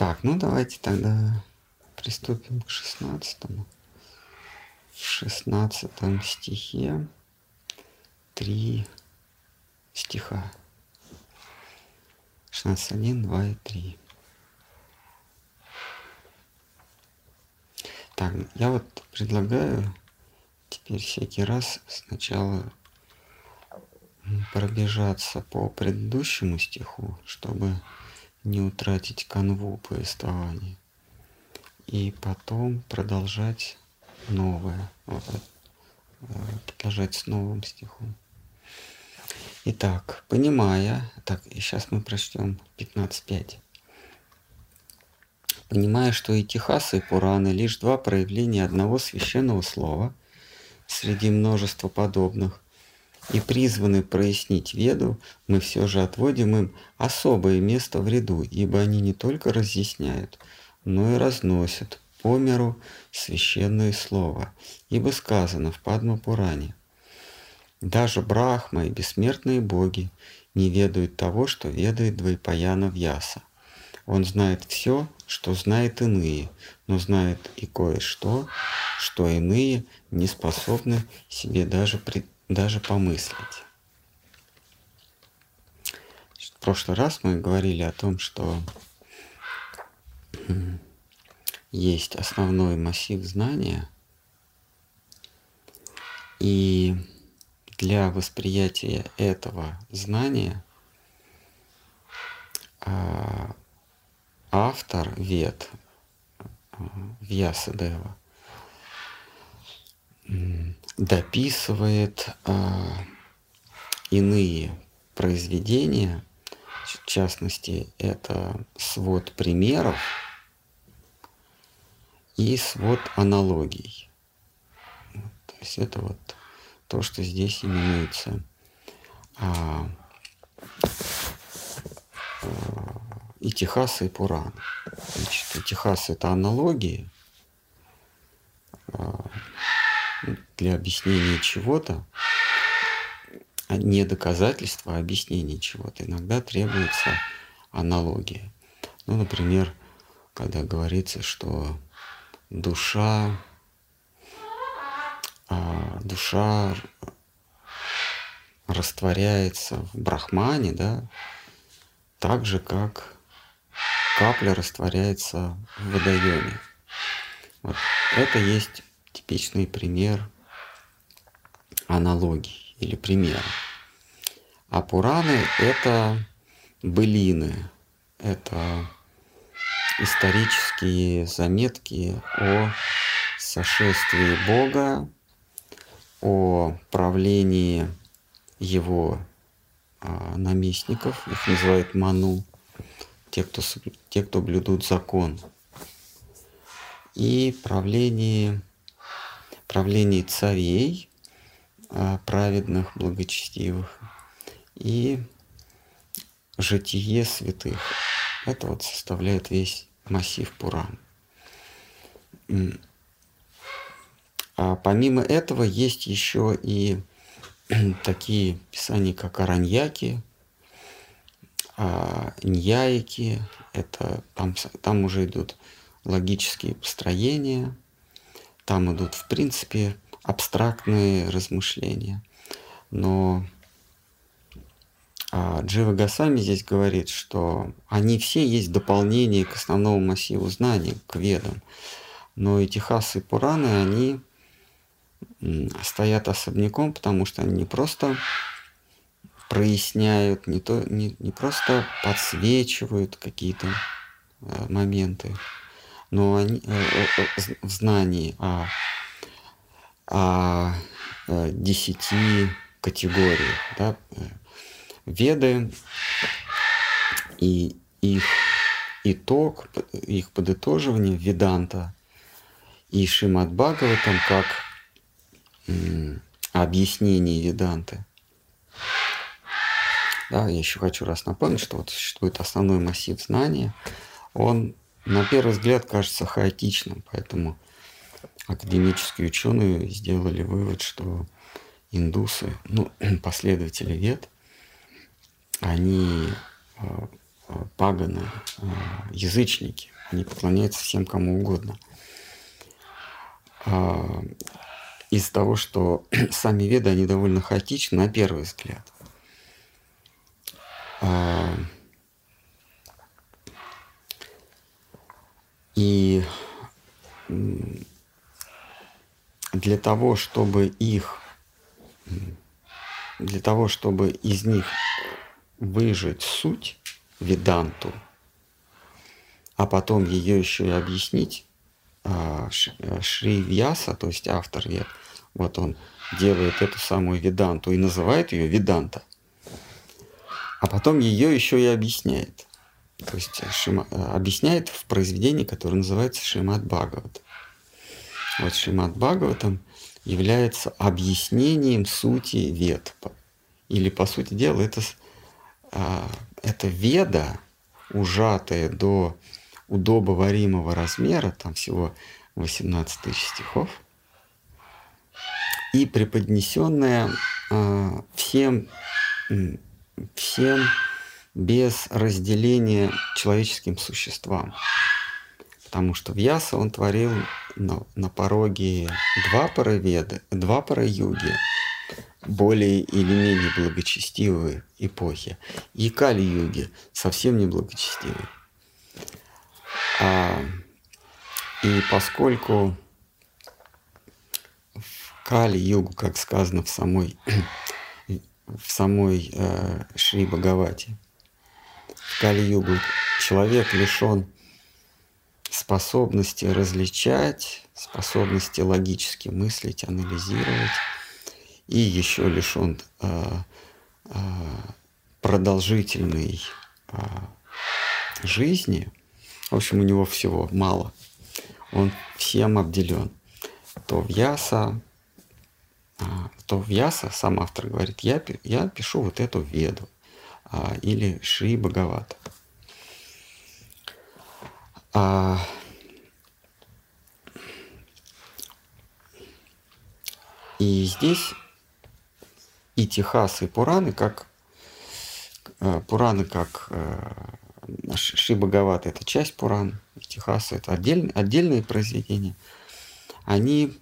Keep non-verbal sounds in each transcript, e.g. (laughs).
Так, ну давайте тогда приступим к шестнадцатому. В шестнадцатом стихе три стиха. 16.1, 2 и 3. Так, я вот предлагаю теперь всякий раз сначала пробежаться по предыдущему стиху, чтобы не утратить канву повествования. И потом продолжать новое, э, продолжать с новым стихом. Итак, понимая, так, и сейчас мы прочтем 15.5. Понимая, что и Техас, и Пураны лишь два проявления одного священного слова среди множества подобных, и призваны прояснить веду, мы все же отводим им особое место в ряду, ибо они не только разъясняют, но и разносят по миру священное слово, ибо сказано в Падма Пуране. Даже Брахма и бессмертные боги не ведают того, что ведает Двайпаяна Вьяса. Он знает все, что знает иные, но знает и кое-что, что иные не способны себе даже, при, даже помыслить. В прошлый раз мы говорили о том, что есть основной массив знания, и для восприятия этого знания а, автор вет а, Вьясадева дописывает а, иные произведения, в частности, это свод примеров и свод аналогий. То есть это вот то, что здесь именуется а, а, и Техас, и Пуран. Значит, Техас это аналогии а, для объяснения чего-то, а не доказательства, а объяснение чего-то. Иногда требуется аналогия. Ну, например, когда говорится, что душа а, душа растворяется в брахмане, да, так же, как капля растворяется в водоеме. Вот. Это есть типичный пример аналогии или примера. А Пураны — это былины, это исторические заметки о сошествии Бога о правлении его а, наместников, их называют ману, те, кто, те, кто блюдут закон, и правлении, правлении царей, а, праведных, благочестивых, и житие святых. Это вот составляет весь массив Пуран. А помимо этого есть еще и (clears throat) такие писания, как Араньяки, а, Ньяики. Это там, там уже идут логические построения, там идут, в принципе, абстрактные размышления. Но а Джива Гасами здесь говорит, что они все есть дополнение к основному массиву знаний, к ведам. Но и Техас и Пураны, они стоят особняком, потому что они не просто проясняют, не, то, не, не просто подсвечивают какие-то э, моменты, но они э, э, в знании о, о э, десяти категориях. Да? Веды и их итог, их подытоживание Веданта и Шимат Бхагаватам как объяснений Веданты. Да, я еще хочу раз напомнить, что вот существует основной массив знания. Он на первый взгляд кажется хаотичным, поэтому академические ученые сделали вывод, что индусы, ну, (clears throat) последователи вед, они а, а, паганы, э, язычники. Они поклоняются всем кому угодно. А, из-за того, что (clears throat) сами веды, они довольно хаотичны на первый взгляд. И для того, чтобы их, для того, чтобы из них выжить суть, веданту, а потом ее еще и объяснить, а, Шри Вьяса, то есть автор вед, вот он делает эту самую веданту и называет ее веданта, а потом ее еще и объясняет. То есть Шима, э, объясняет в произведении, которое называется Шримад Бхагават. Вот Шримад Бхагаватам является объяснением сути вед. Или, по сути дела, это, а, это веда, ужатая до удобоваримого размера, там всего 18 тысяч стихов, и преподнесенная э, всем, всем без разделения человеческим существам. Потому что в Яса он творил на, на пороге два пароведы, два параюги, более или менее благочестивые эпохи, и Кали-юги, совсем не благочестивые. А, и поскольку в Кали-югу, как сказано в самой, (clears throat) в самой э, Шри Бхагавати, в Кали-югу человек лишен способности различать, способности логически мыслить, анализировать, и еще лишен э, э, продолжительной э, жизни, в общем, у него всего мало, он всем обделен, то в Яса, то в Яса сам автор говорит, я, я пишу вот эту веду или Шри Бхагавата. А, и здесь и Техас, и Пураны, как э, Пураны, как э, Шибагават – это часть Пуран, и Техаса – это отдельные, отдельные произведения, они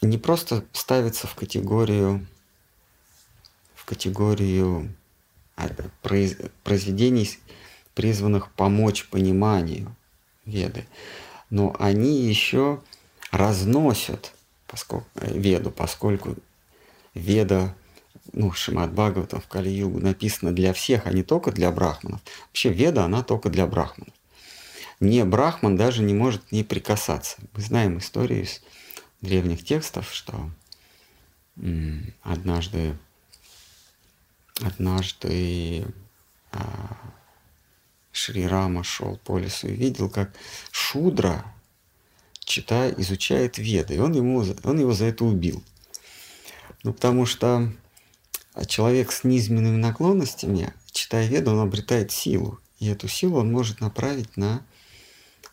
не просто ставятся в категорию в категорию а, произведений призванных помочь пониманию Веды. Но они еще разносят поскольку, э, Веду, поскольку Веда, ну, Шимат Бхагаватам в Кали-югу написано для всех, а не только для брахманов. Вообще Веда, она только для брахманов. Не брахман даже не может не прикасаться. Мы знаем историю из древних текстов, что однажды, однажды а, Шри Рама шел по лесу и видел, как Шудра, читая, изучает Веды. И он, ему, он его за это убил. Ну, потому что человек с низменными наклонностями, читая Веду, он обретает силу. И эту силу он может направить на,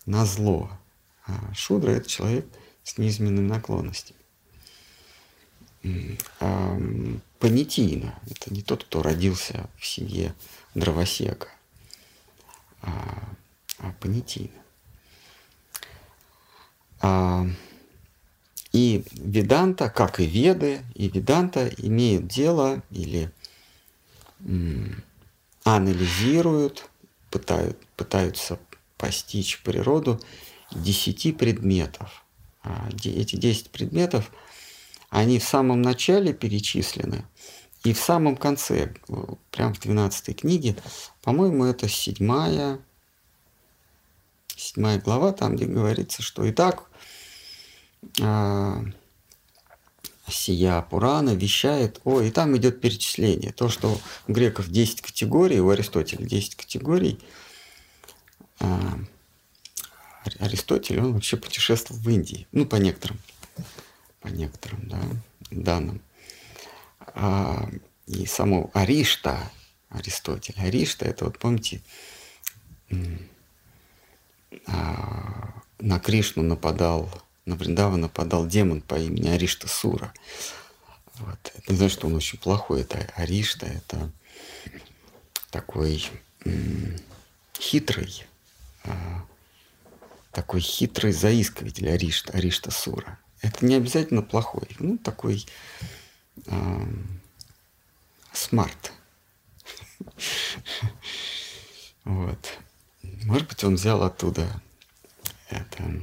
на зло. А Шудра – это человек с низменными наклонностями. Панитийно – это не тот, кто родился в семье дровосека – а, а понятийно. А, и Веданта, как и Веды, и Веданта имеют дело или м, анализируют, пытают, пытаются постичь природу десяти предметов. А, эти десять предметов, они в самом начале перечислены, и в самом конце, прям в 12 книге, по-моему, это седьмая, седьмая глава, там, где говорится, что и так а, сия Пурана вещает, о, и там идет перечисление. То, что у греков 10 категорий, у Аристотеля 10 категорий, а, Аристотель, он вообще путешествовал в Индии, ну, по некоторым, по некоторым, да, данным а, и саму Аришта, Аристотель. Аришта это вот помните, а, на Кришну нападал, на Вриндава нападал демон по имени Аришта Сура. Вот. Это не значит, что он очень плохой. Это Аришта, это такой хитрый, а, такой хитрый заискиватель Аришта, Аришта Сура. Это не обязательно плохой, ну такой э, смарт. Вот. Может быть, он взял оттуда это,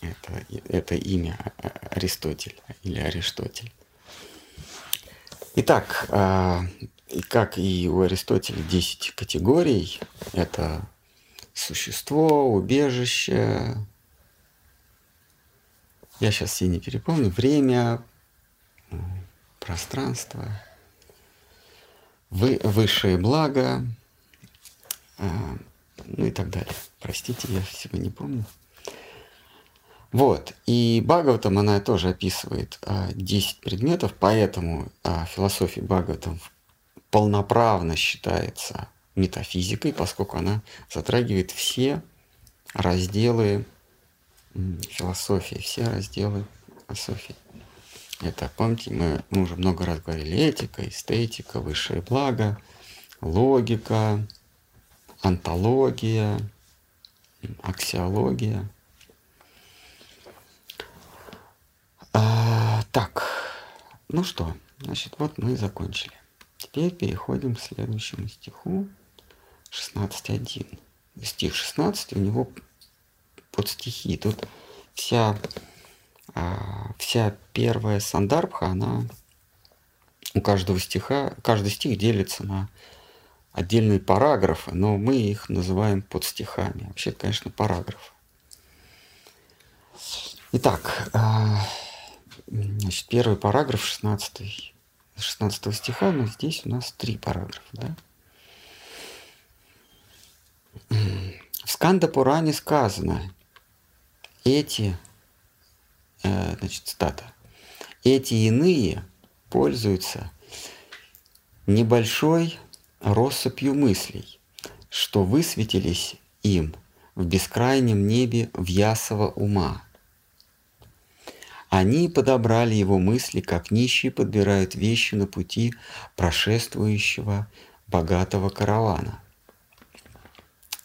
это, это имя Аристотель или Аристотель. Итак, э, как и у Аристотеля 10 категорий, это существо, убежище, я сейчас все не перепомню, время, пространство, вы, высшее благо, а, ну и так далее. Простите, я всего не помню. Вот. И Бхагаватам, она тоже описывает а, 10 предметов, поэтому а, философия Бхагаватам полноправно считается метафизикой, поскольку она затрагивает все разделы философии, все разделы философии. Это, помните, мы, мы уже много раз говорили, этика, эстетика, высшее благо, логика, антология, аксиология. А, так, ну что, значит, вот мы и закончили. Теперь переходим к следующему стиху, 16.1. Стих 16, у него под стихи. Тут вся, а, вся первая сандарбха, она у каждого стиха, каждый стих делится на отдельные параграфы, но мы их называем под стихами. Вообще, конечно, параграфы. Итак, а, значит, первый параграф 16, 16 стиха, но здесь у нас три параграфа, да? В Сканда Пуране сказано, эти, э, значит, цитата, эти иные пользуются небольшой россыпью мыслей, что высветились им в бескрайнем небе в ясого ума. Они подобрали его мысли, как нищие подбирают вещи на пути прошествующего богатого каравана.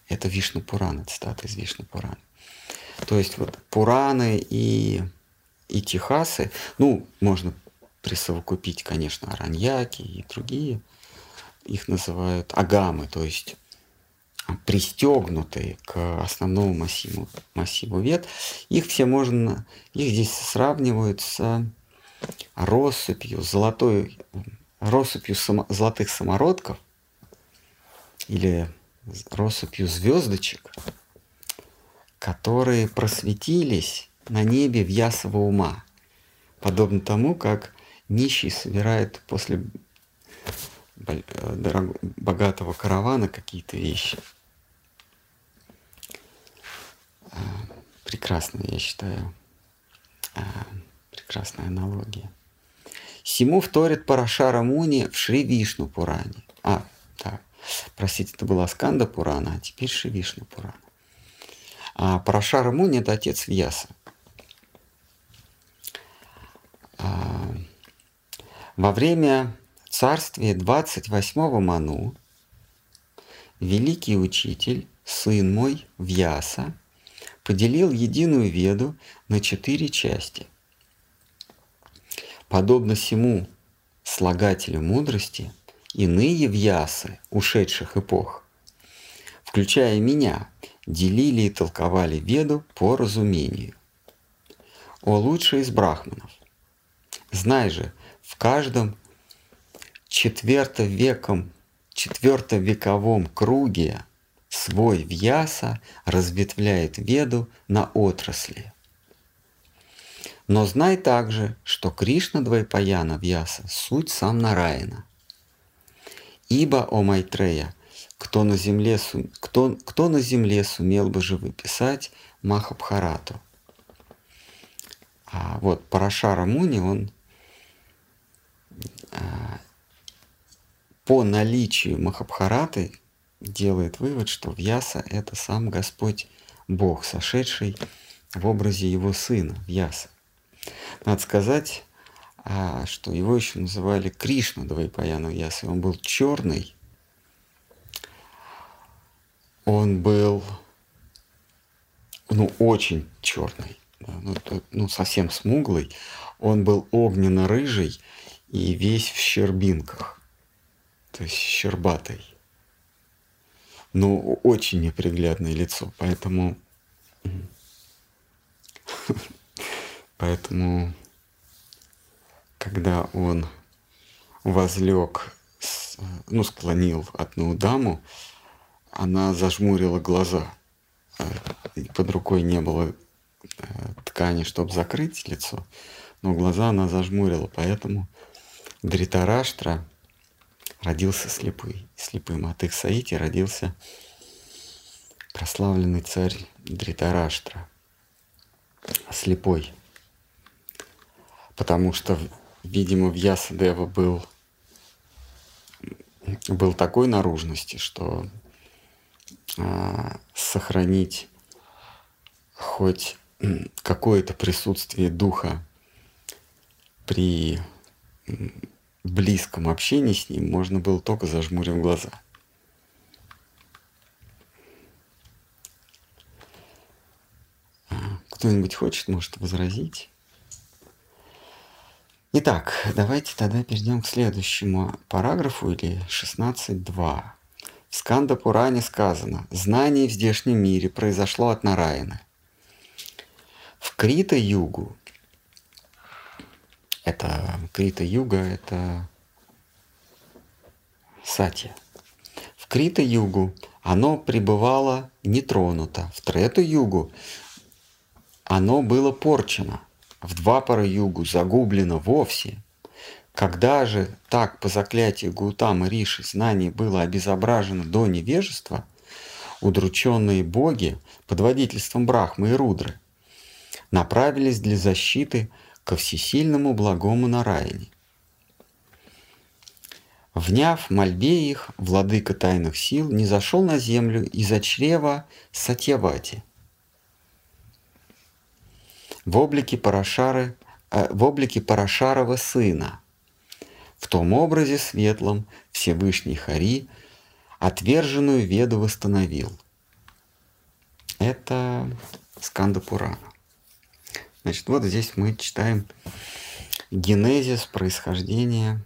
Это Вишну Пурана, цитата из Вишну Пурана. То есть вот Пураны и, и Техасы, ну, можно присовокупить, конечно, Араньяки и другие, их называют агамы, то есть пристегнутые к основному массиву, массиву вет. Их все можно, их здесь сравнивают с россыпью золотой, россыпью само, золотых самородков или россыпью звездочек, которые просветились на небе в ясово ума, подобно тому, как нищий собирает после богатого каравана какие-то вещи. А, прекрасная, я считаю, а, прекрасная аналогия. Симу вторит Парашара Муни в Шри Вишну Пуране. А, так, простите, это была Сканда Пурана, а теперь Шри Вишну Пурана. А Парашара Муни – это отец Вьяса. Во время царствия 28-го Ману великий учитель, сын мой, Вьяса, поделил единую веду на четыре части. Подобно всему слагателю мудрости, иные Вьясы ушедших эпох, включая меня, делили и толковали Веду по разумению. О лучший из брахманов! Знай же, в каждом четвертовеком, четвертовековом круге свой Вьяса разветвляет Веду на отрасли. Но знай также, что Кришна Двайпаяна Вьяса – суть сам Нараина. Ибо, о Майтрея, кто на земле, кто, кто на земле сумел бы же выписать Махабхарату? А вот Парашара Муни, он а, по наличию Махабхараты делает вывод, что Вьяса – это сам Господь Бог, сошедший в образе его сына Вьяса. Надо сказать, а, что его еще называли Кришна Двайпаяна Вьяса. Он был черный, он был ну, очень черный, да, ну, ну, совсем смуглый. Он был огненно-рыжий и весь в щербинках, то есть щербатый. Ну, очень неприглядное лицо, поэтому... (laughs) Поэтому, когда он возлег, ну, склонил одну даму, она зажмурила глаза. А, под рукой не было э, ткани, чтобы закрыть лицо, но глаза она зажмурила, поэтому Дритараштра родился слепый, слепым. От их Саити родился прославленный царь Дритараштра, слепой. Потому что, видимо, в Ясадева был, был такой наружности, что а, сохранить хоть какое-то присутствие духа при близком общении с ним можно было только зажмурив глаза. А, кто-нибудь хочет, может, возразить? Итак, давайте тогда перейдем к следующему параграфу или 16.2. В Сканда Пуране сказано, знание в здешнем мире произошло от Нараяны. В Крита-югу, это Крита-юга, это Сатья. В Крита-югу оно пребывало нетронуто. В Трету-югу оно было порчено. В Двапара-югу загублено вовсе – когда же так по заклятию Гутамы Риши знание было обезображено до невежества, удрученные боги под водительством Брахмы и Рудры направились для защиты ко всесильному благому Нараяне. Вняв мольбе их, владыка тайных сил не зашел на землю из-за чрева Сатьявати. В облике Парашары, э, в облике Парашарова сына – в том образе светлом Всевышний Хари отверженную веду восстановил. Это Сканда Пурана. Значит, вот здесь мы читаем генезис происхождения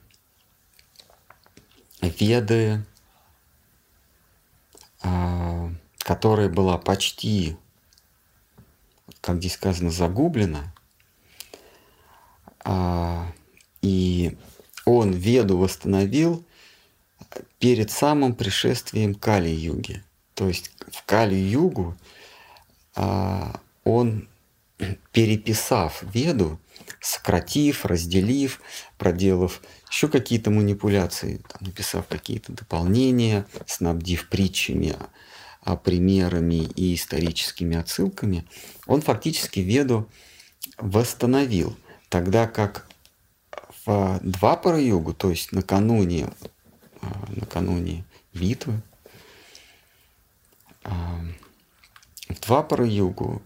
Веды, а, которая была почти, как здесь сказано, загублена. А, и он Веду восстановил перед самым пришествием Кали-юги. То есть в Кали-югу а, он, (clears throat) переписав Веду, сократив, разделив, проделав еще какие-то манипуляции, там, написав какие-то дополнения, снабдив притчами, а, примерами и историческими отсылками, он фактически Веду восстановил, тогда как в два пара югу, то есть накануне, а, накануне битвы, в два пара югу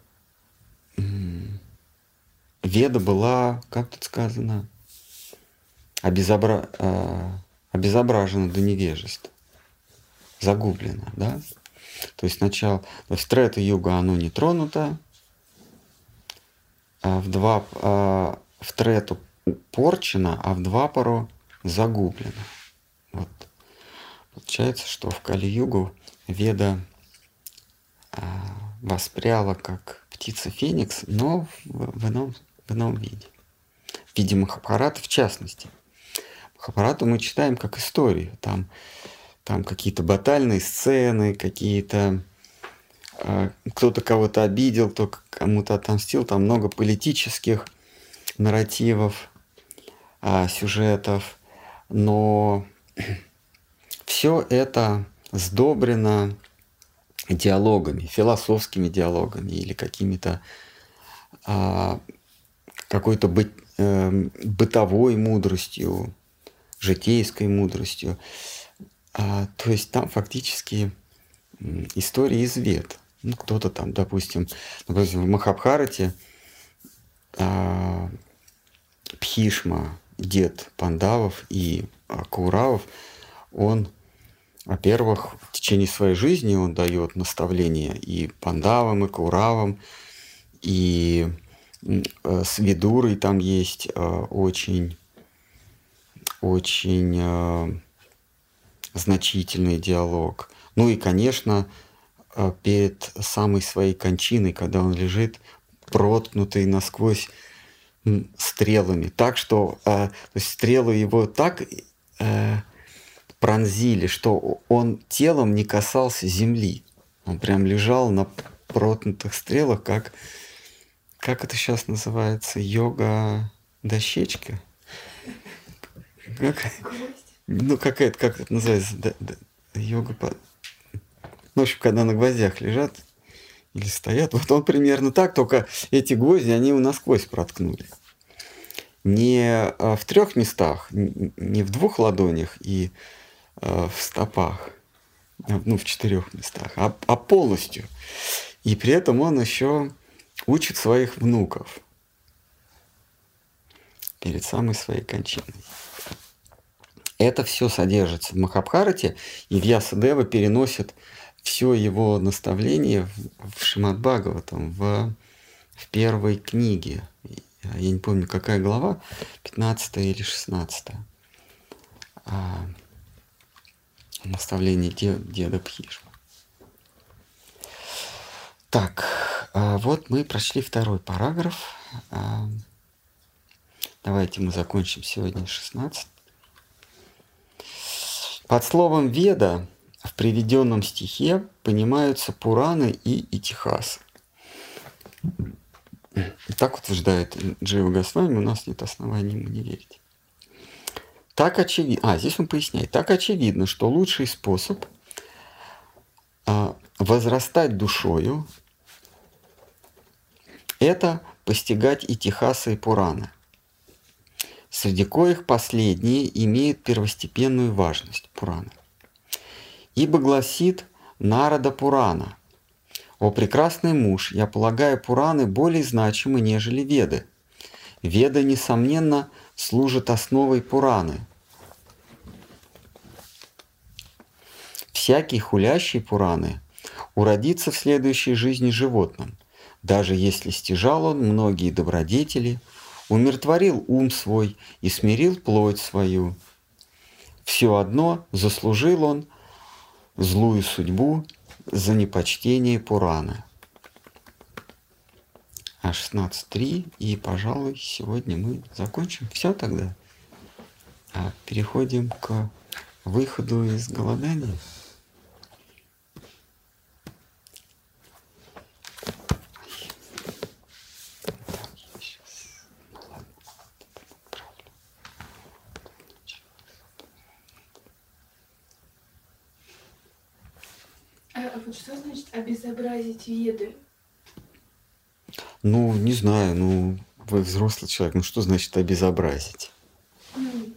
Веда была, как тут сказано, обезобра... Обезображена до невежества, загублена, да? То есть сначала, то есть трета юга оно не тронуто, а в два, а в трету порчено, а в два пару загублено. Вот. Получается, что в Кали-Югу Веда а, воспряла как птица Феникс, но в, в, ином, в ином виде. В виде в частности. Махабхарату мы читаем как историю. Там, там какие-то батальные сцены, какие-то а, кто-то кого-то обидел, кто кому-то отомстил, там много политических нарративов, а, сюжетов, но (clears throat) все это сдобрено диалогами, философскими диалогами или какими-то а, какой-то бы, э, бытовой мудростью, житейской мудростью. А, то есть там фактически истории из вет. Ну, кто-то там, допустим, допустим, в Махабхарате а, Пхишма, дед Пандавов и а, Кауравов, он во-первых, в течение своей жизни он дает наставления и пандавам, и кауравам, и э, с Видурой там есть э, очень, очень э, значительный диалог. Ну и, конечно, перед самой своей кончиной, когда он лежит проткнутый насквозь стрелами, так что то есть стрелы его так пронзили, что он телом не касался земли. Он прям лежал на проткнутых стрелах, как, как это сейчас называется, йога-дощечка? Как? Ну, как это называется, да, да, йога... По... Ну, в общем, когда на гвоздях лежат или стоят, вот он примерно так, только эти гвозди, они его насквозь проткнули. Не а, в трех местах, не в двух ладонях и Э, в стопах, ну, в четырех местах, а, а полностью. И при этом он еще учит своих внуков перед самой своей кончиной. Это все содержится в Махабхарате, и Вьясадева переносит все его наставление в Шимат Бхагаватам, в, в первой книге. Я не помню, какая глава, 15 или 16 наставление деда Пхишма. Так, а вот мы прошли второй параграф. А, давайте мы закончим сегодня 16. Под словом «веда» в приведенном стихе понимаются Пураны и Итихасы. Так утверждает Джива Госвами, у нас нет оснований ему не верить. Так очевидно, а здесь он поясняет, так очевидно, что лучший способ а, возрастать душою – это постигать Итихасы и Пураны, среди коих последние имеют первостепенную важность Пураны. Ибо гласит Нарада Пурана – «О прекрасный муж, я полагаю Пураны более значимы, нежели Веды. Веда, несомненно, служит основой Пураны, Всякий хулящий Пураны уродится в следующей жизни животным, даже если стяжал он многие добродетели, умиротворил ум свой и смирил плоть свою. Все одно заслужил он злую судьбу за непочтение Пураны. А 16.3, и, пожалуй, сегодня мы закончим. Все тогда. А переходим к выходу из голодания. Обезобразить веды? Ну, не знаю, ну, вы взрослый человек, ну что значит обезобразить? Mm.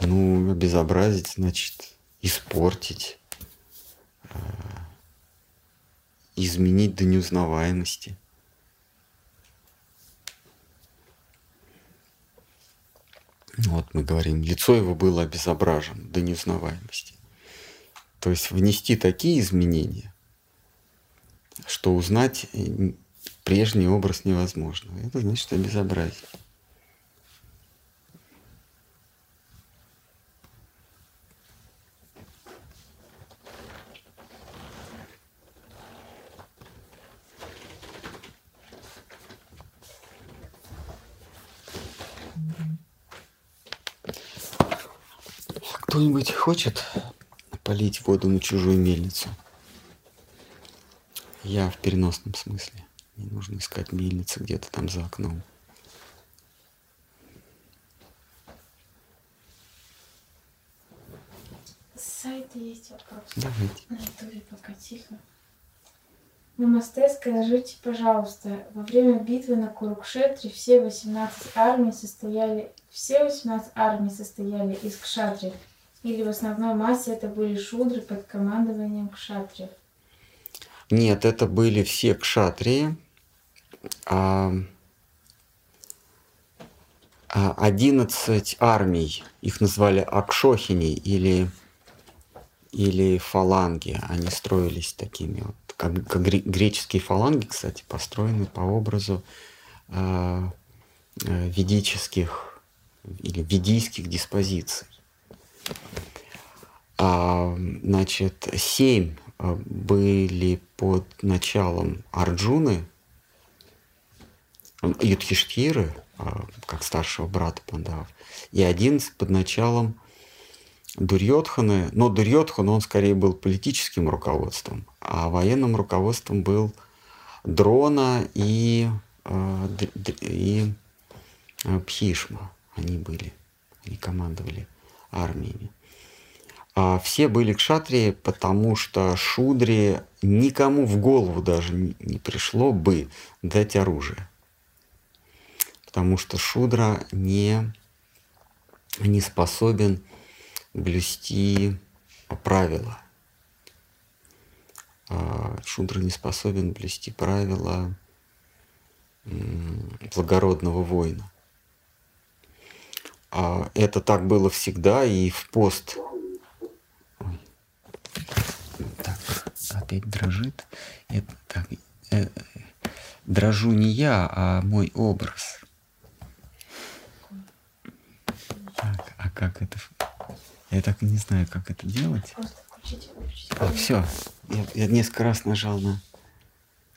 Ну, обезобразить значит испортить, э, изменить до неузнаваемости. Вот мы говорим, лицо его было обезображено до неузнаваемости. То есть внести такие изменения, что узнать э, прежний образ невозможно. Это значит обезобразить. Кто-нибудь хочет полить воду на чужую мельницу. Я в переносном смысле. Не нужно искать мельницы где-то там за окном. С сайта есть вопрос. Давайте. На ютубе пока тихо. Намасте, скажите, пожалуйста, во время битвы на Курукшетре все 18 армий состояли, все 18 армий состояли из кшатриев. Или в основной массе это были шудры под командованием кшатриев? Нет, это были все кшатрии. А... 11 армий, их назвали Акшохини или, или фаланги. Они строились такими вот, как, как греческие фаланги, кстати, построены по образу э, ведических или ведийских диспозиций. А, значит, семь были под началом Арджуны, Юдхиштхиры, а, как старшего брата Пандавов, и 11 под началом Дурьотханы. Но Дурьотхан, он скорее был политическим руководством, а военным руководством был Дрона и, а, и а, Пхишма. Они были, они командовали армиями. А все были кшатрии, потому что шудри никому в голову даже не пришло бы дать оружие потому что шудра не, не способен блюсти правила. А шудра не способен блюсти правила благородного воина. А это так было всегда и в пост. Ой. Так, опять дрожит. Это, так, э, дрожу не я, а мой образ. Так, а как это? Я так и не знаю, как это делать. Просто включите, включите. А, все. Я, я несколько раз нажал на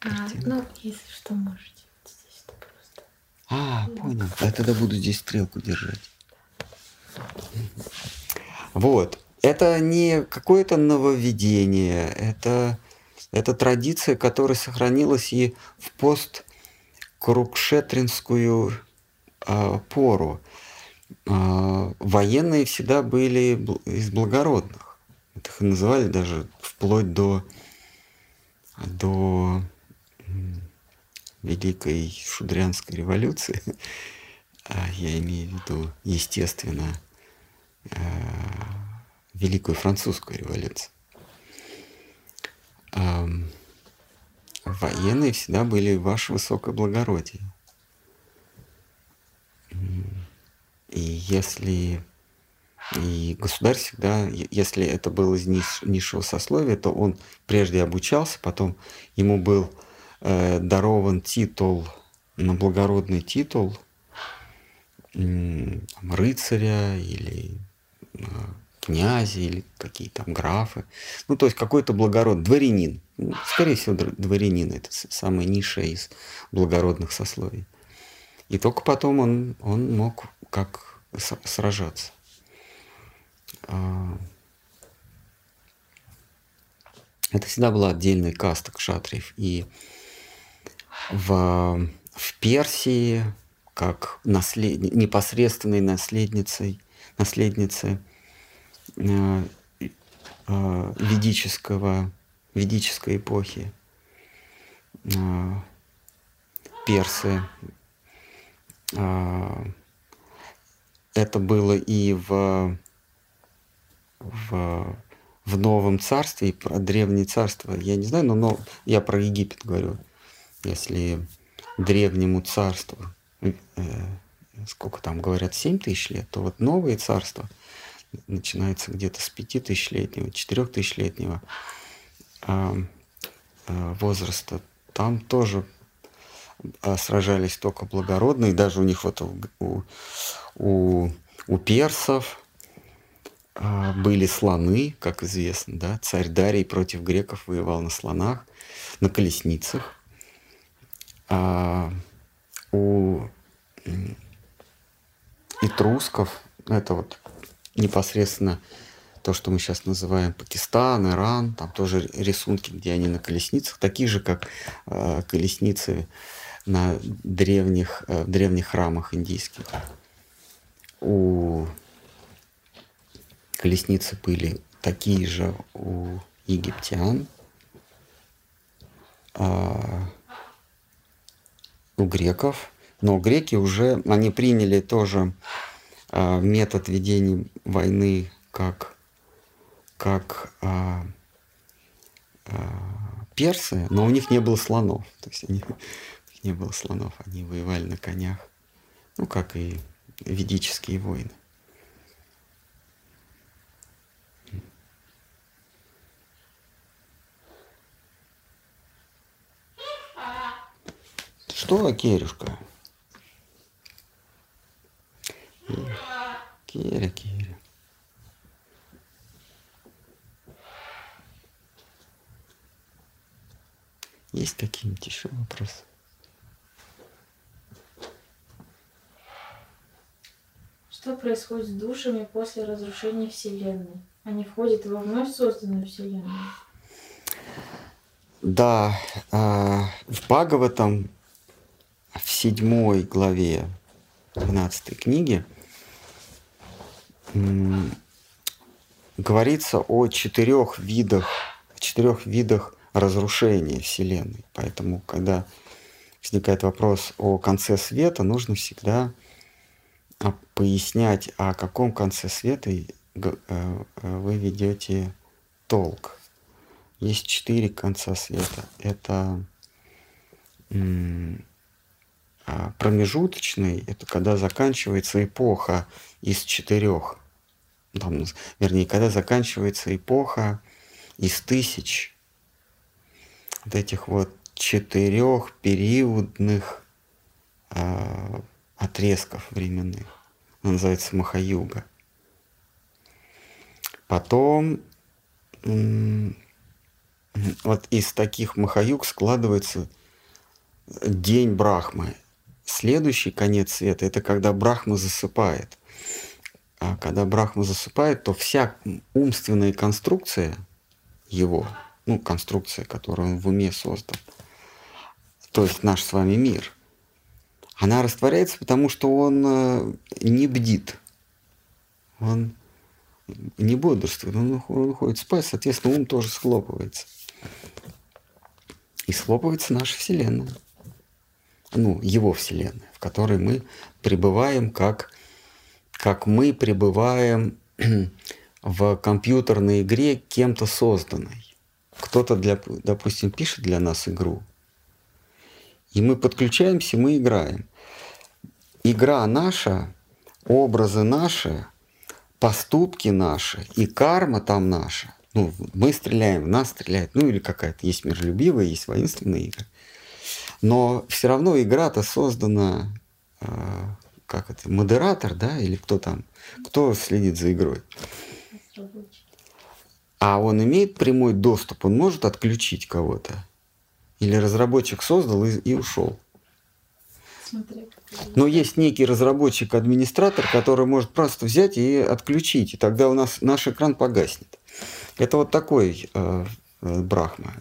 а, ну, если что, можете. Вот здесь -то просто. А, понял. Я тогда буду здесь стрелку держать. Вот. Это не какое-то нововведение, это, это традиция, которая сохранилась и в посткрукшетринскую э, пору. А, военные всегда были из благородных. их называли даже вплоть до, до Великой Шудрянской революции. (laughs) А, я имею в виду, естественно, а, Великую Французскую революцию. Военные всегда были ваше высокое благородие. И если и государь всегда, если это был из ниш, низшего сословия, то он прежде обучался, потом ему был э, дарован титул, на благородный титул э, рыцаря или э, князя или какие там графы. Ну, то есть какой-то благород, дворянин. Ну, скорее всего, дворянин – это самое низшее из благородных сословий. И только потом он, он мог как сражаться. А, это всегда была отдельная каста кшатриев. И в, в Персии, как наслед, непосредственной наследницей, наследницей э, э, ведического, ведической эпохи, э, персы, это было и в, в, в Новом Царстве, и про Древнее Царство. Я не знаю, но, но я про Египет говорю. Если Древнему Царству, сколько там говорят, 7 тысяч лет, то вот Новое Царство начинается где-то с 5 тысячелетнего, 4 тысячелетнего э, э, возраста. Там тоже а, сражались только благородные, даже у них вот у, у, у персов а, были слоны, как известно, да, царь Дарий против греков воевал на слонах, на колесницах. У этрусков, это вот непосредственно то, что мы сейчас называем Пакистан, Иран, там тоже рисунки, где они на колесницах, такие же, как э, колесницы на древних, э, древних храмах индийских. У колесницы были такие же у египтян, а у греков, но греки уже, они приняли тоже а, метод ведения войны как, как а, а, персы, но у них не было слонов. То есть они (laughs) не было слонов, они воевали на конях. Ну, как и ведические войны. Что, Керюшка? Керя, Керя. Есть какие-нибудь еще вопросы? Что происходит с душами после разрушения Вселенной? Они входят во вновь созданную Вселенную. Да, а, в Бхагаватам в седьмой главе 12 книги говорится о четырех видах, четырех видах разрушения Вселенной. Поэтому, когда возникает вопрос о конце света, нужно всегда а, пояснять, о каком конце света э, э, вы ведете толк. Есть четыре конца света. Это промежуточный, это когда заканчивается эпоха из четырех, там, вернее, когда заканчивается эпоха из тысяч вот этих вот четырех периодных э, отрезков временных. Он называется Махаюга. Потом вот из таких Махаюг складывается день Брахмы. Следующий конец света – это когда Брахма засыпает. А когда Брахма засыпает, то вся умственная конструкция его, ну, конструкция, которую он в уме создал, то есть наш с вами мир, она растворяется, потому что он э, не бдит. Он не бодрствует, он уходит спать, соответственно, ум тоже схлопывается. И схлопывается наша Вселенная ну, его вселенная, в которой мы пребываем как, как мы пребываем (clears throat) в компьютерной игре кем-то созданной. Кто-то, для, допустим, пишет для нас игру, и мы подключаемся, мы играем. Игра наша, образы наши, поступки наши и карма там наша. Ну, мы стреляем, в нас стреляет, ну или какая-то есть миролюбивая, есть воинственная игра – но все равно игра-то создана, э, как это, модератор, да, или кто там, кто следит за игрой. А он имеет прямой доступ, он может отключить кого-то. Или разработчик создал и, и ушел. Но есть некий разработчик-администратор, который может просто взять и отключить, и тогда у нас наш экран погаснет. Это вот такой э, Брахма.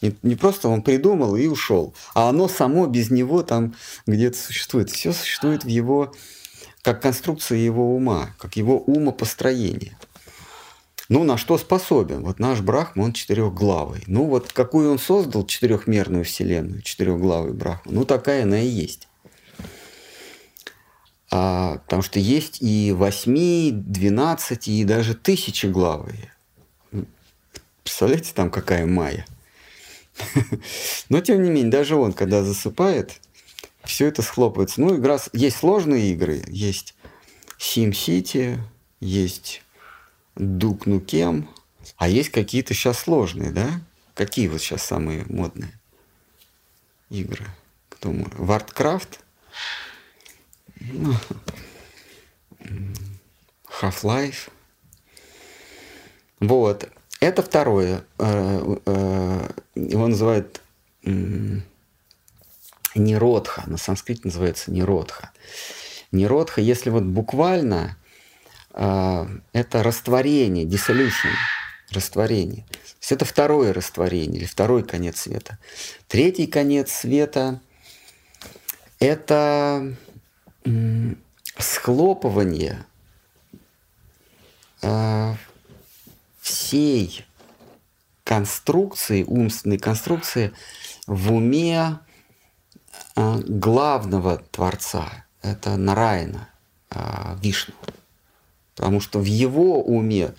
Не, не просто он придумал и ушел, а оно само без него там где-то существует. Все существует в его, как конструкция его ума, как его умопостроение. Ну, на что способен? Вот наш Брахма, он четырехглавый. Ну, вот какую он создал четырехмерную вселенную, четырехглавый Брахма, ну, такая она и есть. А, потому что есть и восьми, двенадцати, и даже тысячеглавые. Представляете, там какая майя. (laughs) Но тем не менее, даже он, когда засыпает, все это схлопывается. Ну, игра... Есть сложные игры, есть SimCity, есть Duke Nukem, а есть какие-то сейчас сложные, да? Какие вот сейчас самые модные игры? Кто может? Warcraft? Ну, Half-Life? Вот. Это второе. Э, э, его называют неродха. На санскрите называется неродха. Неродха, если вот буквально, э, это растворение, dissolution, растворение. То есть это второе растворение или второй конец света. Третий конец света – это схлопывание всей конструкции, умственной конструкции в уме а, главного Творца, это Нарайна, а, Вишну. Потому что в его уме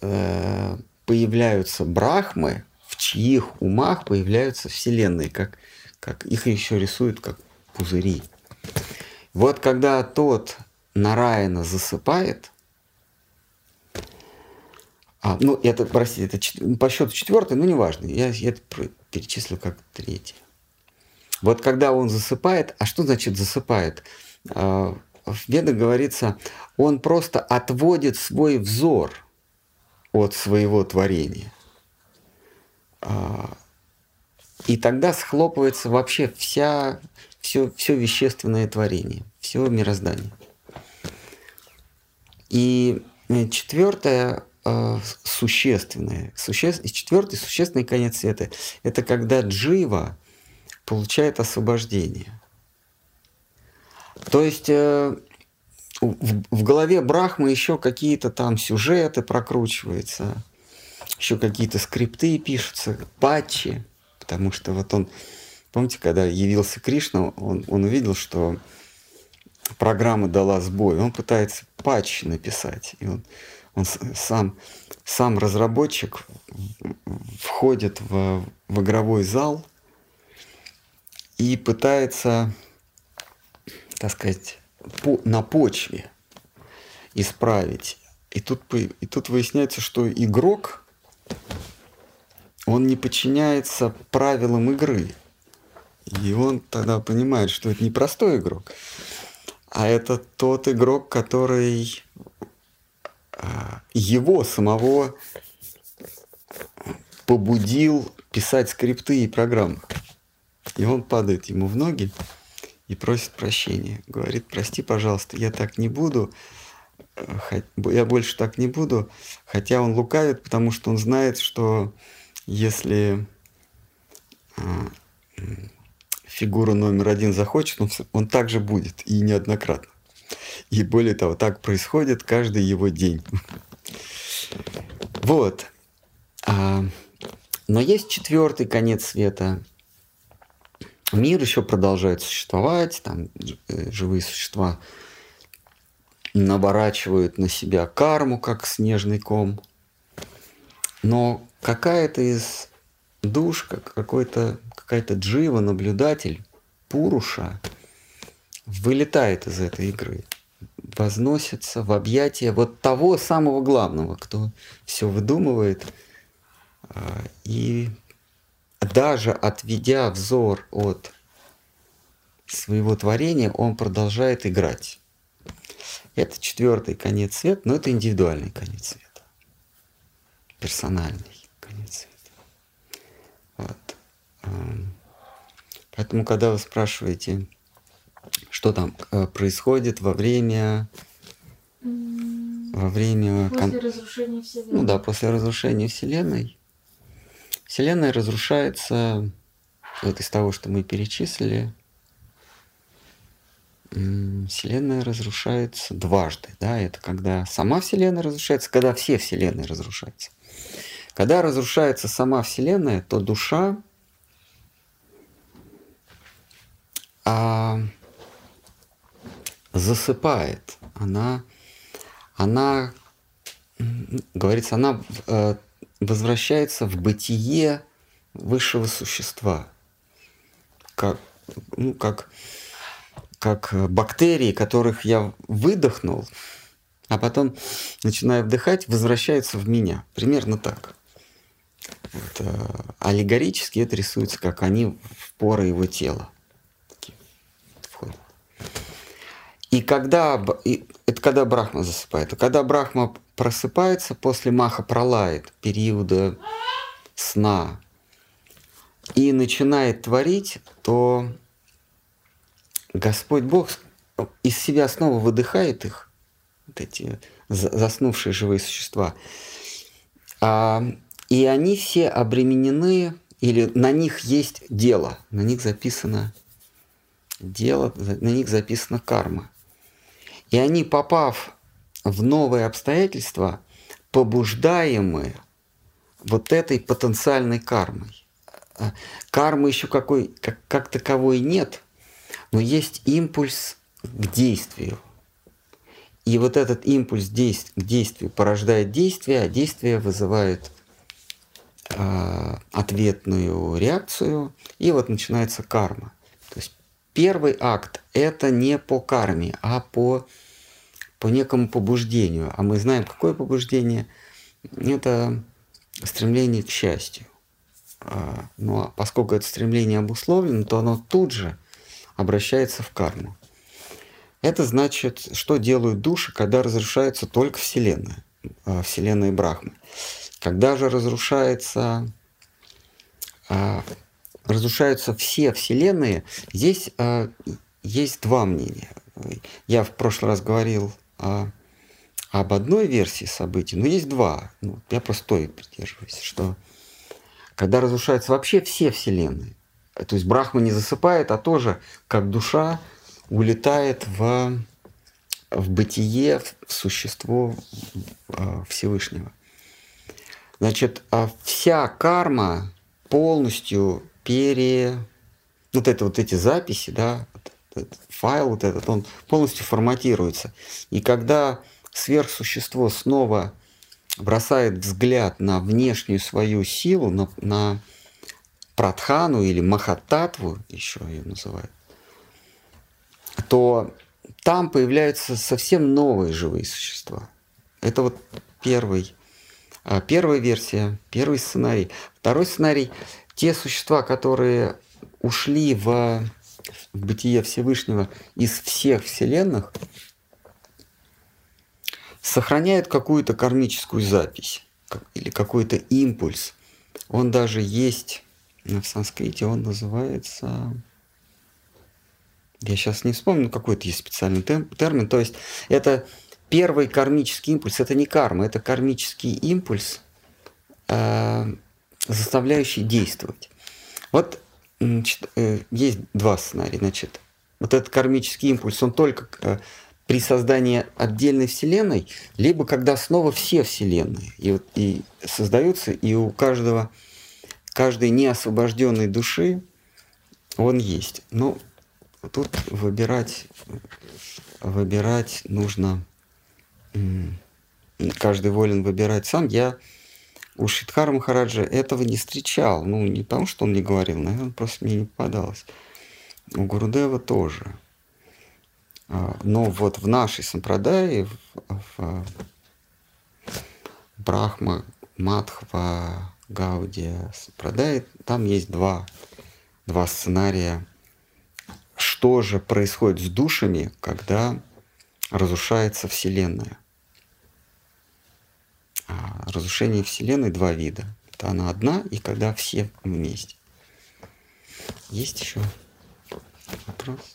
э, появляются брахмы, в чьих умах появляются вселенные, как, как их еще рисуют как пузыри. Вот когда тот Нараяна засыпает, а, ну, это, простите, это по счету четвертый, но неважно, я, я это перечислил как третий. Вот когда он засыпает, а что значит засыпает? А, в Ведах говорится, он просто отводит свой взор от своего творения. А, и тогда схлопывается вообще вся, все, все вещественное творение, все мироздание. И э, четвертое существенное, суще... четвертый существенный конец света – это когда джива получает освобождение. То есть э, в, в голове Брахмы еще какие-то там сюжеты прокручиваются, еще какие-то скрипты пишутся, патчи, потому что вот он, помните, когда явился Кришна, он, он увидел, что программа дала сбой, он пытается патч написать, и он, он сам, сам разработчик входит в, в игровой зал и пытается, так сказать, по, на почве исправить. И тут, и тут выясняется, что игрок, он не подчиняется правилам игры. И он тогда понимает, что это не простой игрок, а это тот игрок, который его самого побудил писать скрипты и программы. И он падает ему в ноги и просит прощения. Говорит, прости, пожалуйста, я так не буду, я больше так не буду. Хотя он лукавит, потому что он знает, что если а, фигура номер один захочет, он, он также будет, и неоднократно. И более того, так происходит каждый его день. Вот. А, но есть четвертый конец света, мир еще продолжает существовать, там э, живые существа наворачивают на себя карму, как снежный ком. Но какая-то из душ, какой-то, какая-то джива, наблюдатель, пуруша, вылетает из этой игры, возносится в объятия вот того самого главного, кто все выдумывает а, и даже отведя взор от своего творения, он продолжает играть. Это четвертый конец света, но это индивидуальный конец света. Персональный конец света. Вот. Эм, поэтому, когда вы спрашиваете, что там э, происходит во время во время после разрушения Вселенной. Ну да, после разрушения Вселенной Вселенная разрушается вот из того, что мы перечислили. Вселенная разрушается дважды. Да? Это когда сама Вселенная разрушается, когда все Вселенные разрушаются. Когда разрушается сама Вселенная, то душа а, засыпает. Она, она, говорится, она э, возвращается в бытие высшего существа, как, ну, как, как бактерии, которых я выдохнул, а потом, начинаю вдыхать, возвращаются в меня. Примерно так. Вот, э, аллегорически это рисуется, как они в поры его тела. Входят. И когда, и, это когда Брахма засыпает, а когда Брахма просыпается после Маха Пролает, периода сна, и начинает творить, то Господь Бог из себя снова выдыхает их, вот эти заснувшие живые существа, а, и они все обременены, или на них есть дело, на них записано дело, на них записана карма. И они, попав в новые обстоятельства, побуждаемые вот этой потенциальной кармой. А, кармы еще какой, как, как таковой нет, но есть импульс к действию. И вот этот импульс к действию порождает действие, а действие вызывает э, ответную реакцию, и вот начинается карма. Первый акт – это не по карме, а по, по некому побуждению. А мы знаем, какое побуждение – это стремление к счастью. А, ну, а поскольку это стремление обусловлено, то оно тут же обращается в карму. Это значит, что делают души, когда разрушается только Вселенная, а, Вселенная Брахмы. Когда же разрушается, разрушаются все Вселенные, здесь есть два мнения. Я в прошлый раз говорил об одной версии событий, но есть два. Ну, я просто той придерживаюсь, что когда разрушаются вообще все вселенные, то есть Брахма не засыпает, а тоже как душа улетает в, в бытие, в существо э, Всевышнего. Значит, вся карма полностью пере... Вот это вот эти записи, да, этот файл вот этот, он полностью форматируется. И когда сверхсущество снова бросает взгляд на внешнюю свою силу, на, на пратхану или махататву, еще ее называют, то там появляются совсем новые живые существа. Это вот первый, а, первая версия, первый сценарий. Второй сценарий – те существа, которые ушли в, в бытие Всевышнего из всех вселенных – сохраняет какую-то кармическую запись или какой-то импульс. Он даже есть в санскрите, он называется... Я сейчас не вспомню, какой-то есть специальный термин. То есть это первый кармический импульс. Это не карма, это кармический импульс, э, заставляющий действовать. Вот значит, э, есть два сценария. Значит, вот этот кармический импульс, он только э, при создании отдельной вселенной, либо когда снова все вселенные и, вот, и создаются, и у каждого, каждой неосвобожденной души он есть. Но тут выбирать, выбирать нужно, каждый волен выбирать сам. Я у Шидхара Махараджа этого не встречал. Ну, не потому, что он не говорил, наверное, просто мне не попадалось. У Гурудева тоже. А, но вот в нашей сампрадае, в, в Брахма, Мадхва, Гаудия, Сампрадае, там есть два, два сценария. Что же происходит с душами, когда разрушается Вселенная? А разрушение Вселенной два вида. Это она одна и когда все вместе. Есть еще вопрос?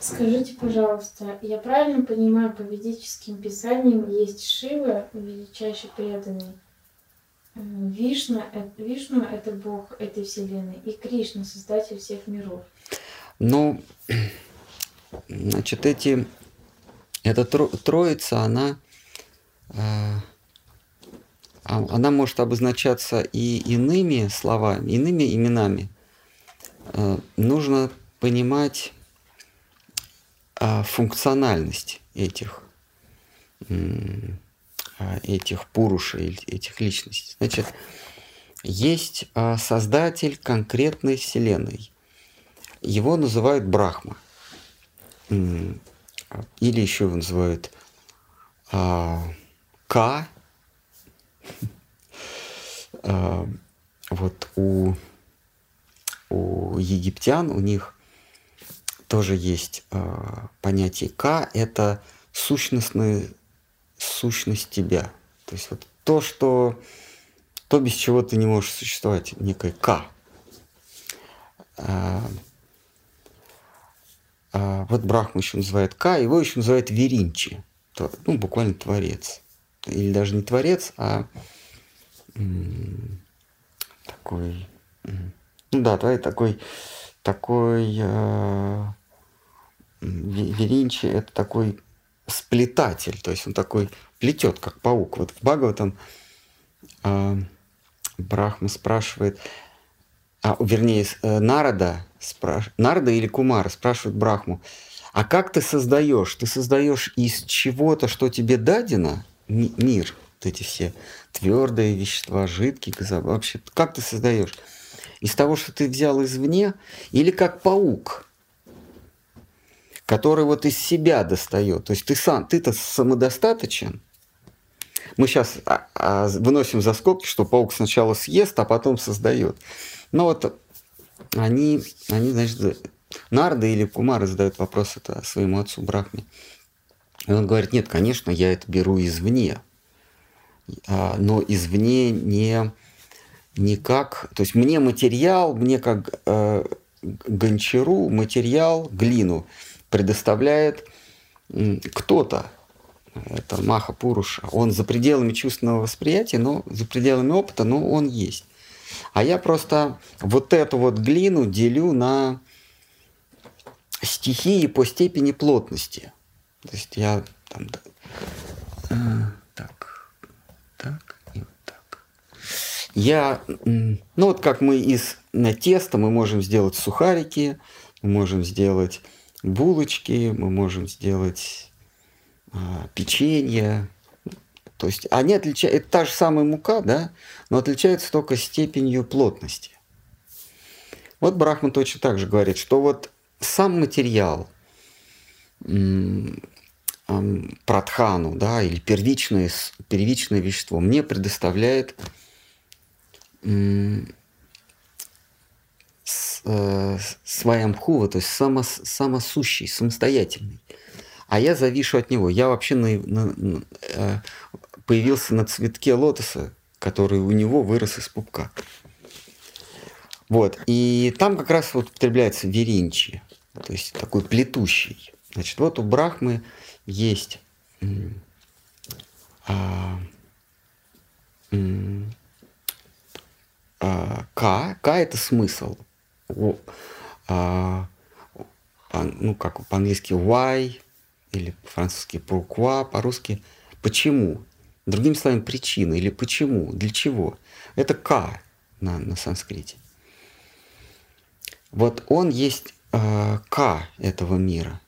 Скажите, пожалуйста, я правильно понимаю, по ведическим писаниям есть Шива, величайший преданный, э, Вишна, Вишну – это бог этой вселенной, и Кришна – создатель всех миров. Ну, значит, эти, эта троица, она, э, а, она может обозначаться и иными словами, иными именами. Э, нужно понимать а, функциональность этих, этих пурушей, этих личностей. Значит, есть создатель конкретной вселенной. Его называют Брахма. Или еще его называют К. (laughs) Вот у, у египтян, у них тоже есть э, понятие К, это сущностная сущность тебя. То есть вот то, что то, без чего ты не можешь существовать, некое К. А, а, вот Брахма еще называет К, его еще называют Веринчи, ну, буквально творец. Или даже не творец, а такой, ну да, твой такой, такой э- Веринчи это такой сплетатель, то есть он такой плетет, как паук. Вот в Бхагаватам э, Брахма спрашивает, а, вернее, э, Нарада, спраш... Нарада или Кумара спрашивают Брахму, а как ты создаешь? Ты создаешь из чего-то, что тебе дадено, мир, вот эти все твердые вещества, жидкие, газовые. Вообще, как ты создаешь? Из того, что ты взял извне, или как паук, который вот из себя достает. То есть ты сам, ты-то самодостаточен. Мы сейчас а, а, выносим за скобки, что паук сначала съест, а потом создает. Но вот они, они значит, Нарды или Кумары задают вопрос это своему отцу Брахме. И он говорит, нет, конечно, я это беру извне, а, но извне не, не как... То есть мне материал, мне как э, гончару материал, глину предоставляет кто-то. Это Маха Пуруша. Он за пределами чувственного восприятия, но за пределами опыта, но он есть. А я просто вот эту вот глину делю на стихии по степени плотности. То есть я там э, так, так и вот так. Я, ну вот как мы из теста мы можем сделать сухарики, мы можем сделать булочки, мы можем сделать а, печенье. То есть они отличаются, это та же самая мука, да, но отличается только степенью плотности. Вот Брахман точно так же говорит, что вот сам материал пратхану, да, или первичное, первичное вещество мне предоставляет э, своямхува, то есть само, самосущий, самостоятельный. А я завишу от него. Я вообще на, на, на, э, появился на цветке лотоса, который у него вырос из пупка. Вот. И там как раз вот употребляется веринчи, то есть такой плетущий. Значит, вот у Брахмы есть а, а, К. К – это смысл. О, а, по, ну, как по-английски why, или по-французски pourquoi, по-русски почему. Другими словами, причина или почему, для чего. Это К на, на санскрите. Вот он есть э, К этого мира,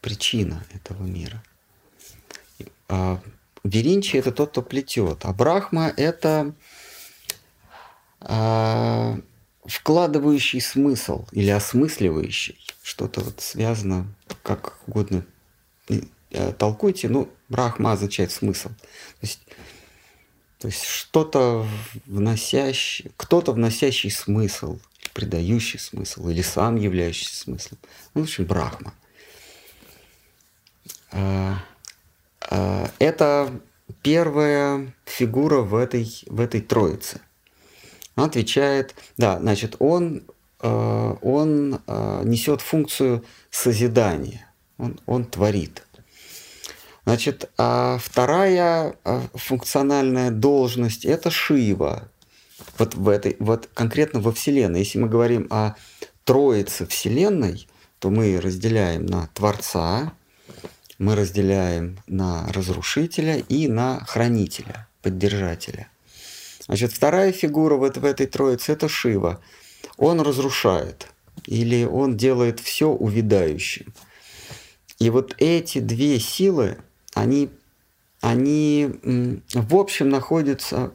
причина этого мира. Э, Веринчи это тот, кто плетет, а Брахма это э, вкладывающий смысл или осмысливающий, что-то вот связано, как угодно э, толкуйте, ну, Брахма означает смысл. То есть, то есть что-то вносящий, кто-то вносящий смысл, придающий смысл или сам являющийся смыслом. Ну, в общем, Брахма. А, а, это первая фигура в этой, в этой троице. Он отвечает, да, значит, он, а, он несет функцию созидания, он, он творит. Значит, а вторая функциональная должность – это Шива, вот в этой, вот конкретно во Вселенной. Если мы говорим о Троице Вселенной, то мы разделяем на Творца, мы разделяем на Разрушителя и на Хранителя, Поддержателя. Значит, вторая фигура вот в этой Троице – это Шива. Он разрушает, или он делает все увядающим. И вот эти две силы, они, они в общем находятся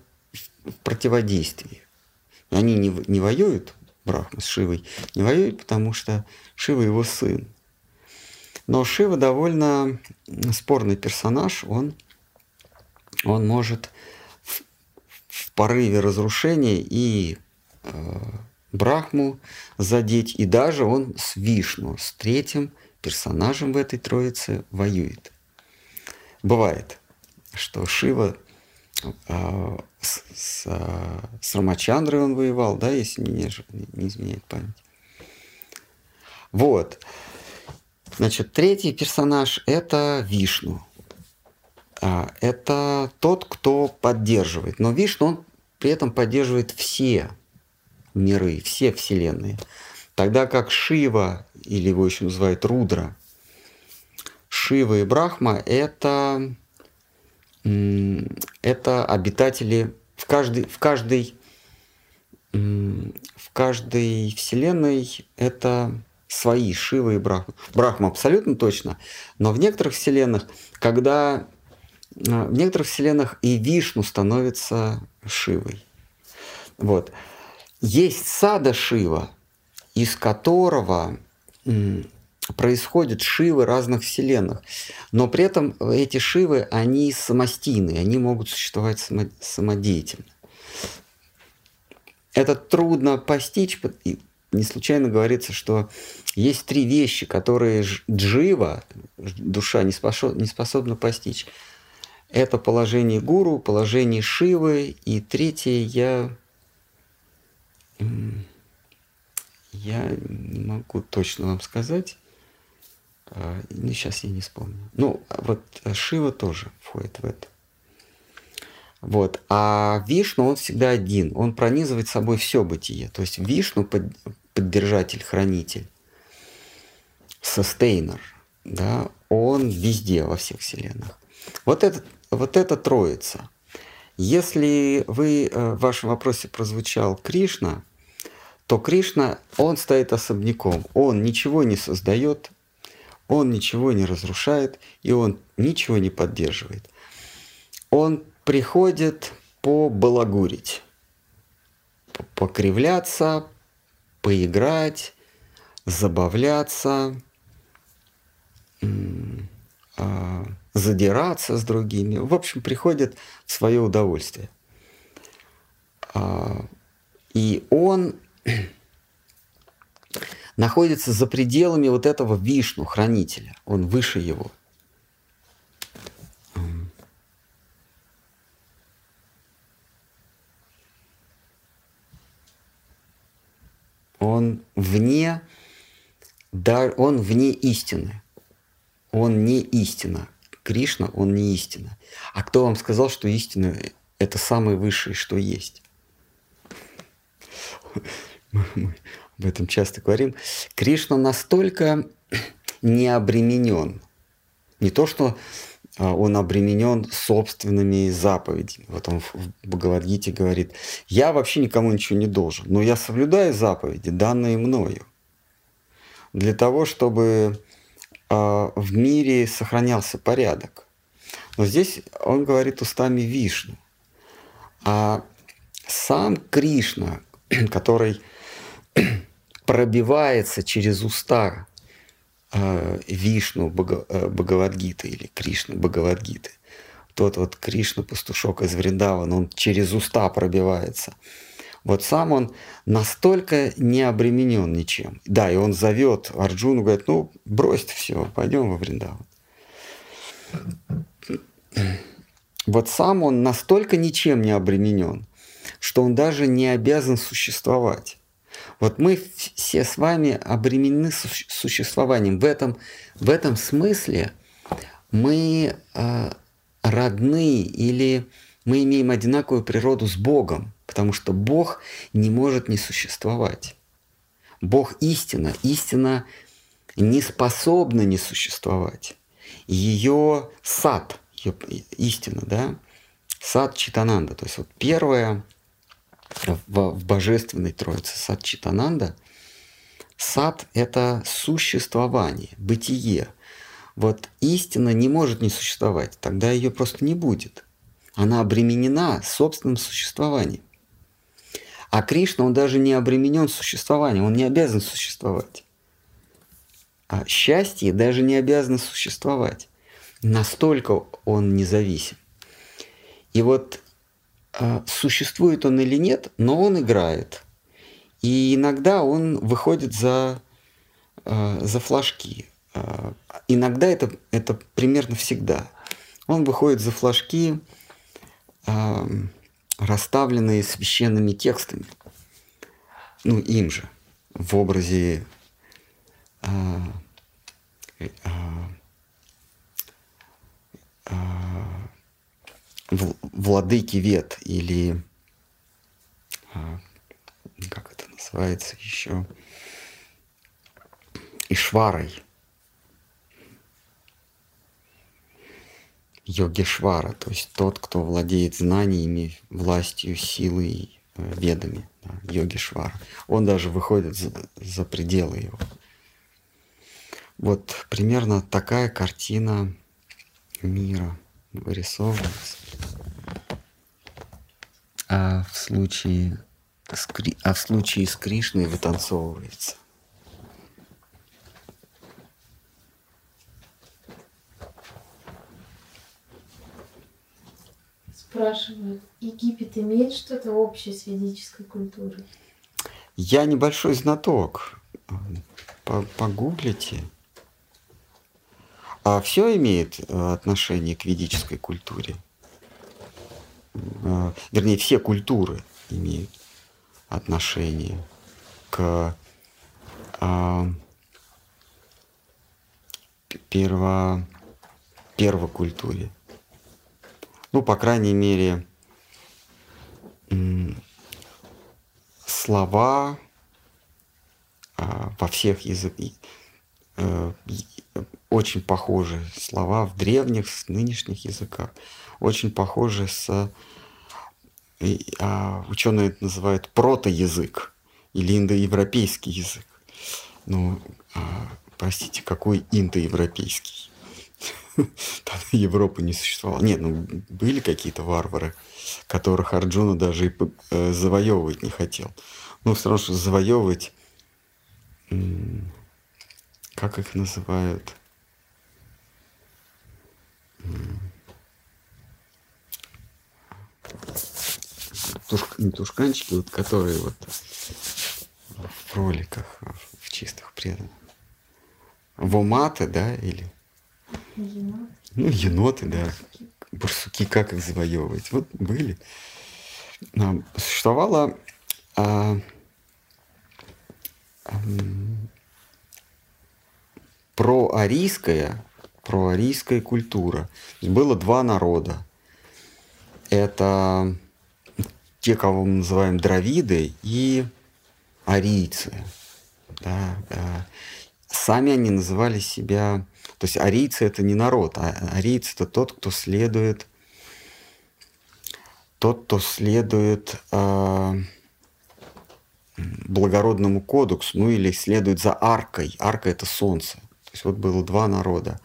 в противодействии. Они не, не воюют, Брахма с Шивой, не воюют, потому что Шива его сын. Но Шива довольно спорный персонаж, он, он может в, в порыве разрушения и э, Брахму задеть, и даже он с Вишну, с третьим персонажем в этой троице воюет. Бывает, что Шива а, с, с, а, с Рамачандрой он воевал, да, если не, не, не изменяет память. Вот. Значит, третий персонаж – это Вишну. А, это тот, кто поддерживает. Но Вишну, он при этом поддерживает все миры, все вселенные. Тогда как Шива, или его еще называют Рудра, Шива и Брахма – это это обитатели в каждой, в каждой, в каждой вселенной это свои Шивы и Брахма. Брахма абсолютно точно, но в некоторых вселенных, когда в некоторых вселенных и Вишну становится Шивой. Вот. Есть сада Шива, из которого происходят шивы разных вселенных. Но при этом эти шивы, они самостийные, они могут существовать самодеятельно. Это трудно постичь, не случайно говорится, что есть три вещи, которые джива, душа, не способна, не способна постичь. Это положение гуру, положение Шивы, и третье я я не могу точно вам сказать. А, ну, сейчас я не вспомню. Ну, вот Шива тоже входит в это. Вот. А Вишну, он всегда один. Он пронизывает собой все бытие. То есть Вишну – поддержатель, хранитель, сустейнер, да, он везде, во всех вселенных. Вот это, вот это троица. Если вы, э, в вашем вопросе прозвучал Кришна – то Кришна, он стоит особняком, он ничего не создает, он ничего не разрушает, и он ничего не поддерживает. Он приходит побалагурить, покривляться, поиграть, забавляться, а, задираться с другими. В общем, приходит в свое удовольствие. А, и он находится за пределами вот этого Вишну, хранителя. Он выше его. Он вне, да, он вне истины. Он не истина. Кришна, он не истина. А кто вам сказал, что истина – это самое высшее, что есть? (laughs) об этом часто говорим, Кришна настолько не обременен. Не то, что а, он обременен собственными заповедями. Вот он в Бхагавадгите говорит, я вообще никому ничего не должен, но я соблюдаю заповеди, данные мною, для того, чтобы а, в мире сохранялся порядок. Но здесь он говорит устами Вишну. А сам Кришна, (clears throat) который (clears throat) пробивается через уста э, Вишну Бхагавадгиты или Кришна Бхагавадгиты. Тот вот Кришна, пастушок из Вриндавана, он через уста пробивается. Вот сам он настолько не обременен ничем. Да, и он зовет Арджуну, говорит, ну, брось все, пойдем во Вриндаван. (clears throat) Вот сам он настолько ничем не обременен, что он даже не обязан существовать. Вот мы все с вами обременены существованием. В этом, в этом смысле мы э, родны или мы имеем одинаковую природу с Богом, потому что Бог не может не существовать. Бог истина, истина не способна не существовать. Ее сад, ее истина, да, сад Читананда. То есть вот первое в, в божественной Троице сад Читананда, сад – это существование, бытие. Вот истина не может не существовать, тогда ее просто не будет. Она обременена собственным существованием. А Кришна, он даже не обременен существованием, он не обязан существовать. А счастье даже не обязано существовать. Настолько он независим. И вот существует он или нет, но он играет. И иногда он выходит за, а, за флажки. А, иногда это, это примерно всегда. Он выходит за флажки, расставленные священными текстами. Ну, им же, в образе владыки Вет или а, как это называется еще Ишварой. Йогишвара, то есть тот, кто владеет знаниями, властью, силой, э, ведами, да, йогишвара. Он даже выходит за, за пределы его. Вот примерно такая картина мира – вырисовывается. А в случае с, Кри... а в случае с Кришной вытанцовывается. Спрашивают, Египет имеет что-то общее с ведической культурой? Я небольшой знаток. Погуглите. А все имеет э, отношение к ведической культуре. Э, вернее, все культуры имеют отношение к а, перво, первокультуре. Ну, по крайней мере, слова во всех языках, э, очень похожи слова в древних, с нынешних языках, очень похожи с а, ученые это называют протоязык или индоевропейский язык. Ну, а, простите, какой индоевропейский? (laughs) Тогда Европы не существовало. Нет, ну были какие-то варвары, которых Арджуна даже и э, завоевывать не хотел. Ну, все равно, что завоевывать, как их называют? Туш, не тушканчики, вот которые вот в роликах, в чистых преданных. Воматы, да, или? Еноты. Ну, еноты, да. Барсуки, как их завоевывать? Вот были. А, существовала а, а, проарийская, проарийская культура. Было два народа. Это те, кого мы называем дравиды и арийцы. Да, да. Сами они называли себя... То есть арийцы — это не народ, а арийцы — это тот, кто следует... Тот, кто следует э, благородному кодексу, ну или следует за аркой. Арка — это солнце. То есть вот было два народа.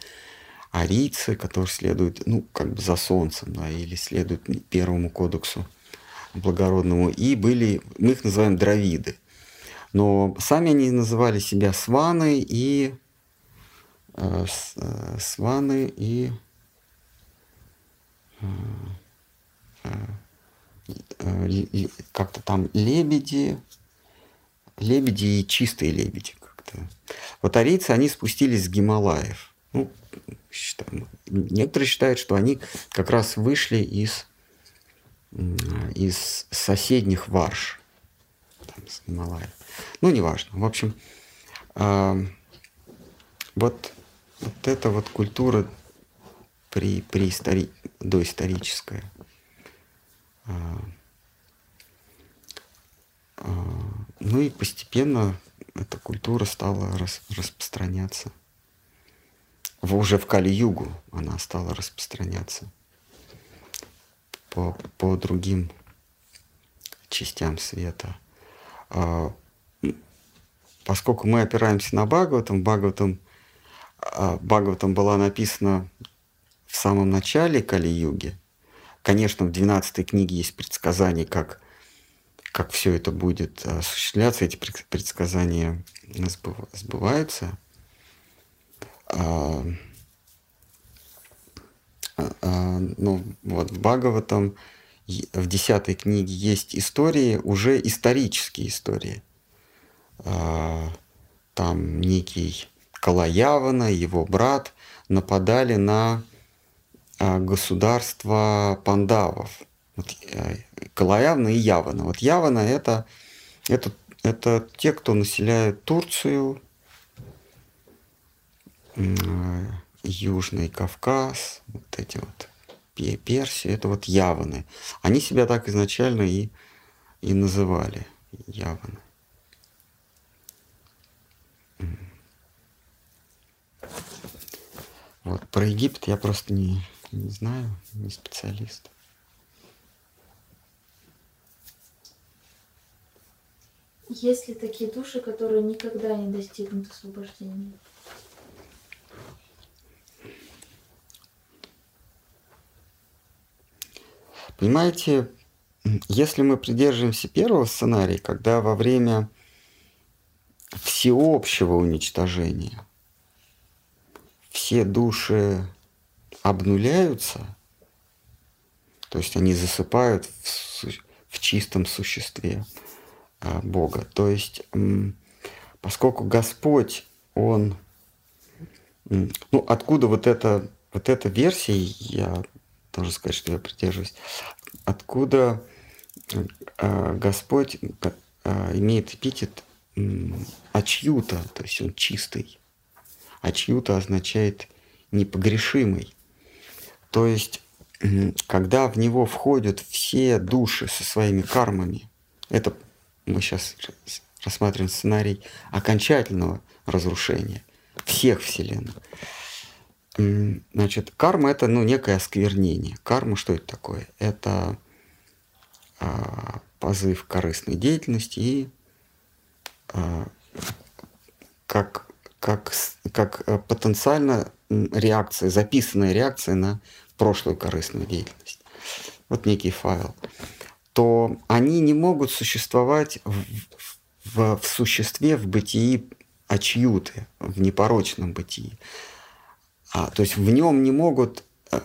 Арийцы, которые следуют, ну, как бы за солнцем, да, или следуют первому кодексу благородному, и были, мы их называем дравиды. Но сами они называли себя сваны и э, э сваны и э, э, как-то там лебеди, лебеди и чистые лебеди как-то. Вот арийцы, они спустились с Гималаев. Считаю, некоторые считают, что они как раз вышли из из соседних варш, там, с Гималая. Ну, неважно. В общем, э, вот, вот эта вот культура при, при истори, доисторическая. Э, э, ну и постепенно эта культура стала рас, распространяться. В, уже в Кали-Югу она стала распространяться по, по другим частям света. А, поскольку мы опираемся на Бхагаватам, Бхагаватам, а, Бхагаватам была написана в самом начале Кали-юги. Конечно, в 12 книге есть предсказания, как, как все это будет осуществляться. Эти предсказания сбываются. А, а, а, ну, вот в Бхагаватам в десятой книге есть истории, уже исторические истории. А, там некий Калаявана, его брат, нападали на государство пандавов. Вот, э, Калаявна и Явана. Вот Явана это, это, это те, кто населяют Турцию, Южный Кавказ, вот эти вот Персию, это вот яваны. Они себя так изначально и, и называли яваны. Вот про Египет я просто не, не знаю, не специалист. Есть ли такие души, которые никогда не достигнут освобождения? Понимаете, если мы придерживаемся первого сценария, когда во время всеобщего уничтожения все души обнуляются, то есть они засыпают в, в чистом существе а, Бога. То есть, поскольку Господь, Он... Ну, откуда вот эта, вот эта версия, я должен сказать, что я придерживаюсь, откуда а, Господь а, имеет эпитет Ачьюта, то есть он чистый. Ачьюта означает непогрешимый. То есть, когда в него входят все души со своими кармами, это мы сейчас рассматриваем сценарий окончательного разрушения всех вселенных. Значит, карма это ну, некое осквернение. Карма что это такое? Это а, позыв корыстной деятельности и а, как, как, как э, потенциально реакция, записанная реакция на прошлую корыстную деятельность. Вот некий файл. То они не могут существовать в, в, в существе, в бытии очьюты, в непорочном бытии. А, то есть в нем не могут, э,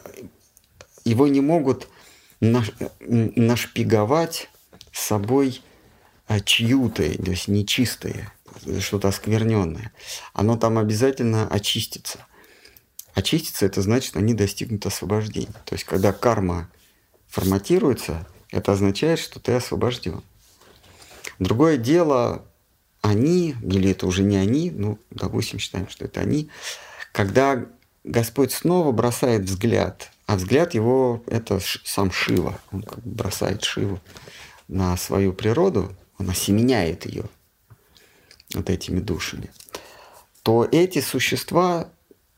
его не могут наш, нашпиговать собой чьютое, то есть нечистое, что-то оскверненное. Оно там обязательно очистится. Очиститься – это значит, они достигнут освобождения. То есть, когда карма форматируется, это означает, что ты освобожден. Другое дело, они, или это уже не они, ну, допустим, считаем, что это они, когда Господь снова бросает взгляд, а взгляд его – это сам Шива, он как бы бросает Шиву на свою природу, он осеменяет ее вот этими душами, то эти существа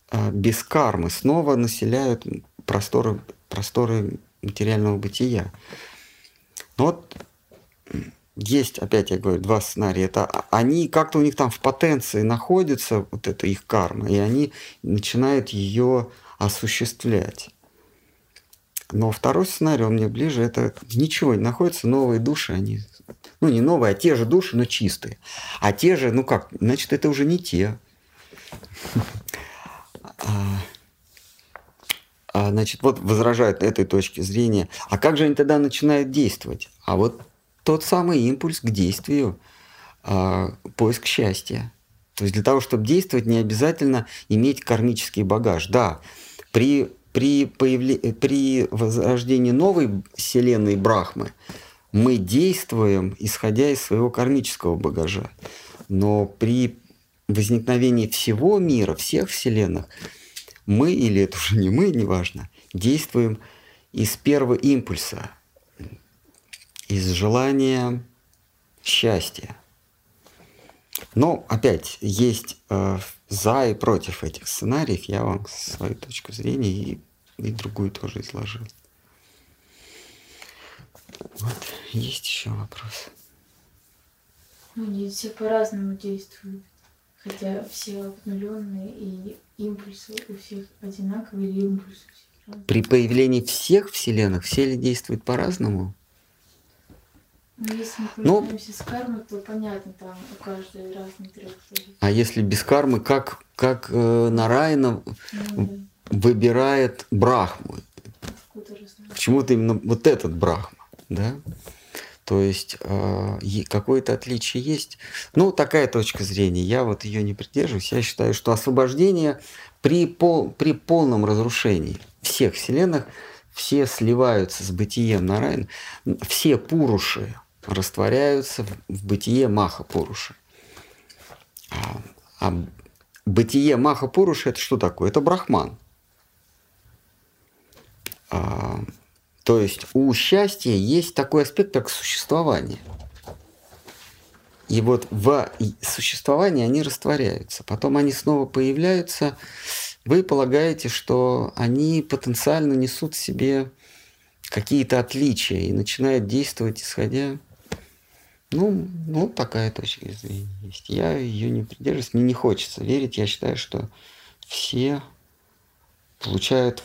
а, без кармы снова населяют просторы, просторы материального бытия. Вот есть, опять я говорю, два сценария. Это они как-то у них там в потенции находятся, вот это их карма, и они начинают ее осуществлять. Но второй сценарий, он мне ближе, это ничего не находится, новые души, они ну, не новые, а те же души, но чистые. А те же, ну как, значит, это уже не те. А, а, значит, вот возражают этой точки зрения. А как же они тогда начинают действовать? А вот тот самый импульс к действию, а, поиск счастья. То есть для того, чтобы действовать, не обязательно иметь кармический багаж. Да, при, при, появле... при возрождении новой вселенной Брахмы мы действуем, исходя из своего кармического багажа. Но при возникновении всего мира, всех вселенных, мы, или это уже не мы, неважно, действуем из первого импульса, из желания счастья. Но опять есть э, за и против этих сценариев. Я вам свою точку зрения и, и другую тоже изложил. Вот, есть еще вопрос. Ну, они все по-разному действуют. Хотя все обнуленные и импульсы у всех одинаковые, или импульсы у всех При появлении всех вселенных все ли действуют по-разному? Ну, если мы ну, с кармой, то понятно, там у каждой разный трек. А если без кармы, как, как э, Нарайна ну, да. выбирает Брахму? Почему-то именно вот этот Брахма да, то есть э, какое-то отличие есть. Ну, такая точка зрения. Я вот ее не придерживаюсь. Я считаю, что освобождение при, пол, при полном разрушении всех вселенных, все сливаются с бытием Нараян, все пуруши растворяются в, бытие Маха Пуруши. А, а бытие Маха Пуруши это что такое? Это Брахман. А, то есть у счастья есть такой аспект, как существование. И вот в существовании они растворяются. Потом они снова появляются. Вы полагаете, что они потенциально несут в себе какие-то отличия и начинают действовать, исходя... Ну, ну, такая точка зрения есть. Я ее не придерживаюсь, мне не хочется верить. Я считаю, что все получают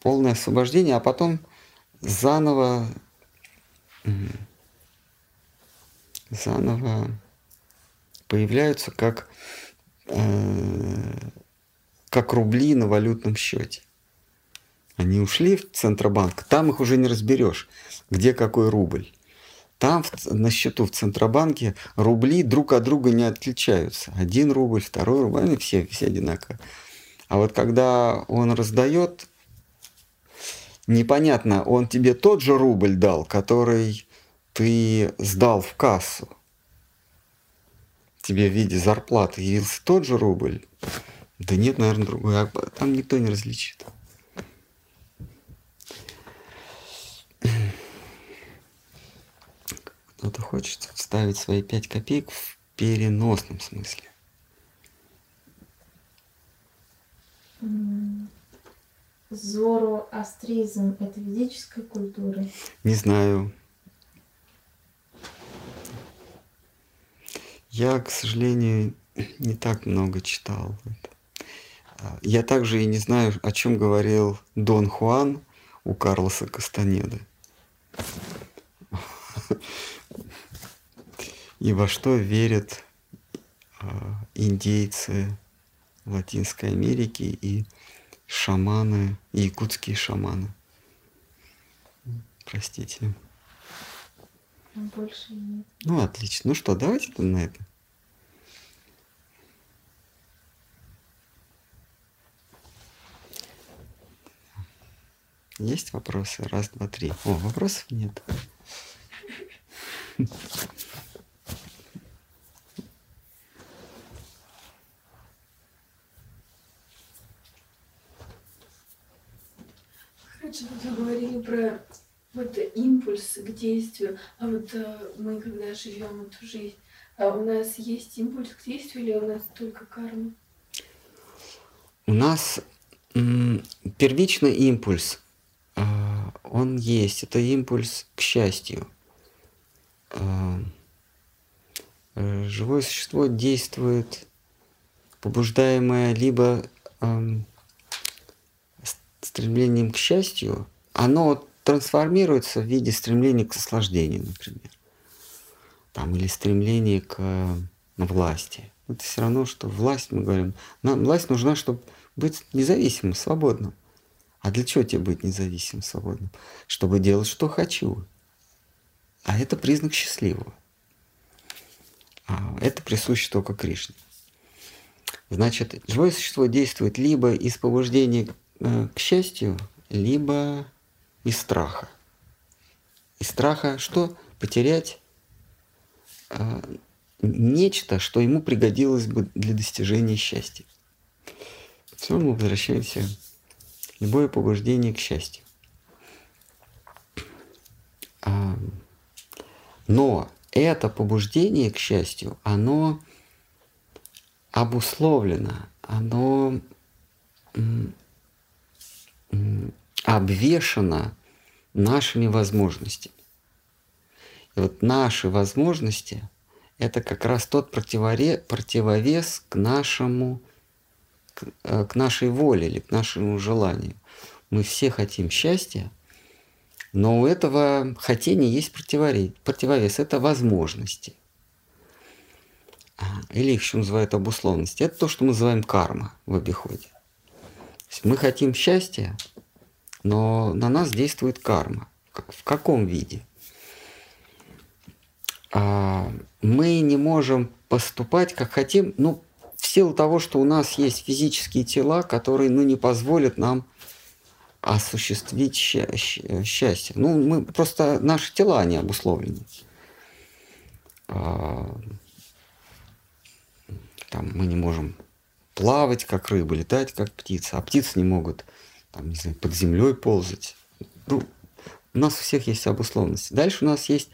полное освобождение, а потом заново, заново появляются как, э, как рубли на валютном счете. Они ушли в Центробанк, там их уже не разберешь, где какой рубль. Там на счету в Центробанке рубли друг от друга не отличаются. Один рубль, второй рубль, они все, все одинаковые. А вот когда он раздает, непонятно, он тебе тот же рубль дал, который ты сдал в кассу. Тебе в виде зарплаты явился тот же рубль. Да нет, наверное, другой. А там никто не различит. Кто-то хочет вставить свои 5 копеек в переносном смысле. Зороастризм – это ведическая культура? Не знаю. Я, к сожалению, не так много читал. Я также и не знаю, о чем говорил Дон Хуан у Карлоса Кастанеды и во что верят а, индейцы Латинской Америки и шаманы, и якутские шаманы. Простите. Больше нет. Ну, отлично. Ну что, давайте на это. Есть вопросы? Раз, два, три. О, вопросов нет. Раньше вы говорили про вот импульс к действию, а вот э, мы когда живем эту жизнь, а у нас есть импульс к действию или у нас только карма? У нас первичный импульс, э, он есть, это импульс к счастью. Э, живое существо действует, побуждаемое либо э, стремлением к счастью, оно трансформируется в виде стремления к наслаждению, например. Там, или стремление к власти. Это все равно, что власть, мы говорим, нам власть нужна, чтобы быть независимым, свободным. А для чего тебе быть независимым, свободным? Чтобы делать, что хочу. А это признак счастливого. А это присуще только Кришне. Значит, живое существо действует либо из побуждения к счастью, либо из страха. Из страха что? Потерять э, нечто, что ему пригодилось бы для достижения счастья. Все, мы возвращаемся. Любое побуждение к счастью. Но это побуждение к счастью, оно обусловлено, оно обвешена нашими возможностями. И вот наши возможности – это как раз тот противовес к нашему, к, э, к нашей воле или к нашему желанию. Мы все хотим счастья, но у этого хотения есть противовес – это возможности. А, или их еще называют обусловленности. Это то, что мы называем карма в обиходе мы хотим счастья, но на нас действует карма. В каком виде? А, мы не можем поступать, как хотим, ну, в силу того, что у нас есть физические тела, которые ну, не позволят нам осуществить счастье. Ну, мы просто наши тела не обусловлены. А, там мы не можем плавать, как рыба, летать, как птица. А птицы не могут там, не знаю, под землей ползать. Ну, у нас у всех есть обусловленности. Дальше у нас есть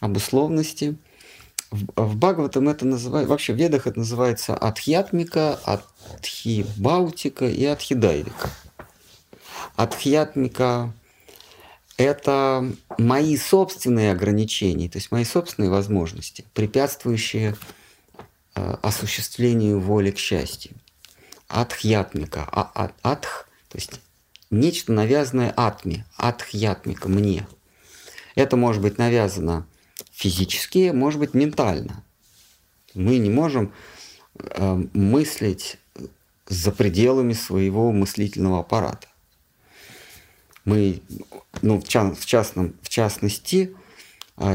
обусловленности. В, в Бхагаватам это называется, вообще в ведах это называется Адхьятмика, Адхибаутика и Адхидайвика. Адхьятмика – это мои собственные ограничения, то есть мои собственные возможности, препятствующие осуществлению воли к счастью. Адхьятмика. А, а, адх, то есть нечто навязанное атме, атхьятмика, мне. Это может быть навязано физически, может быть ментально. Мы не можем э, мыслить за пределами своего мыслительного аппарата. Мы, ну, в, ча- в, частном, в частности, э,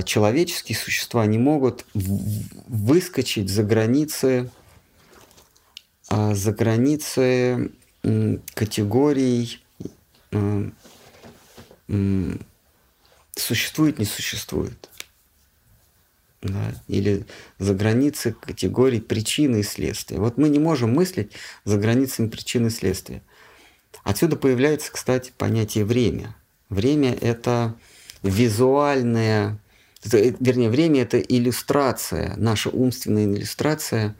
человеческие существа не могут выскочить за границы, э, за границы категорий э, существует, не существует да, или за границы категорий причины и следствия. Вот мы не можем мыслить за границами причины и следствия. Отсюда появляется, кстати, понятие время. Время – это визуальное, вернее, время – это иллюстрация, наша умственная иллюстрация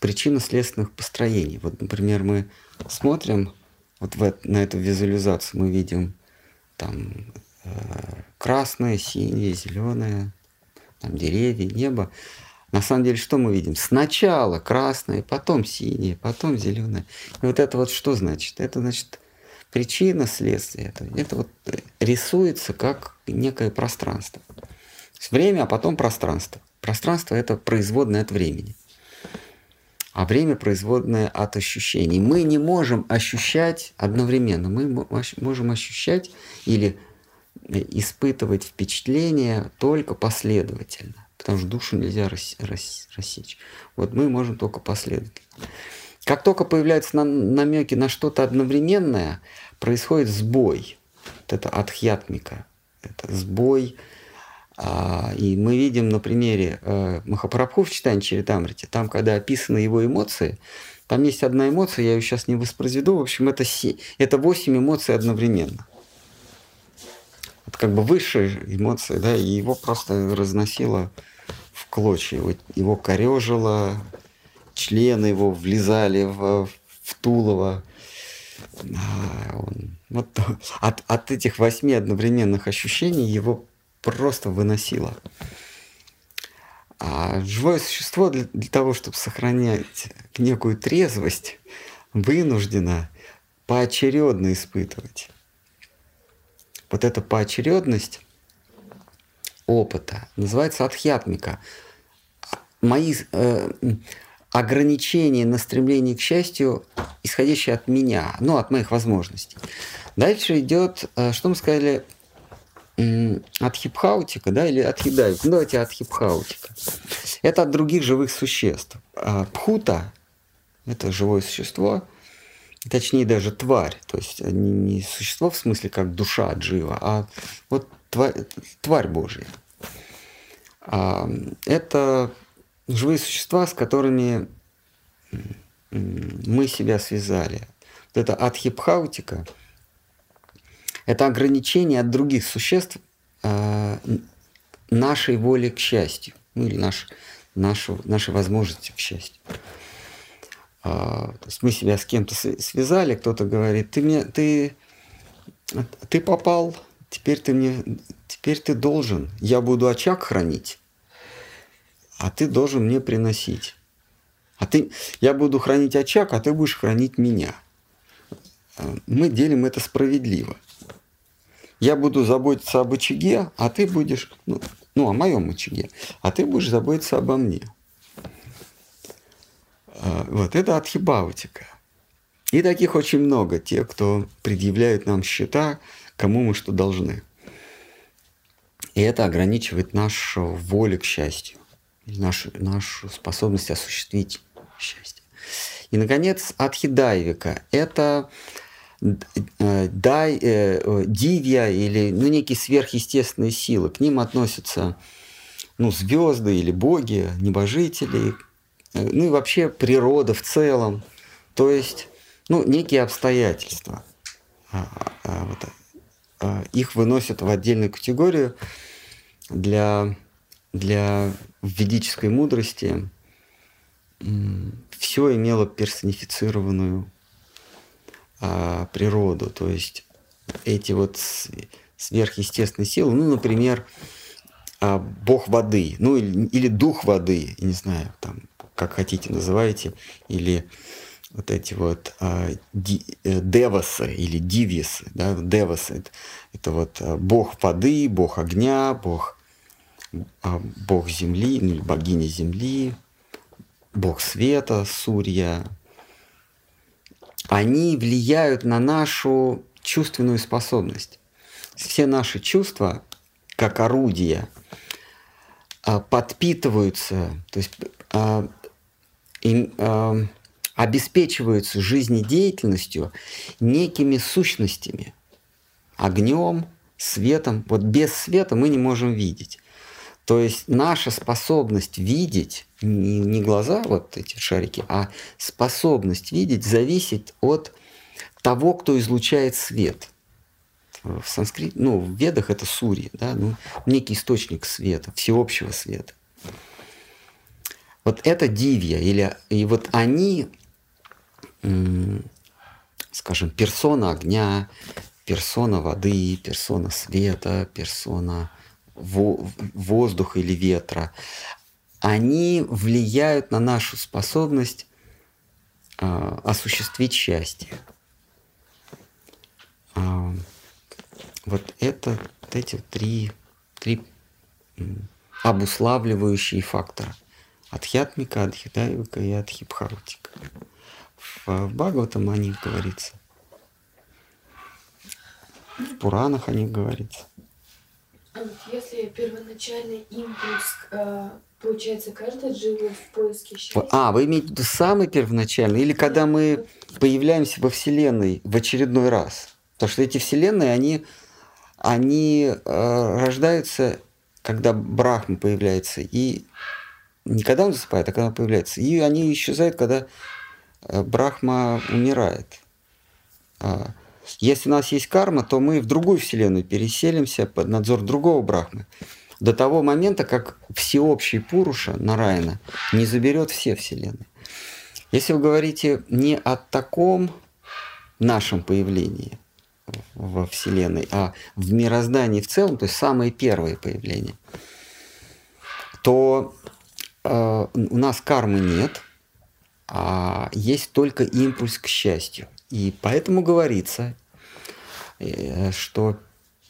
причинно-следственных построений. Вот, например, мы смотрим вот в, на эту визуализацию, мы видим там э, красное, синее, зеленое, там деревья, небо. На самом деле, что мы видим? Сначала красное, потом синее, потом зеленое. И вот это вот что значит? Это значит причина, следствие. Это, это вот рисуется как некое пространство. Время, а потом пространство. Пространство – это производное от времени. А время производное от ощущений. Мы не можем ощущать одновременно. Мы можем ощущать или испытывать впечатление только последовательно, потому что душу нельзя рас, рас, рассечь. Вот мы можем только последовательно. Как только появляются на, намеки на что-то одновременное, происходит сбой. Вот это адхьятмика, это сбой. А, и мы видим на примере э, Махапрабху в читании Чаритамрити, там, когда описаны его эмоции, там есть одна эмоция, я ее сейчас не воспроизведу, в общем, это, это 8 эмоций одновременно это как бы высшие эмоции, да, и его просто разносило в клочья, его, его корежило, члены его влезали в, в тулово. А, он, вот, от, от этих восьми одновременных ощущений его просто выносило. А живое существо для, для того, чтобы сохранять некую трезвость, вынуждено поочередно испытывать вот эта поочередность опыта называется адхьятмика. Мои э, ограничения на стремление к счастью, исходящие от меня, ну, от моих возможностей. Дальше идет, э, что мы сказали, от хипхаутика, да, или от хидайка. Ну, давайте от хипхаутика. Это от других живых существ. А пхута – это живое существо, точнее даже тварь, то есть не, существо в смысле как душа джива, а вот тварь, тварь Божья. А, это живые существа, с которыми мы себя связали. Вот это адхипхаутика – это ограничение от других существ а, нашей воли к счастью, ну или наш, нашу, нашей возможности к счастью. А, то есть мы себя с кем-то связали, кто-то говорит, ты мне, ты, ты попал, теперь ты мне, теперь ты должен, я буду очаг хранить, а ты должен мне приносить. А ты, я буду хранить очаг, а ты будешь хранить меня. Мы делим это справедливо. Я буду заботиться об очаге, а ты будешь, ну, ну о моем очаге, а ты будешь заботиться обо мне. А, вот это атхибаутика. И таких очень много, те, кто предъявляют нам счета, кому мы что должны. И это ограничивает нашу волю к счастью, нашу, нашу способность осуществить счастье. И, наконец, атхидайвика – это дай, э, дивья или ну, некие сверхъестественные силы. К ним относятся ну, звезды или боги, небожители, ну и вообще природа в целом. То есть, ну, некие обстоятельства. А, а, вот, а, их выносят в отдельную категорию для, для ведической мудрости. Все имело персонифицированную а, природу. То есть эти вот сверхъестественные силы, ну, например, а, бог воды, ну или, или дух воды, не знаю, там как хотите называйте, или вот эти вот а, ди, э, девасы или дивисы, да, девасы, это, это вот а, бог воды, бог огня, бог, а, бог земли, ну, богиня земли, бог света, Сурья, они влияют на нашу чувственную способность. Все наши чувства, как орудия, а, подпитываются, то есть а, а, обеспечиваются жизнедеятельностью некими сущностями, огнем, светом. Вот без света мы не можем видеть. То есть наша способность видеть, не, глаза вот эти шарики, а способность видеть зависит от того, кто излучает свет. В санскрите, ну, в ведах это сури, да, ну, некий источник света, всеобщего света. Вот это дивья, или, и вот они, скажем, персона огня, персона воды, персона света, персона воздуха или ветра, они влияют на нашу способность э, осуществить счастье. Э, вот это вот эти три, три обуславливающие фактора. Адхьятмика, Адхидайвика и Адхипхаутика. В, в Бхагаватам о них говорится. В Пуранах о них говорится. А вот если первоначальный импульс, э, получается, каждый живет в поиске счастья? А, вы имеете в виду самый первоначальный? Или когда мы появляемся во Вселенной в очередной раз? Потому что эти Вселенные, они, они э, рождаются, когда Брахма появляется, и не когда он засыпает, а когда он появляется. И они исчезают, когда э, Брахма умирает. Если у нас есть карма, то мы в другую вселенную переселимся под надзор другого брахмы. До того момента, как всеобщий Пуруша, Нараяна, не заберет все вселенные. Если вы говорите не о таком нашем появлении во Вселенной, а в мироздании в целом, то есть самое первое появление, то э, у нас кармы нет, а есть только импульс к счастью. И поэтому говорится, что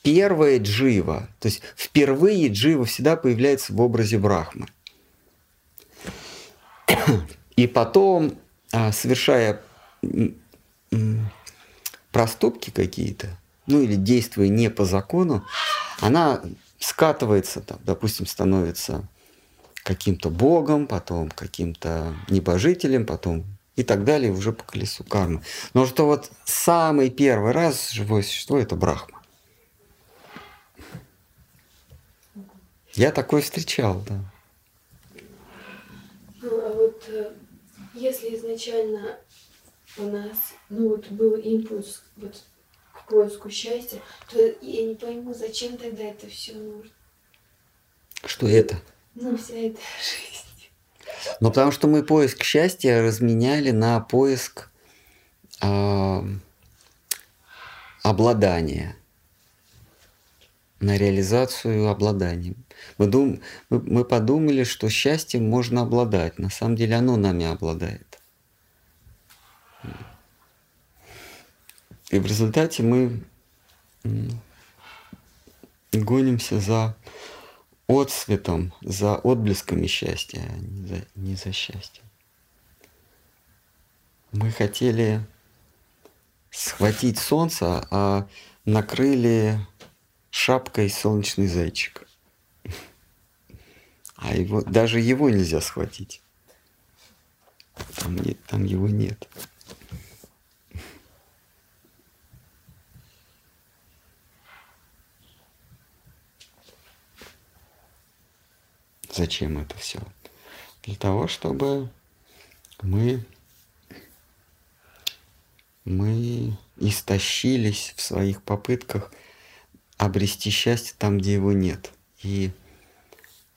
первая джива, то есть впервые джива всегда появляется в образе Брахмы. И потом, а, совершая проступки какие-то, ну или действуя не по закону, она скатывается, там, допустим, становится каким-то богом, потом каким-то небожителем, потом и так далее уже по колесу кармы. Но что вот самый первый раз живое существо – это Брахма. Я такое встречал, да. Ну, а вот э, если изначально у нас, ну вот был импульс вот к поиску счастья, то я не пойму, зачем тогда это все нужно. Что это? Ну, вся эта (laughs) жизнь. Ну, потому что мы поиск счастья разменяли на поиск э, обладания, на реализацию обладания. Мы, дум, мы, мы подумали, что счастьем можно обладать. На самом деле оно нами обладает. И в результате мы гонимся за отсветом, за отблесками счастья, а не за, не за счастьем. Мы хотели схватить солнце, а накрыли шапкой солнечный зайчик. А его, даже его нельзя схватить. Там, нет, там его нет. Зачем это все? Для того, чтобы мы, мы истощились в своих попытках обрести счастье там, где его нет. И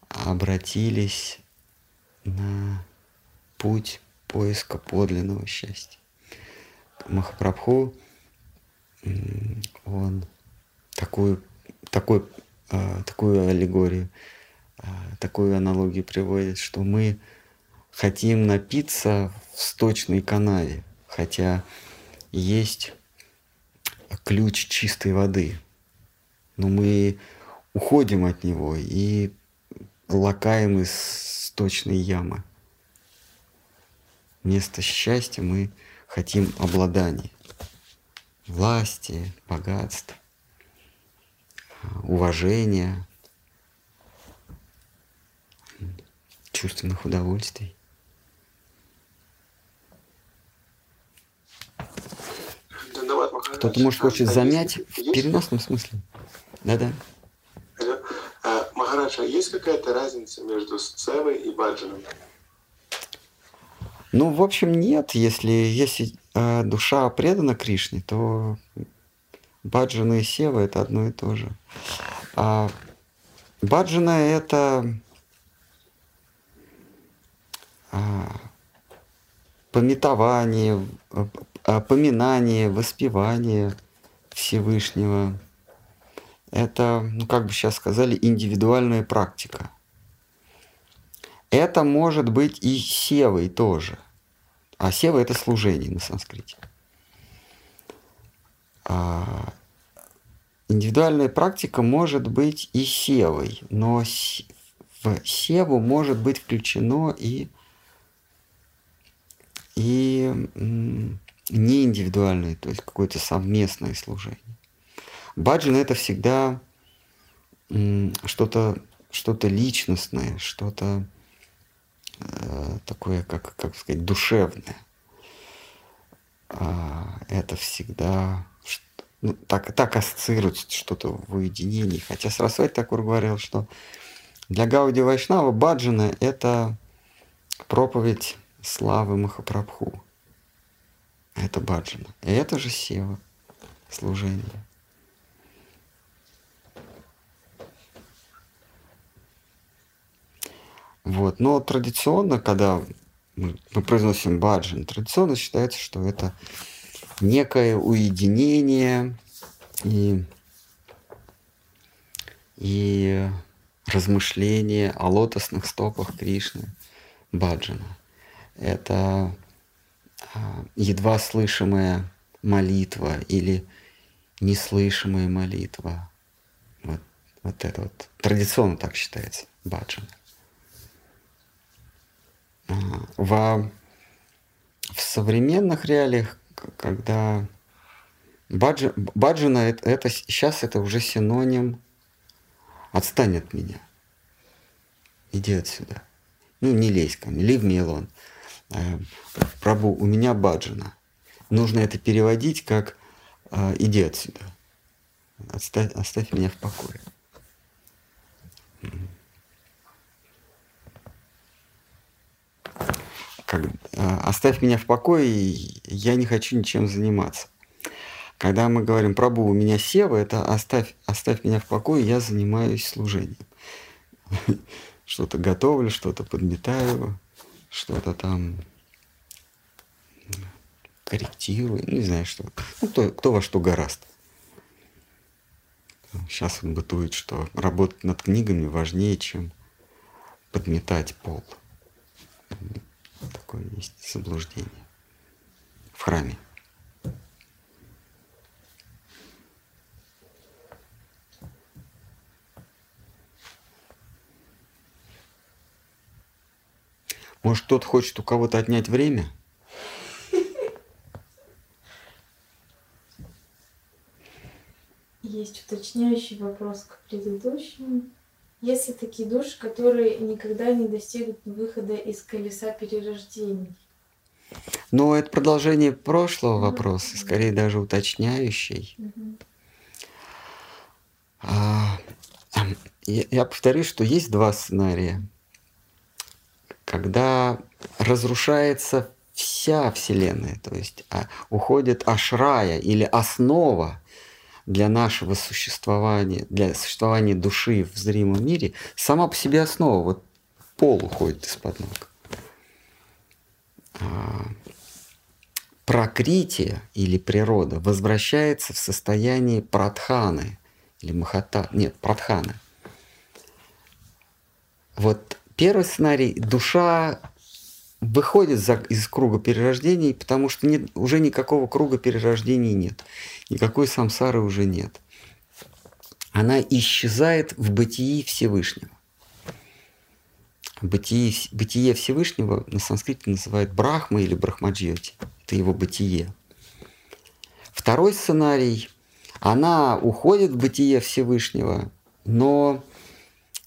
обратились на путь поиска подлинного счастья. Махапрабху, он такую, такой, а, такую аллегорию такую аналогию приводит, что мы хотим напиться в сточной канаве. хотя есть ключ чистой воды. Но мы уходим от него и лакаем из сточной ямы. Вместо счастья мы хотим обладания, власти, богатств, уважения, чувственных удовольствий. Кто-то, может, хочет замять в переносном смысле. Да-да. А, Махараджа, есть какая-то разница между сцевой и баджаном? Ну, в общем, нет. Если, если э, душа предана Кришне, то баджана и сева – это одно и то же. А баджана – это а, пометование, а, поминание, воспевание Всевышнего. Это, ну как бы сейчас сказали, индивидуальная практика. Это может быть и севой тоже. А сева – это служение на санскрите. А индивидуальная практика может быть и севой, но в севу может быть включено и и не индивидуальное, то есть какое-то совместное служение. Баджан это всегда что-то что-то личностное, что-то э, такое, как, как сказать, душевное. А, это всегда ну, так, так ассоциируется что-то в уединении. Хотя Сарасвати Такур говорил, что для Гауди Вайшнава Баджана – это проповедь славы Махапрабху. Это баджана. И это же сева, служение. Вот. Но традиционно, когда мы, произносим баджан, традиционно считается, что это некое уединение и, и размышление о лотосных стопах Кришны баджана это а, едва слышимая молитва или неслышимая молитва. Вот, вот это вот традиционно так считается, баджан. В, в современных реалиях, когда баджи, баджана это, это сейчас это уже синоним отстань от меня. Иди отсюда. Ну, не лезь ко мне, leave me alone. Э, Прабу, у меня баджана. Нужно это переводить как э, «иди отсюда, оставь, оставь меня в покое». Как, э, «Оставь меня в покое, я не хочу ничем заниматься». Когда мы говорим «Прабу, у меня сева», это «оставь, оставь меня в покое, я занимаюсь служением». (laughs) Что-то готовлю, что-то подметаю, что-то там корректирую, не знаю что. Ну, кто, кто во что гораст. Сейчас он бытует, что работать над книгами важнее, чем подметать пол. Такое есть заблуждение в храме. Может, кто-то хочет у кого-то отнять время? Есть уточняющий вопрос к предыдущему. Если такие души, которые никогда не достигнут выхода из колеса перерождений? Ну, это продолжение прошлого вопроса, скорее даже уточняющий. Угу. А, я, я повторюсь, что есть два сценария когда разрушается вся Вселенная, то есть а, уходит ашрая или основа для нашего существования, для существования души в зримом мире, сама по себе основа, вот пол уходит из-под ног. А, прокритие или природа возвращается в состояние пратханы или махата, нет, пратханы. Вот Первый сценарий – душа выходит за, из круга перерождений, потому что нет, уже никакого круга перерождений нет. Никакой самсары уже нет. Она исчезает в бытии Всевышнего. Бытие, бытие Всевышнего на санскрите называют Брахма или Брахмаджьоти. Это его бытие. Второй сценарий. Она уходит в бытие Всевышнего, но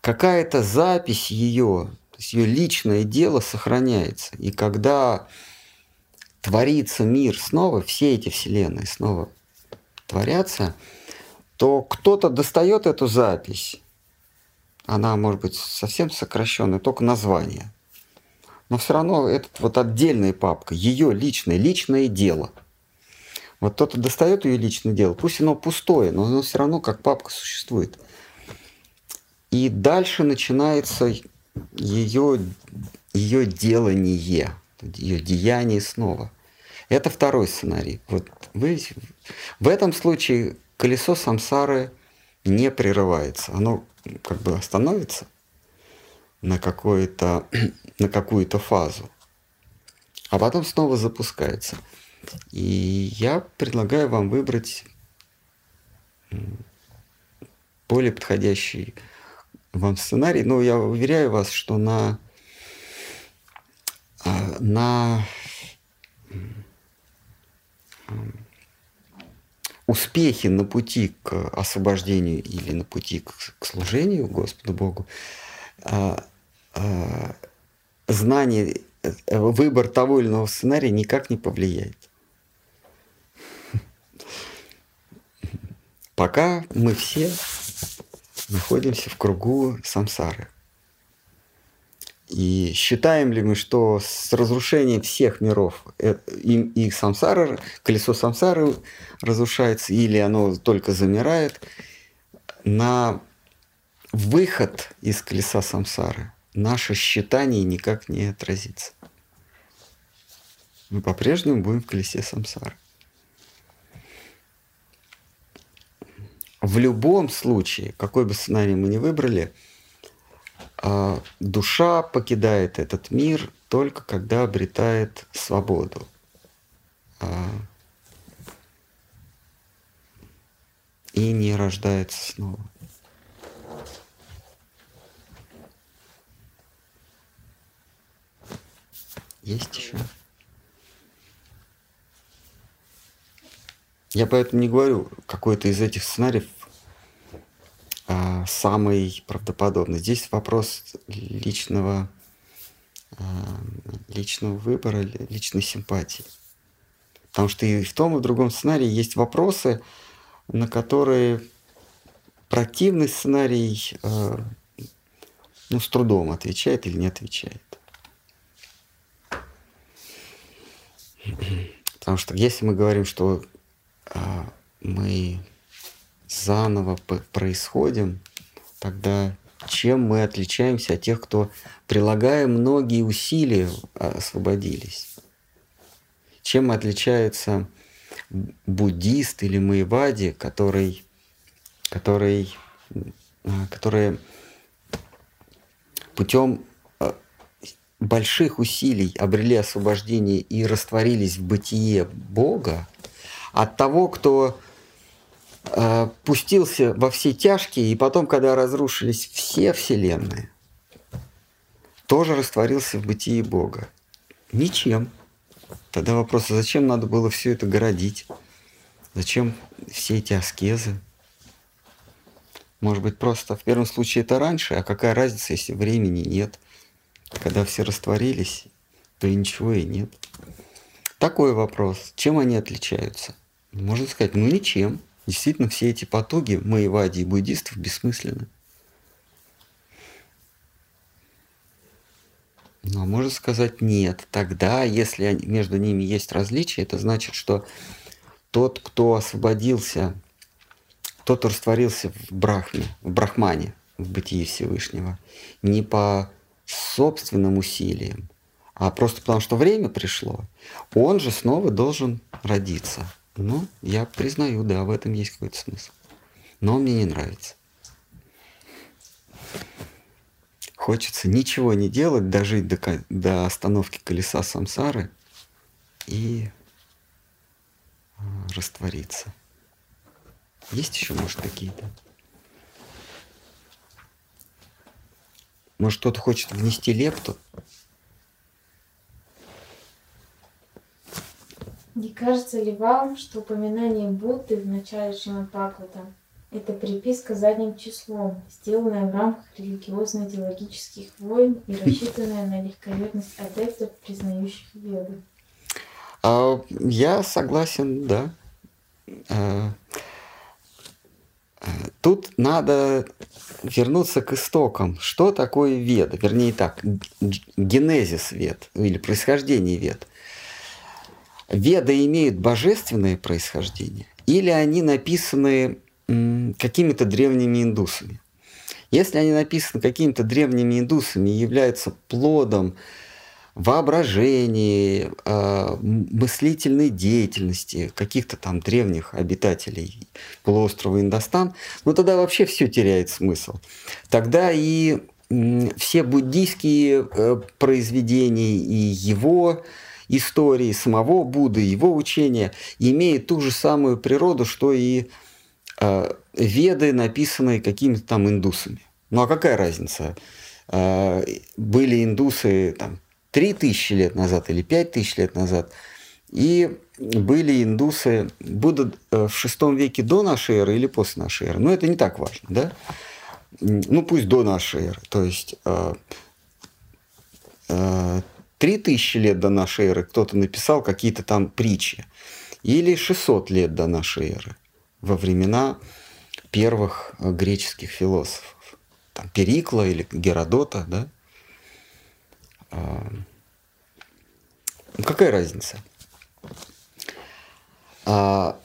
какая-то запись ее, то есть ее личное дело сохраняется. И когда творится мир снова, все эти вселенные снова творятся, то кто-то достает эту запись. Она может быть совсем сокращенная, только название. Но все равно это вот отдельная папка, ее личное, личное дело. Вот кто-то достает ее личное дело, пусть оно пустое, но оно все равно как папка существует. И дальше начинается ее, ее делание, ее деяние снова. Это второй сценарий. Вот вы, в этом случае колесо самсары не прерывается. Оно как бы остановится на, на какую-то фазу, а потом снова запускается. И я предлагаю вам выбрать более подходящий вам сценарий. Но я уверяю вас, что на, а, на успехи на пути к освобождению или на пути к, к служению Господу Богу, а, а, знание, э, выбор того или иного сценария никак не повлияет. Пока мы все находимся в кругу самсары. И считаем ли мы, что с разрушением всех миров э, и, и самсара, колесо самсары разрушается, или оно только замирает, на выход из колеса самсары наше считание никак не отразится. Мы по-прежнему будем в колесе самсары. В любом случае, какой бы сценарий мы ни выбрали – а душа покидает этот мир только когда обретает свободу. А, и не рождается снова. Есть еще? Я поэтому не говорю, какой-то из этих сценариев а, самый правдоподобный. Здесь вопрос личного, а, личного выбора, личной симпатии. Потому что и в том, и в другом сценарии есть вопросы, на которые противный сценарий а, ну, с трудом отвечает или не отвечает. Потому что если мы говорим, что мы заново происходим, тогда чем мы отличаемся от тех, кто, прилагая многие усилия, освободились? Чем отличается буддист или маевади, который, который, а, которые путем а, больших усилий обрели освобождение и растворились в бытие Бога, от того, кто Э, пустился во все тяжкие, и потом, когда разрушились все вселенные, тоже растворился в бытии Бога. Ничем. Тогда вопрос, а зачем надо было все это городить? Зачем все эти аскезы? Может быть, просто в первом случае это раньше, а какая разница, если времени нет? Когда все растворились, то и ничего и нет. Такой вопрос. Чем они отличаются? Можно сказать, ну ничем. Действительно, все эти потуги маевади и буддистов бессмысленны. Но можно сказать нет. Тогда, если между ними есть различия, это значит, что тот, кто освободился, тот, кто растворился в брахме, в брахмане, в бытии Всевышнего, не по собственным усилиям, а просто потому, что время пришло, он же снова должен родиться – ну, я признаю, да, в этом есть какой-то смысл. Но мне не нравится. хочется ничего не делать, дожить до, до остановки колеса самсары и а, раствориться. Есть еще, может, какие-то? Может, кто-то хочет внести лепту? Не кажется ли вам, что упоминание Будды в начале Шримад это приписка задним числом, сделанная в рамках религиозно-идеологических войн и рассчитанная на легковерность адептов, признающих веду? А, я согласен, да. А, а, тут надо вернуться к истокам. Что такое веда? Вернее так, генезис вед или происхождение вед. Веды имеют божественное происхождение или они написаны какими-то древними индусами? Если они написаны какими-то древними индусами и являются плодом воображения, э, мыслительной деятельности каких-то там древних обитателей полуострова Индостан, ну тогда вообще все теряет смысл. Тогда и все буддийские э, произведения и его истории, самого Будды, его учения имеют ту же самую природу, что и э, веды, написанные какими-то там индусами. Ну а какая разница? Были индусы там, 3000 лет назад или 5000 лет назад. И были индусы, Будда э, в шестом веке до нашей эры или после нашей эры. Но это не так важно, да? Ну, пусть до нашей эры. То есть э, э, три тысячи лет до нашей эры кто-то написал какие-то там притчи. Или 600 лет до нашей эры, во времена первых греческих философов. Там Перикла или Геродота, да? А, ну, какая разница? А,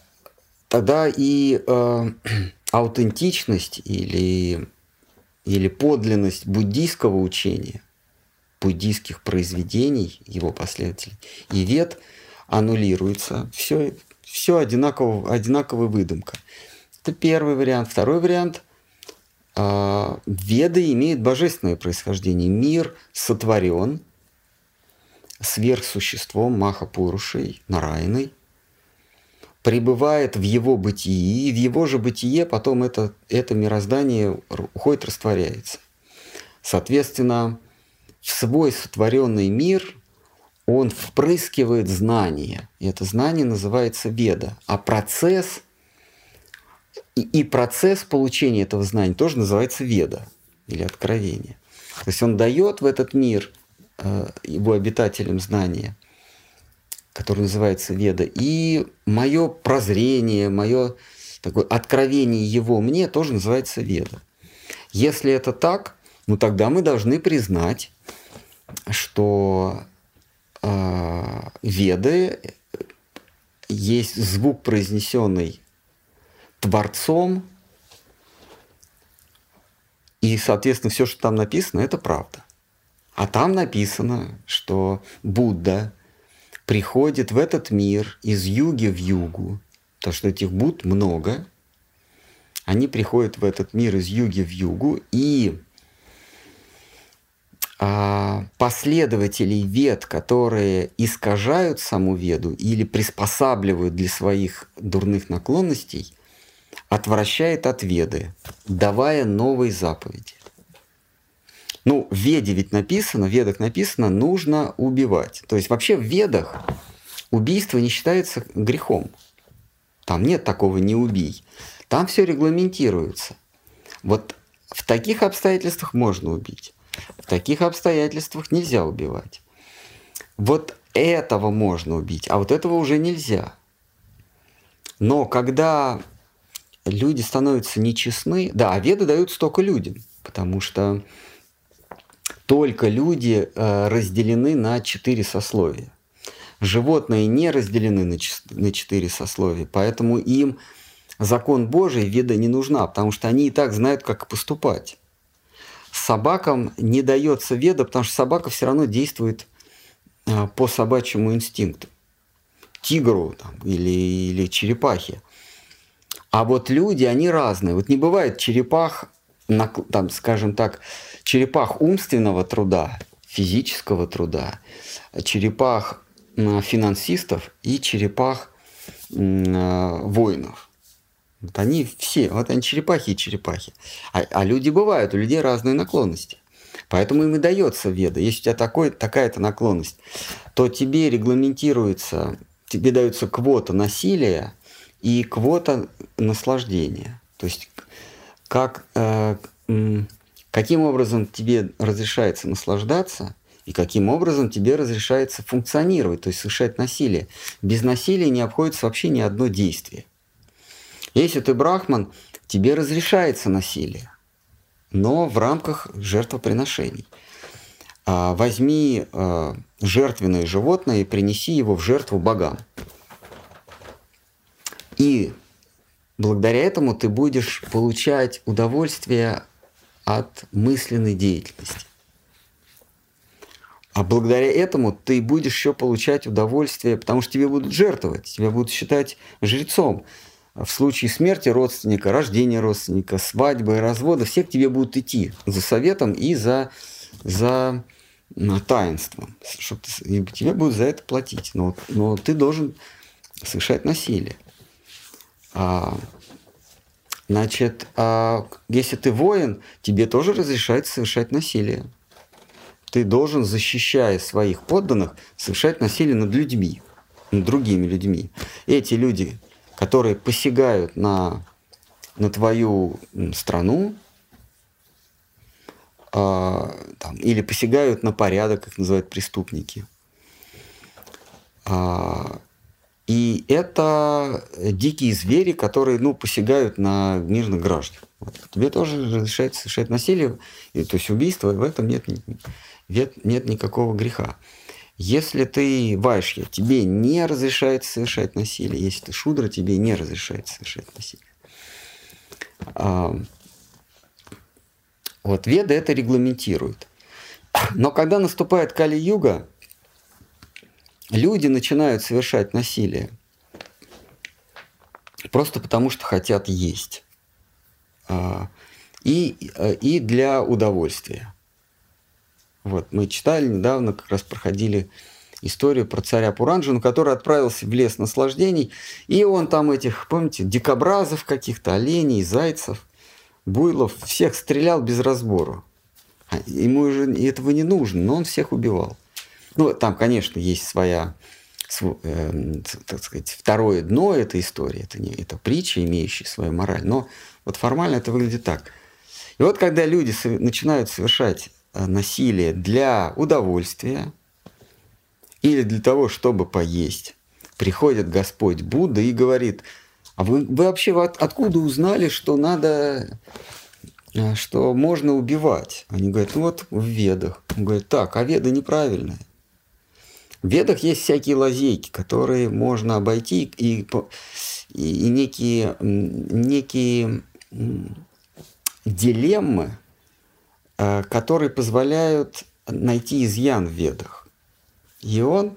тогда и э, (clears throat) аутентичность или, или подлинность буддийского учения, буддийских произведений, его последователей, и вет аннулируется. Все, все одинаково, одинаковая выдумка. Это первый вариант. Второй вариант – а, Веды имеют божественное происхождение. Мир сотворен сверхсуществом Махапурушей, Нарайной, пребывает в его бытии, и в его же бытие потом это, это мироздание уходит, растворяется. Соответственно, в свой сотворенный мир он впрыскивает знания. И это знание называется веда. А процесс и, и процесс получения этого знания тоже называется веда или откровение. То есть он дает в этот мир э, его обитателям знания, которое называется веда, и мое прозрение, мое такое откровение его мне тоже называется веда. Если это так, ну тогда мы должны признать, что э, веды есть звук, произнесенный Творцом, и, соответственно, все, что там написано, это правда. А там написано, что Будда приходит в этот мир из юги в югу, то что этих Будд много, они приходят в этот мир из юги в югу, и последователей вед, которые искажают саму веду или приспосабливают для своих дурных наклонностей, отвращает от Веды, давая новые заповеди. Ну, в Веде ведь написано, в Ведах написано, нужно убивать. То есть вообще в Ведах убийство не считается грехом. Там нет такого «не убий». Там все регламентируется. Вот в таких обстоятельствах можно убить. В таких обстоятельствах нельзя убивать. Вот этого можно убить, а вот этого уже нельзя. Но когда люди становятся нечестны. Да, а веды дают столько людям, потому что только люди э, разделены на четыре сословия. Животные не разделены на четыре сословия, поэтому им закон Божий, веда не нужна, потому что они и так знают, как поступать. Собакам не дается веда, потому что собака все равно действует э, по собачьему инстинкту. Тигру там, или, или черепахе а вот люди, они разные. Вот не бывает черепах, там, скажем так, черепах умственного труда, физического труда, черепах финансистов и черепах воинов. Вот они все, вот они черепахи и черепахи. А, а люди бывают, у людей разные наклонности. Поэтому им и дается веда. Если у тебя такой, такая-то наклонность, то тебе регламентируется, тебе дается квота насилия и квота наслаждения. То есть как, э, каким образом тебе разрешается наслаждаться и каким образом тебе разрешается функционировать, то есть совершать насилие. Без насилия не обходится вообще ни одно действие. Если ты брахман, тебе разрешается насилие но в рамках жертвоприношений. А, возьми а, жертвенное животное и принеси его в жертву богам. И благодаря этому ты будешь получать удовольствие от мысленной деятельности. А благодаря этому ты будешь еще получать удовольствие, потому что тебе будут жертвовать, тебя будут считать жрецом в случае смерти родственника, рождения родственника, свадьбы, развода, все к тебе будут идти за советом и за, за таинством. Чтобы и тебе будут за это платить. Но, но ты должен совершать насилие. А, значит, а если ты воин, тебе тоже разрешается совершать насилие. Ты должен, защищая своих подданных, совершать насилие над людьми, над другими людьми. Эти люди которые посягают на, на твою страну, э, там, или посягают на порядок, как называют преступники. А, и это дикие звери, которые ну, посягают на мирных граждан. Вот. Тебе тоже разрешается совершать насилие, и, то есть убийство, в этом нет, нет, нет никакого греха. Если ты вайшья, тебе не разрешается совершать насилие. Если ты шудра, тебе не разрешается совершать насилие. А, вот Веда это регламентирует. Но когда наступает Кали-юга, люди начинают совершать насилие просто потому, что хотят есть. А, и, и для удовольствия. Вот, мы читали недавно, как раз проходили историю про царя Пуранджину, который отправился в лес наслаждений, и он там этих, помните, дикобразов каких-то, оленей, зайцев, буйлов, всех стрелял без разбору. А ему уже этого не нужно, но он всех убивал. Ну, там, конечно, есть своя, э, так сказать, второе дно этой истории. Это не это притча, имеющая свою мораль. Но вот формально это выглядит так. И вот когда люди начинают совершать насилие для удовольствия или для того, чтобы поесть, приходит Господь Будда и говорит, а вы, вы вообще от, откуда узнали, что надо, э, что можно убивать? Они говорят, ну вот в ведах. Он говорит, так, а веды неправильные. В ведах есть всякие лазейки, которые можно обойти, и, и, и некие, некие дилеммы, Э, которые позволяют найти изъян в ведах. И он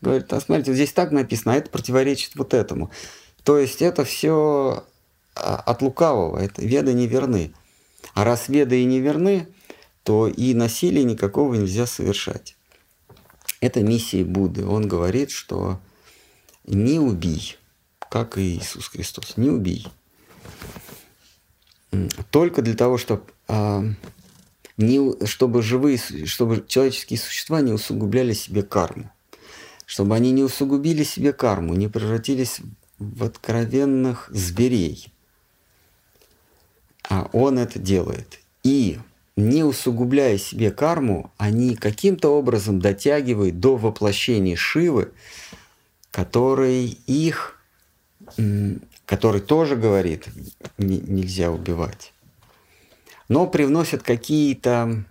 говорит, а смотрите, здесь так написано, а это противоречит вот этому. То есть это все а, от лукавого, это веды не верны. А раз веды и не верны, то и насилия никакого нельзя совершать. Это миссия Будды. Он говорит, что не убий, как и Иисус Христос, не убий. Только для того, чтобы а, не, чтобы живые, чтобы человеческие существа не усугубляли себе карму. Чтобы они не усугубили себе карму, не превратились в откровенных зверей. А он это делает. И не усугубляя себе карму, они каким-то образом дотягивают до воплощения Шивы, который их, который тоже говорит, нельзя убивать но привносят какие-то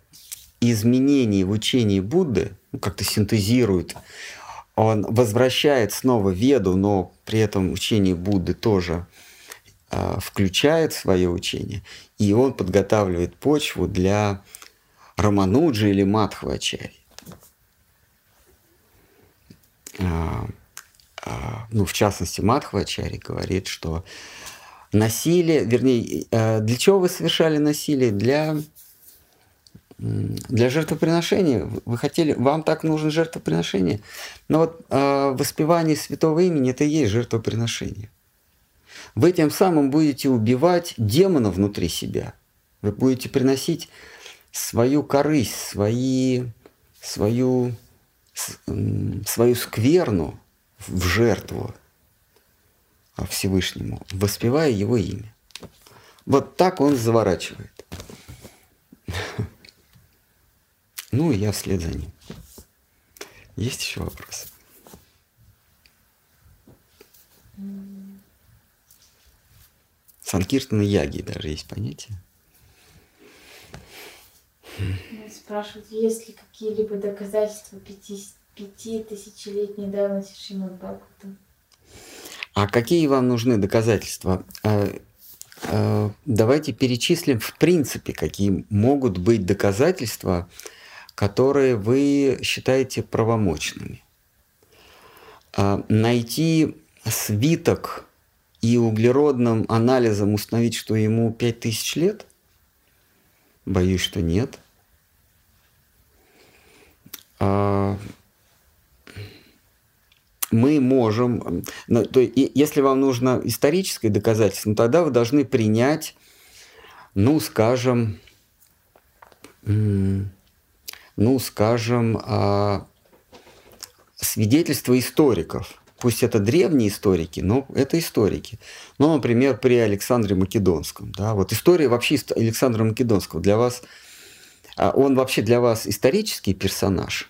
изменения в учении Будды, ну, как-то синтезирует. Он возвращает снова Веду, но при этом учение Будды тоже э, включает свое учение, и он подготавливает почву для Рамануджи или Мадхвачари. А, а, ну, в частности, Мадхвачари говорит, что насилие, вернее, э, для чего вы совершали насилие? Для, для жертвоприношения, вы хотели, вам так нужно жертвоприношение, но вот э, воспевание святого имени – это и есть жертвоприношение. Вы тем самым будете убивать демона внутри себя. Вы будете приносить свою корысть, свои, свою, свою скверну в жертву Всевышнему, воспевая его имя. Вот так он заворачивает. (laughs) Ну, и я вслед за ним. Есть еще вопрос? Санкиртана яги даже есть понятие. Спрашивают, есть ли какие-либо доказательства пяти, пяти тысячелетней давности Шримад Бхагаватам? А какие вам нужны доказательства? А, а, давайте перечислим в принципе, какие могут быть доказательства, которые вы считаете правомочными. А, найти свиток и углеродным анализом установить, что ему 5000 лет? Боюсь, что нет. Мы можем, ну, то, если вам нужно историческое доказательство, ну, тогда вы должны принять, ну, скажем, ну, скажем, а, свидетельства историков. Пусть это древние историки, но это историки. Ну, например, при Александре Македонском. Да, вот история вообще Александра Македонского для вас, а, он вообще для вас исторический персонаж.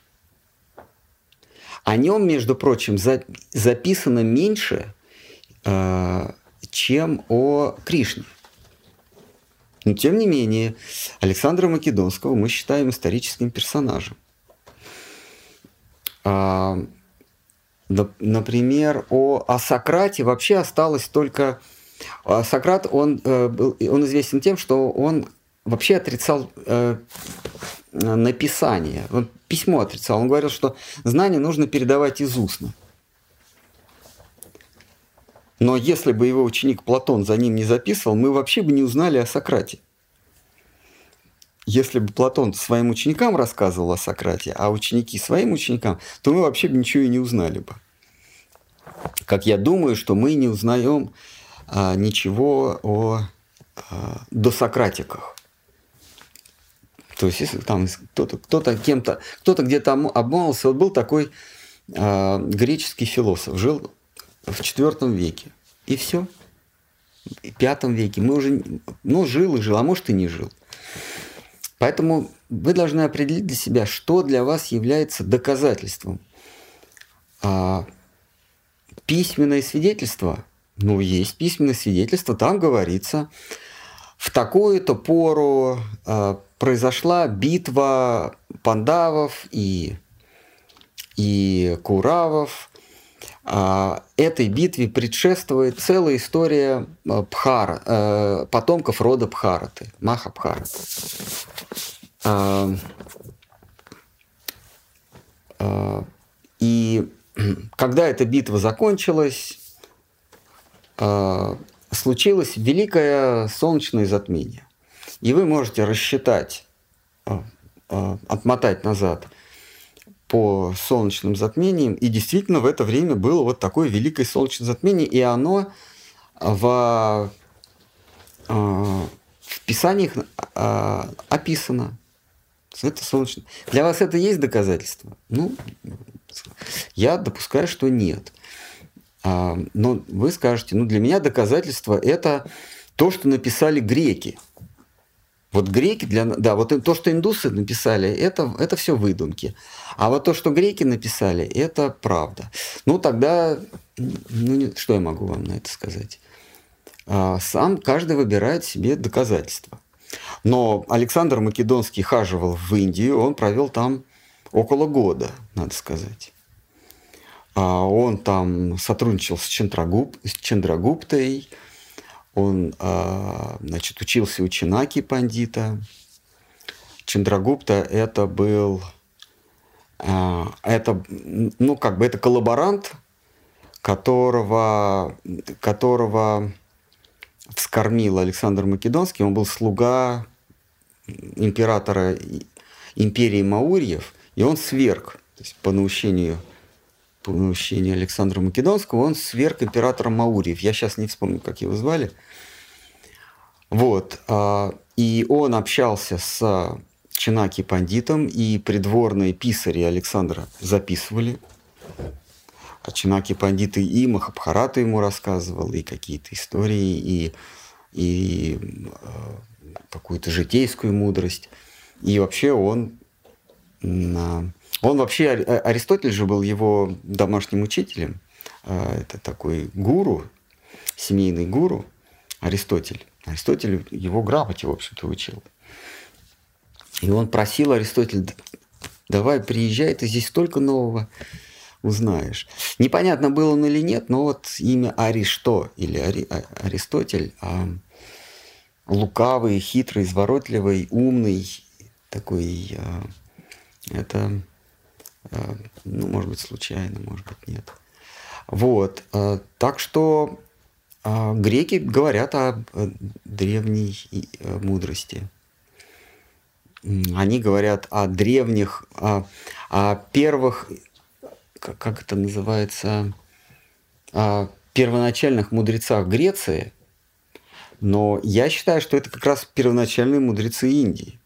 О нем, между прочим, записано меньше, а, чем о Кришне. Но тем не менее, Александра Македонского мы считаем историческим персонажем. А, например, о, о Сократе вообще осталось только... А Сократ, он, э, он известен тем, что он вообще отрицал э, написание. Он письмо отрицал. Он говорил, что знание нужно передавать из устно. Но если бы его ученик Платон за ним не записывал, мы вообще бы не узнали о Сократе. Если бы Платон своим ученикам рассказывал о Сократе, а ученики своим ученикам, то мы вообще бы ничего и не узнали бы. Как я думаю, что мы не узнаем а, ничего о а, досократиках. То есть, если там кто-то, кто-то кем-то, кто-то где-то обмолвился, вот был такой а, греческий философ, жил в IV веке. И все. В V веке. Мы уже, ну, жил и жил, а может и не жил. Поэтому вы должны определить для себя, что для вас является доказательством. А, письменное свидетельство, ну, есть письменное свидетельство, там говорится, в такую-то пору а, произошла битва пандавов и, и куравов, а, этой битве предшествует целая история а, Пхара, э, потомков рода Пхараты, Маха Пхараты. А, и когда эта битва закончилась, случилось великое солнечное затмение. И вы можете рассчитать, отмотать назад – по солнечным затмениям. И действительно в это время было вот такое великое солнечное затмение, и оно в, э, в писаниях описано. Это солнечное. Для вас это есть доказательство? Ну, я допускаю, что нет. А, но вы скажете, ну для меня доказательство это то, что написали греки. Вот греки для... Да, вот то, что индусы написали, это, это все выдумки. А вот то, что греки написали, это правда. Ну, тогда... Ну, что я могу вам на это сказать? А, сам каждый выбирает себе доказательства. Но Александр Македонский хаживал в Индию, он провел там около года, надо сказать. А он там сотрудничал с, Чендрагуп, с Чендрагуптой, он а, значит, учился у Чинаки Пандита. Чандрагупта это был, а, это, ну, как бы это коллаборант, которого, которого вскормил Александр Македонский. Он был слуга императора империи Маурьев, и он сверг, то есть по наущению, по наущению Александра Македонского, он сверг императора Маурьев. Я сейчас не вспомню, как его звали. Вот. а, И он общался с Чинаки Пандитом, и придворные писари Александра записывали. А Чинаки Пандиты и Махабхарату ему рассказывал, и какие-то истории, и, и э, какую-то житейскую мудрость. И вообще он... а, Он вообще... Ари- Аристотель же был его домашним учителем. А, Это такой гуру, семейный гуру Аристотель. Аристотель его грамоте, в общем-то, учил. И он просил Аристотель, «Да- давай приезжай, ты здесь столько нового узнаешь. Непонятно, был он или нет, но вот имя Аристо или Ари- А- Аристотель, а, лукавый, хитрый, изворотливый, умный, такой, а, это, а, ну, может быть, случайно, может быть, нет. Вот, а, так что а, греки говорят о э, древней э, мудрости. Они говорят о древних, о, о первых, как, это называется, о первоначальных мудрецах Греции, но я считаю, что это как раз первоначальные мудрецы Индии.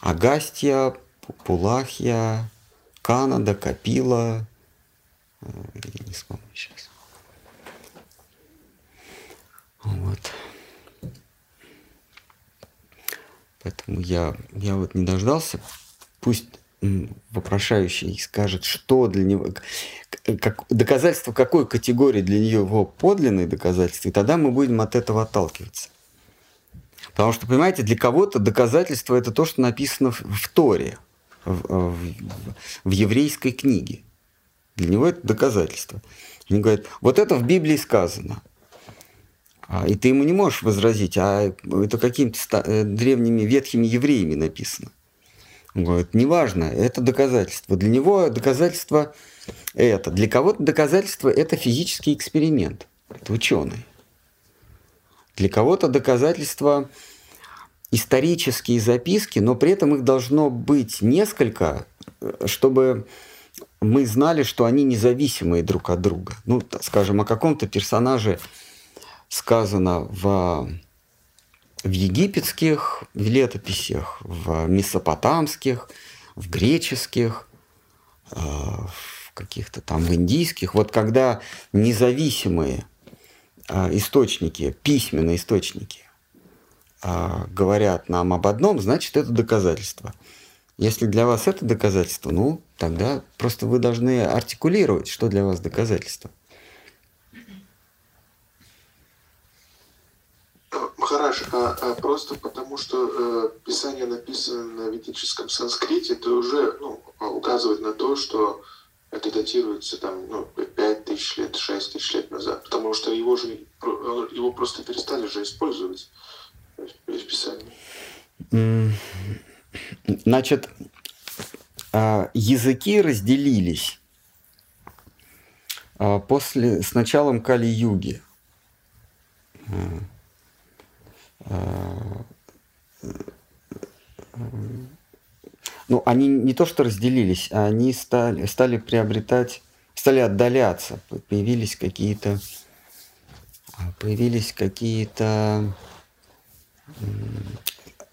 Агастия, Пу- Пулахия, Канада, Капила, э, я не вспомню сейчас. Вот. Поэтому я, я вот не дождался. Пусть вопрошающий скажет, что для него, как, доказательство какой категории для него подлинные доказательства, и тогда мы будем от этого отталкиваться. Потому что, понимаете, для кого-то доказательство это то, что написано в, в Торе, в, в- в еврейской книге. Для него это доказательство. Они говорят, вот это в Библии сказано. А, И ты ему не можешь возразить, а это какими-то э, древними ветхими евреями написано. Он говорит, неважно, это доказательство. Для него доказательство это. Для кого-то доказательство это физический эксперимент. Это ученый. Для кого-то доказательство исторические записки, но при этом их должно быть несколько, э, чтобы мы знали, что они независимые друг от друга. Ну, скажем, о каком-то персонаже сказано в, в египетских летописях, в месопотамских, в греческих, э, в каких-то там в индийских. Вот когда независимые э, источники, письменные источники говорят нам об одном, значит это доказательство. Если для вас это доказательство, ну тогда просто вы должны артикулировать, что для вас доказательство. А, Махараш, а, а просто потому, что э, Писание написано на ведическом санскрите, это уже ну, указывает на то, что это датируется там, ну, 5 тысяч лет, 6 тысяч лет назад. Потому что его же его просто перестали же использовать М, Значит, а, языки разделились а, после, с началом Кали-юги. А, Ну, они не то что разделились, а они стали, стали приобретать, стали отдаляться. Появились какие-то появились какие-то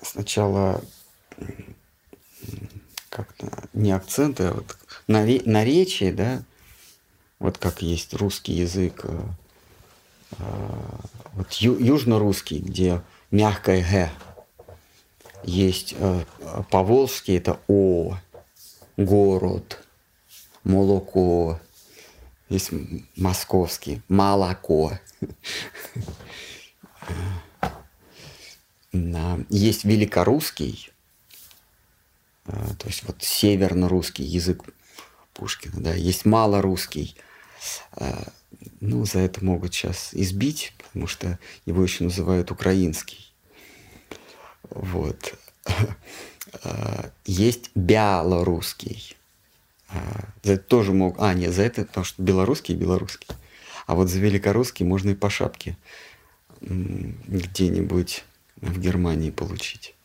сначала как-то не акценты, а вот наре- наречия, да, вот как есть русский язык, э, э, вот ю- южно-русский, где мягкое г, есть э, э, поволжский это о, город, молоко, есть московский молоко. (laughs) Есть великорусский, э, то есть вот северно-русский язык Пушкина, да, есть малорусский. Э, Ну, за это могут сейчас избить, потому что его еще называют украинский. Вот. (laughs) Э, Есть белорусский. За это тоже могут... А, нет, за это, потому что белорусский и белорусский. А вот за великорусский можно и по шапке где-нибудь в Германии получить.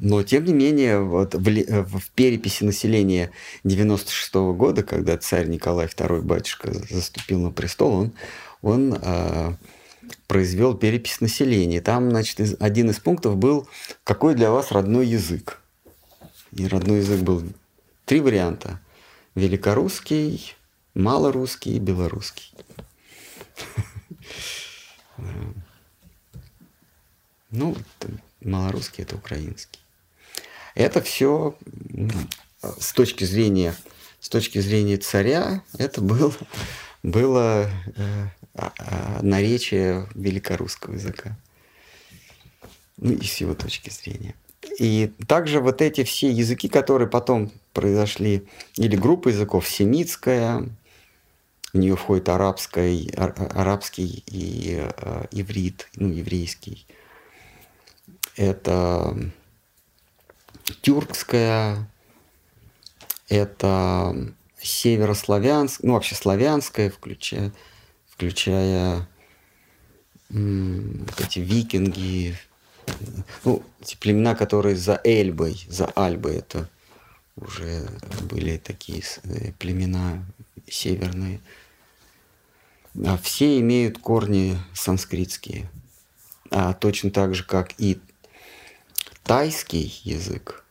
Но, тем не менее, вот в, в переписи населения 96 -го года, когда царь Николай II, батюшка, заступил на престол, он, он э, произвел перепись населения. Там, значит, один из пунктов был, какой для вас родной язык. И родной язык был три варианта. Великорусский, малорусский и белорусский. (laughs) Ну, малорусский это украинский. Это все с точки зрения с точки зрения царя это был, было э, а, а, наречие великорусского языка. Ну, и с его точки зрения. И также вот эти все языки, которые потом произошли, или группа языков, семитская, в нее входит арабский, арабский и э, иврит, ну, еврейский. Это тюркская, это северославянская, ну, вообще славянская, включая, включая вот эти викинги, ну, эти племена, которые за Эльбой, за Альбой, это уже были такие э, племена северные. А все имеют корни санскритские. А точно так же, как и тайский язык,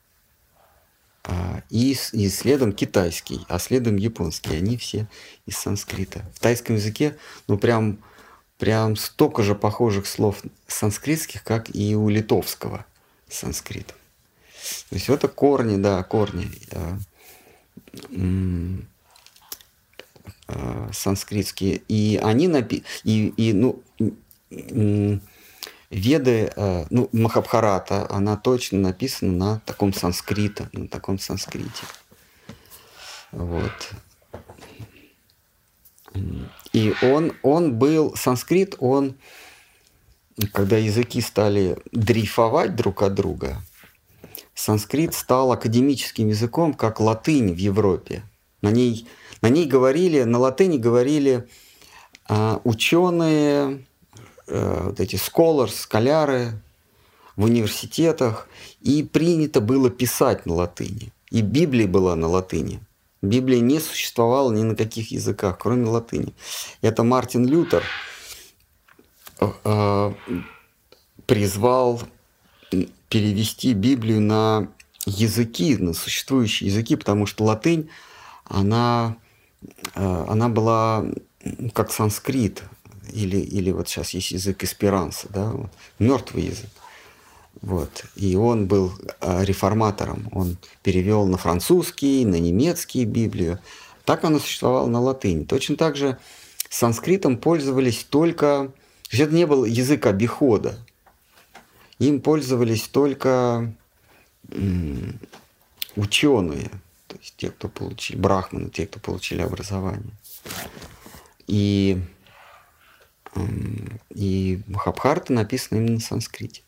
а, и, и следом китайский, а следом японский. Они все из санскрита. В тайском языке, ну, прям прям столько же похожих слов санскритских, как и у литовского санскрита. То есть это корни, да, корни э, э, санскритские. И они напи... и, и ну, Веды, э, ну, Махабхарата, она точно написана на таком санскрите, на таком санскрите. Вот. И он, он был, санскрит, он, когда языки стали дрейфовать друг от друга, санскрит стал академическим языком, как латынь в Европе. На ней, на ней говорили, на латыни говорили а, ученые, а, вот эти scholars, скаляры в университетах, и принято было писать на латыни. И Библия была на латыни. Библия не существовала ни на каких языках, кроме латыни. Это Мартин Лютер э, призвал перевести Библию на языки, на существующие языки, потому что латынь, она, э, она была как санскрит, или, или вот сейчас есть язык эсперанса, да, мертвый язык. Вот. И он был а, реформатором. Он перевел на французский, на немецкий Библию. Так оно существовало на латыни. Точно так же санскритом пользовались только... То это не был язык обихода. Им пользовались только ученые, то есть те, кто получили, брахманы, те, кто получили образование. И, и Махабхарта написана именно на санскрите.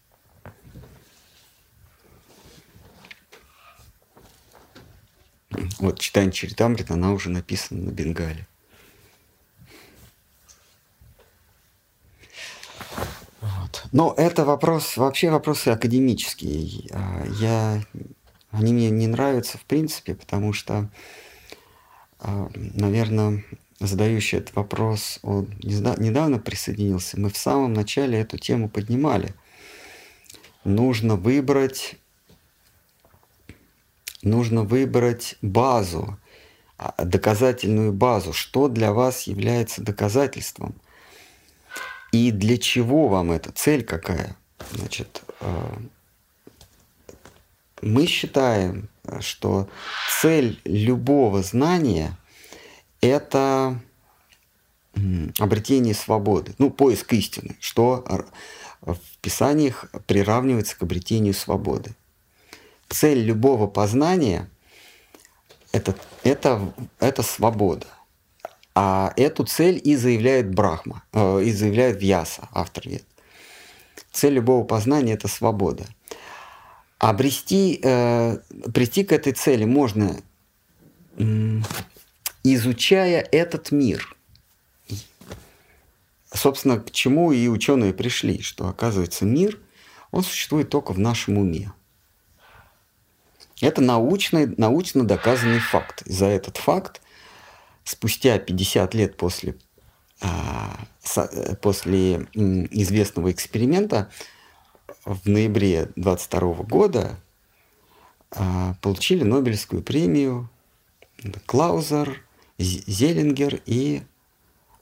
Вот читание Чаритамрит, она уже написана на Бенгале. Вот. Но это вопрос, вообще вопросы академические. А, я, они мне не нравятся в принципе, потому что, а, наверное, задающий этот вопрос, он недавно присоединился. Мы в самом начале эту тему поднимали. Нужно выбрать нужно выбрать базу, а, доказательную базу, что для вас является доказательством и для чего вам это, цель какая. Значит, а, мы считаем, что цель любого знания – это обретение свободы, ну, поиск истины, что в Писаниях приравнивается к обретению свободы цель любого познания это, это, это свобода. А эту цель и заявляет Брахма, э, и заявляет Вьяса, автор вет. Цель любого познания – это свобода. Обрести, э, прийти к этой цели можно, изучая этот мир. Собственно, к чему и ученые пришли, что, оказывается, мир, он существует только в нашем уме. Это научный, научно доказанный факт. И за этот факт спустя 50 лет после, а, после известного эксперимента в ноябре 22 года а, получили Нобелевскую премию Клаузер, Зелингер и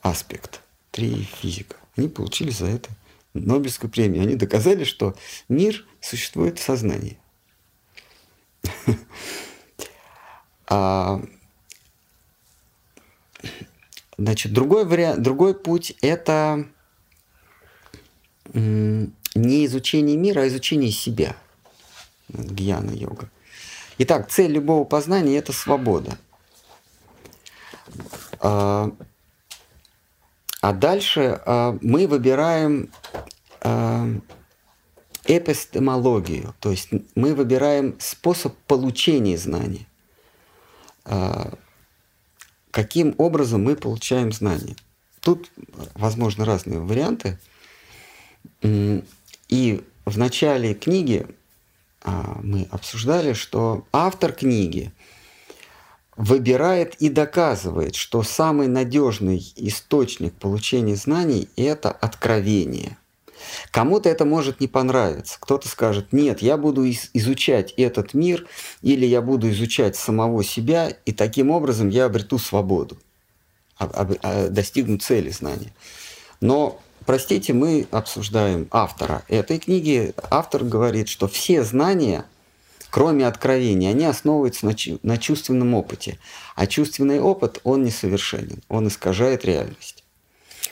Аспект. Три физика. Они получили за это Нобелевскую премию. Они доказали, что мир существует в сознании. (laughs) А, значит, другой, вариант, другой путь – это не изучение мира, а изучение себя. Гьяна-йога. Итак, цель любого познания – это свобода. А, а дальше а, мы выбираем а, эпистемологию, то есть мы выбираем способ получения знаний. Каким образом мы получаем знания? Тут, возможно, разные варианты. И в начале книги мы обсуждали, что автор книги – выбирает и доказывает, что самый надежный источник получения знаний – это откровение. Кому-то это может не понравиться. Кто-то скажет, нет, я буду изучать этот мир, или я буду изучать самого себя, и таким образом я обрету свободу, а, достигну цели знания. Но, простите, мы обсуждаем автора этой книги. Автор говорит, что все знания – кроме откровения, они основываются на, на чувственном опыте. А чувственный опыт, он несовершенен, он искажает реальность.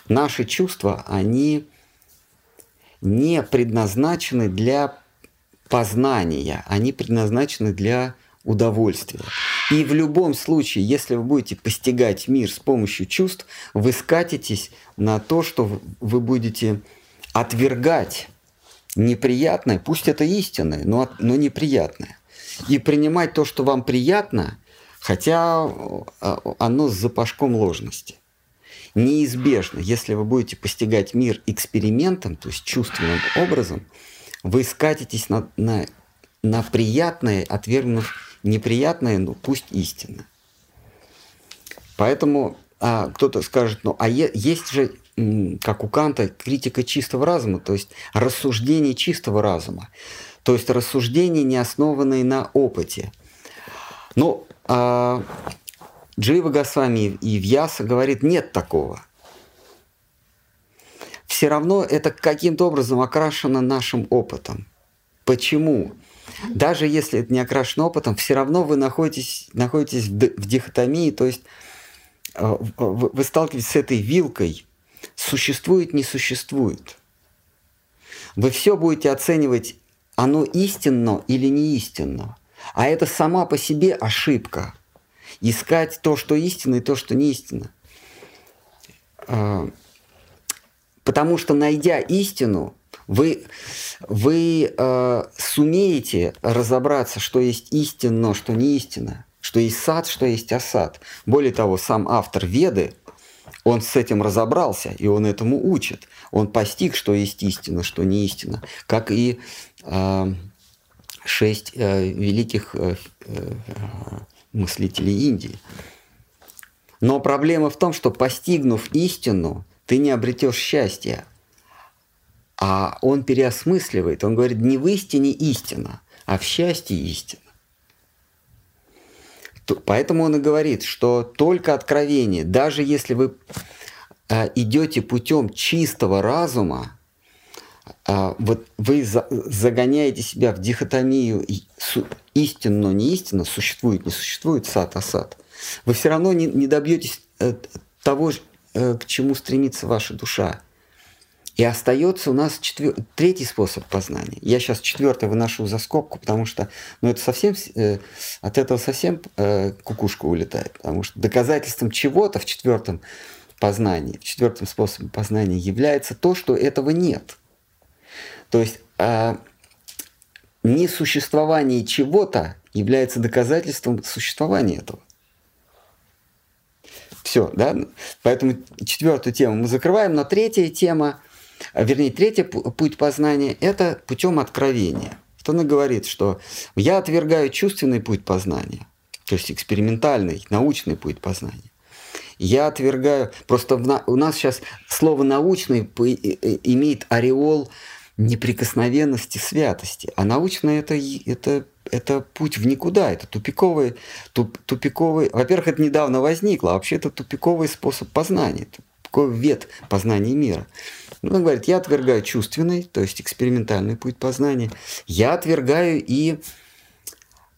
Наши чувства, они не предназначены для познания, они предназначены для удовольствия. И в любом случае, если вы будете постигать мир с помощью чувств, вы скатитесь на то, что вы будете отвергать неприятное, пусть это истинное, но, но неприятное. И принимать то, что вам приятно, хотя а, оно с запашком ложности. Неизбежно, если вы будете постигать мир экспериментом, то есть чувственным образом, вы скатитесь на, на, на приятное, отвергнув неприятное, ну пусть истинно. Поэтому а, кто-то скажет, ну а е, есть же как у Канта, критика чистого разума, то есть рассуждение чистого разума, то есть рассуждение, не основанное на опыте. Но а, Джива Госвами и Вьяса говорит, нет такого. Все равно это каким-то образом окрашено нашим опытом. Почему? Даже если это не окрашено опытом, все равно вы находитесь, находитесь в дихотомии, то есть а, вы сталкиваетесь с этой вилкой – существует, не существует. Вы все будете оценивать, оно истинно или не истинно. А это сама по себе ошибка. Искать то, что истинно, и то, что не истинно. А, потому что, найдя истину, вы, вы э, сумеете разобраться, что есть истинно, что не истинно, что есть сад, что есть осад. Более того, сам автор Веды – он с этим разобрался, и он этому учит. Он постиг, что есть истина, что не истина. Как и э, шесть э, великих э, э, мыслителей Индии. Но проблема в том, что постигнув истину, ты не обретешь счастья. А он переосмысливает, он говорит, не в истине истина, а в счастье истина. Поэтому он и говорит, что только откровение, даже если вы э, идете путем чистого разума, э, вот вы загоняете себя в дихотомию истинно, не истинно, существует, не существует, сад, асад, вы все равно не, добьетесь э, того, к чему стремится ваша душа. И остается у нас четвер... третий способ познания. Я сейчас четвертый выношу за скобку, потому что ну, это совсем, э, от этого совсем э, кукушка улетает. Потому что доказательством чего-то в четвертом познании, в четвертом способе познания является то, что этого нет. То есть э, несуществование чего-то является доказательством существования этого. Все, да? Поэтому четвертую тему мы закрываем, но третья тема – вернее, третий путь познания – это путем откровения. Вот она говорит, что я отвергаю чувственный путь познания, то есть экспериментальный, научный путь познания. Я отвергаю, просто у нас сейчас слово научный имеет ореол неприкосновенности, святости. А научное это, это, это путь в никуда, это тупиковый, туп, тупиковый. Во-первых, это недавно возникло, а вообще это тупиковый способ познания, такой вет познания мира. Ну, он говорит, я отвергаю чувственный, то есть экспериментальный путь познания. Я отвергаю и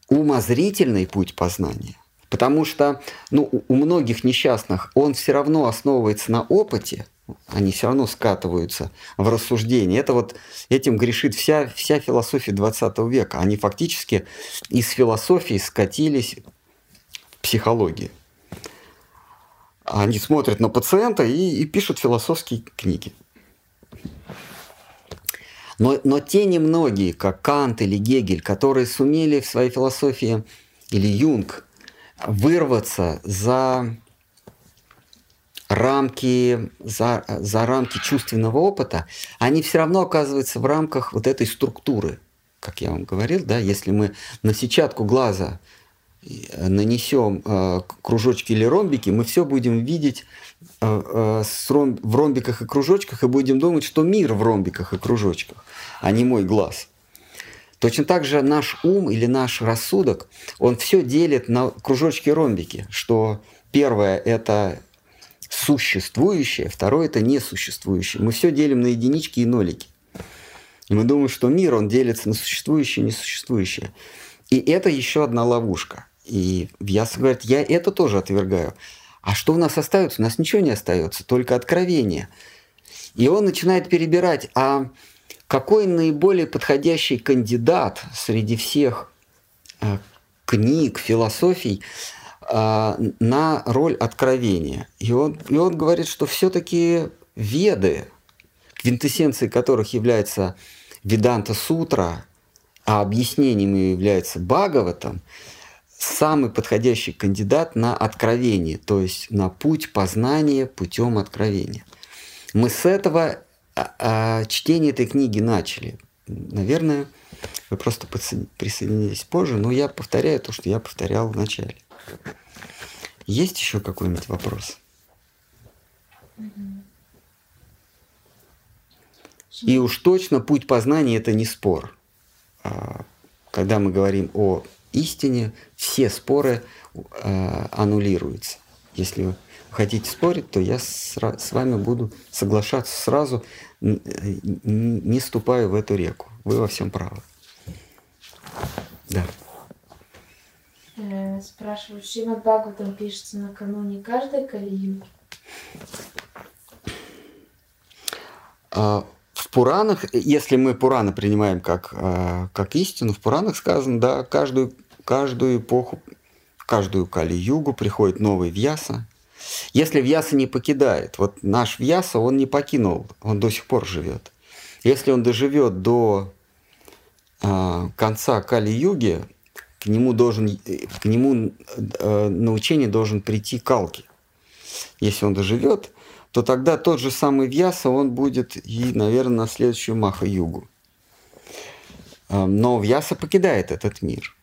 умозрительный путь познания. Потому что ну, у многих несчастных он все равно основывается на опыте, они все равно скатываются в рассуждение. Это вот этим грешит вся, вся философия 20 века. Они фактически из философии скатились в психологию. Они смотрят на пациента и, и пишут философские книги. Но, но те немногие, как Кант или Гегель, которые сумели в своей философии, или Юнг, вырваться за рамки, за, за рамки чувственного опыта, они все равно оказываются в рамках вот этой структуры. Как я вам говорил, да, если мы на сетчатку глаза нанесем э, кружочки или ромбики, мы все будем видеть э, э, в ромбиках и кружочках и будем думать, что мир в ромбиках и кружочках, а не мой глаз. Точно так же наш ум или наш рассудок, он все делит на кружочки и ромбики, что первое – это существующее, второе – это несуществующее. Мы все делим на единички и нолики. И мы думаем, что мир, он делится на существующее и несуществующее. И это еще одна ловушка. И Вьяса говорит, я это тоже отвергаю. А что у нас остается? У нас ничего не остается, только откровение. И он начинает перебирать, а какой наиболее подходящий кандидат среди всех э, книг, философий а, на роль откровения. И он, и он говорит, что все-таки веды, квинтэссенцией которых является Веданта Сутра, а объяснением является Бхагаватам, самый подходящий кандидат на откровение, то есть на путь познания путем откровения. Мы с этого а, а, чтения этой книги начали. Наверное, вы просто присоединились позже, но я повторяю то, что я повторял в начале. Есть еще какой-нибудь вопрос? И уж точно путь познания это не спор. А, когда мы говорим о истине, все споры а, аннулируются. Если вы хотите спорить, то я с вами буду соглашаться сразу, не ступая в эту реку. Вы во всем правы. Да. Э, спрашивают, Шримад Бхагаватам пишется накануне каждой Кали-юги? В Пуранах, если мы Пураны принимаем как, а, как истину, в Пуранах сказано, да, каждую, каждую эпоху, каждую Кали-югу приходит новый Вьяса. Если Вьяса не покидает, вот наш Вьяса, он не покинул, он до сих пор живет. Если он доживет до а, конца Кали-юги, к нему должен, к нему э, на учение должен прийти Калки. Если он доживет, то тогда тот же самый Вьяса, он будет и, наверное, на следующую Маха-югу. Э, но Вьяса покидает этот мир.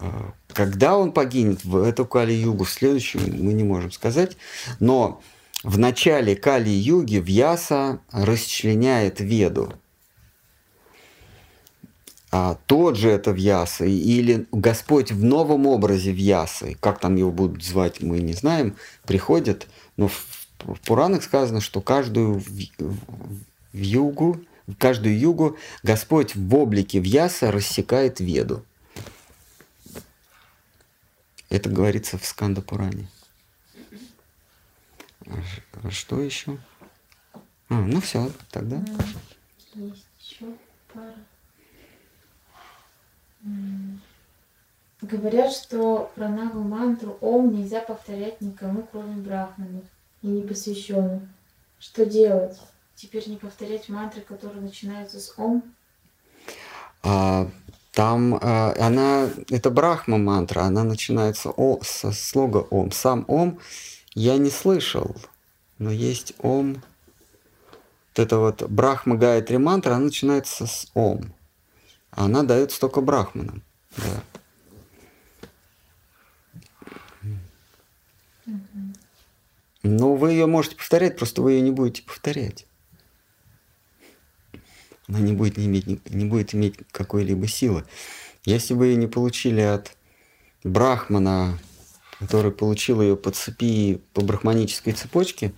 Э, когда он погинет в эту Кали-югу, в следующую, мы не можем сказать. Но в начале Кали-юги Вьяса расчленяет Веду – а, тот же это Вьяса, или Господь в новом образе Вьясы, как там его будут звать, мы не знаем, приходит, но в, в Пуранах сказано, что каждую в, в югу, каждую югу Господь в облике Вьяса рассекает Веду. Это говорится в Сканда Пуране. А что еще? А, ну все, тогда. Есть еще пара. Говорят, что пранаву мантру Ом нельзя повторять никому, кроме брахманов и непосвященных. Что делать? Теперь не повторять мантры, которые начинаются с Ом? А, там а, она, это брахма мантра, она начинается о, со слога Ом. Сам Ом я не слышал, но есть Ом. Вот это вот брахма Гаятри мантра, она начинается с Ом. она дается только брахманам. Да. Но вы ее можете повторять, просто вы ее не будете повторять. Она не будет, не иметь, не будет иметь какой-либо силы. Если вы ее не получили от брахмана, который получил ее по цепи, по брахманической цепочке,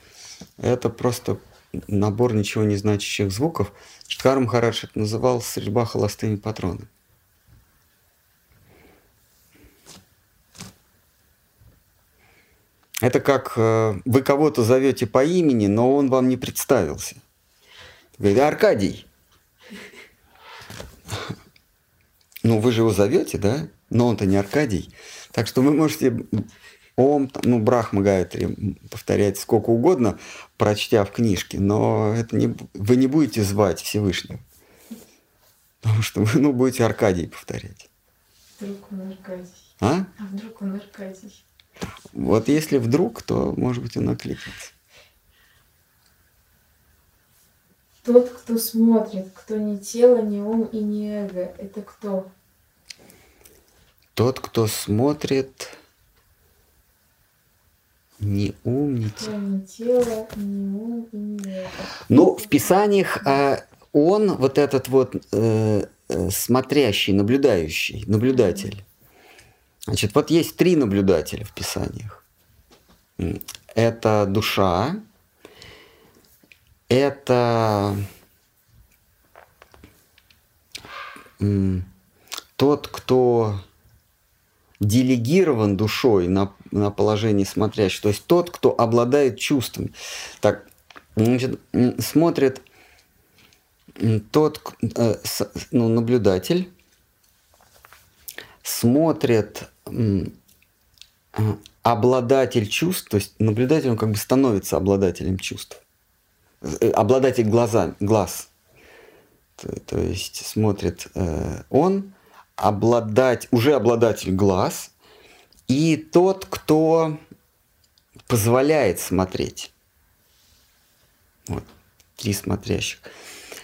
это просто набор ничего не значащих звуков. Читкар Махарадж это называл стрельба холостыми патронами. Это как э, вы кого-то зовете по имени, но он вам не представился. Говорит, Аркадий. Ну, вы же его зовете, да? Но он-то не Аркадий. Так что вы можете Ом, ну, Брахма Гайтри повторять сколько угодно, прочтя в книжке, но это не, вы не будете звать Всевышнего. Потому что вы ну, будете Аркадий повторять. Вдруг он Аркадий. А? А вдруг он Аркадий? Вот если вдруг, то, может быть, он окликнется. Тот, кто смотрит, кто не тело, не ум и не эго, это кто? Тот, кто смотрит, не ум, не Кто не тело, не ум и не эго. Ну, в Писаниях а, он, вот этот вот э, э, смотрящий, наблюдающий, наблюдатель. Значит, вот есть три наблюдателя в Писаниях. Это душа, это тот, кто делегирован душой на, на положение смотрящего, то есть тот, кто обладает чувствами. Так, значит, смотрит тот, э, ну, наблюдатель, смотрит обладатель чувств, то есть наблюдатель, он как бы становится обладателем чувств. Э, Обладатель глаза, глаз. То, то есть смотрит э, он, обладать, уже обладатель глаз, и тот, кто позволяет смотреть. Вот, три смотрящих.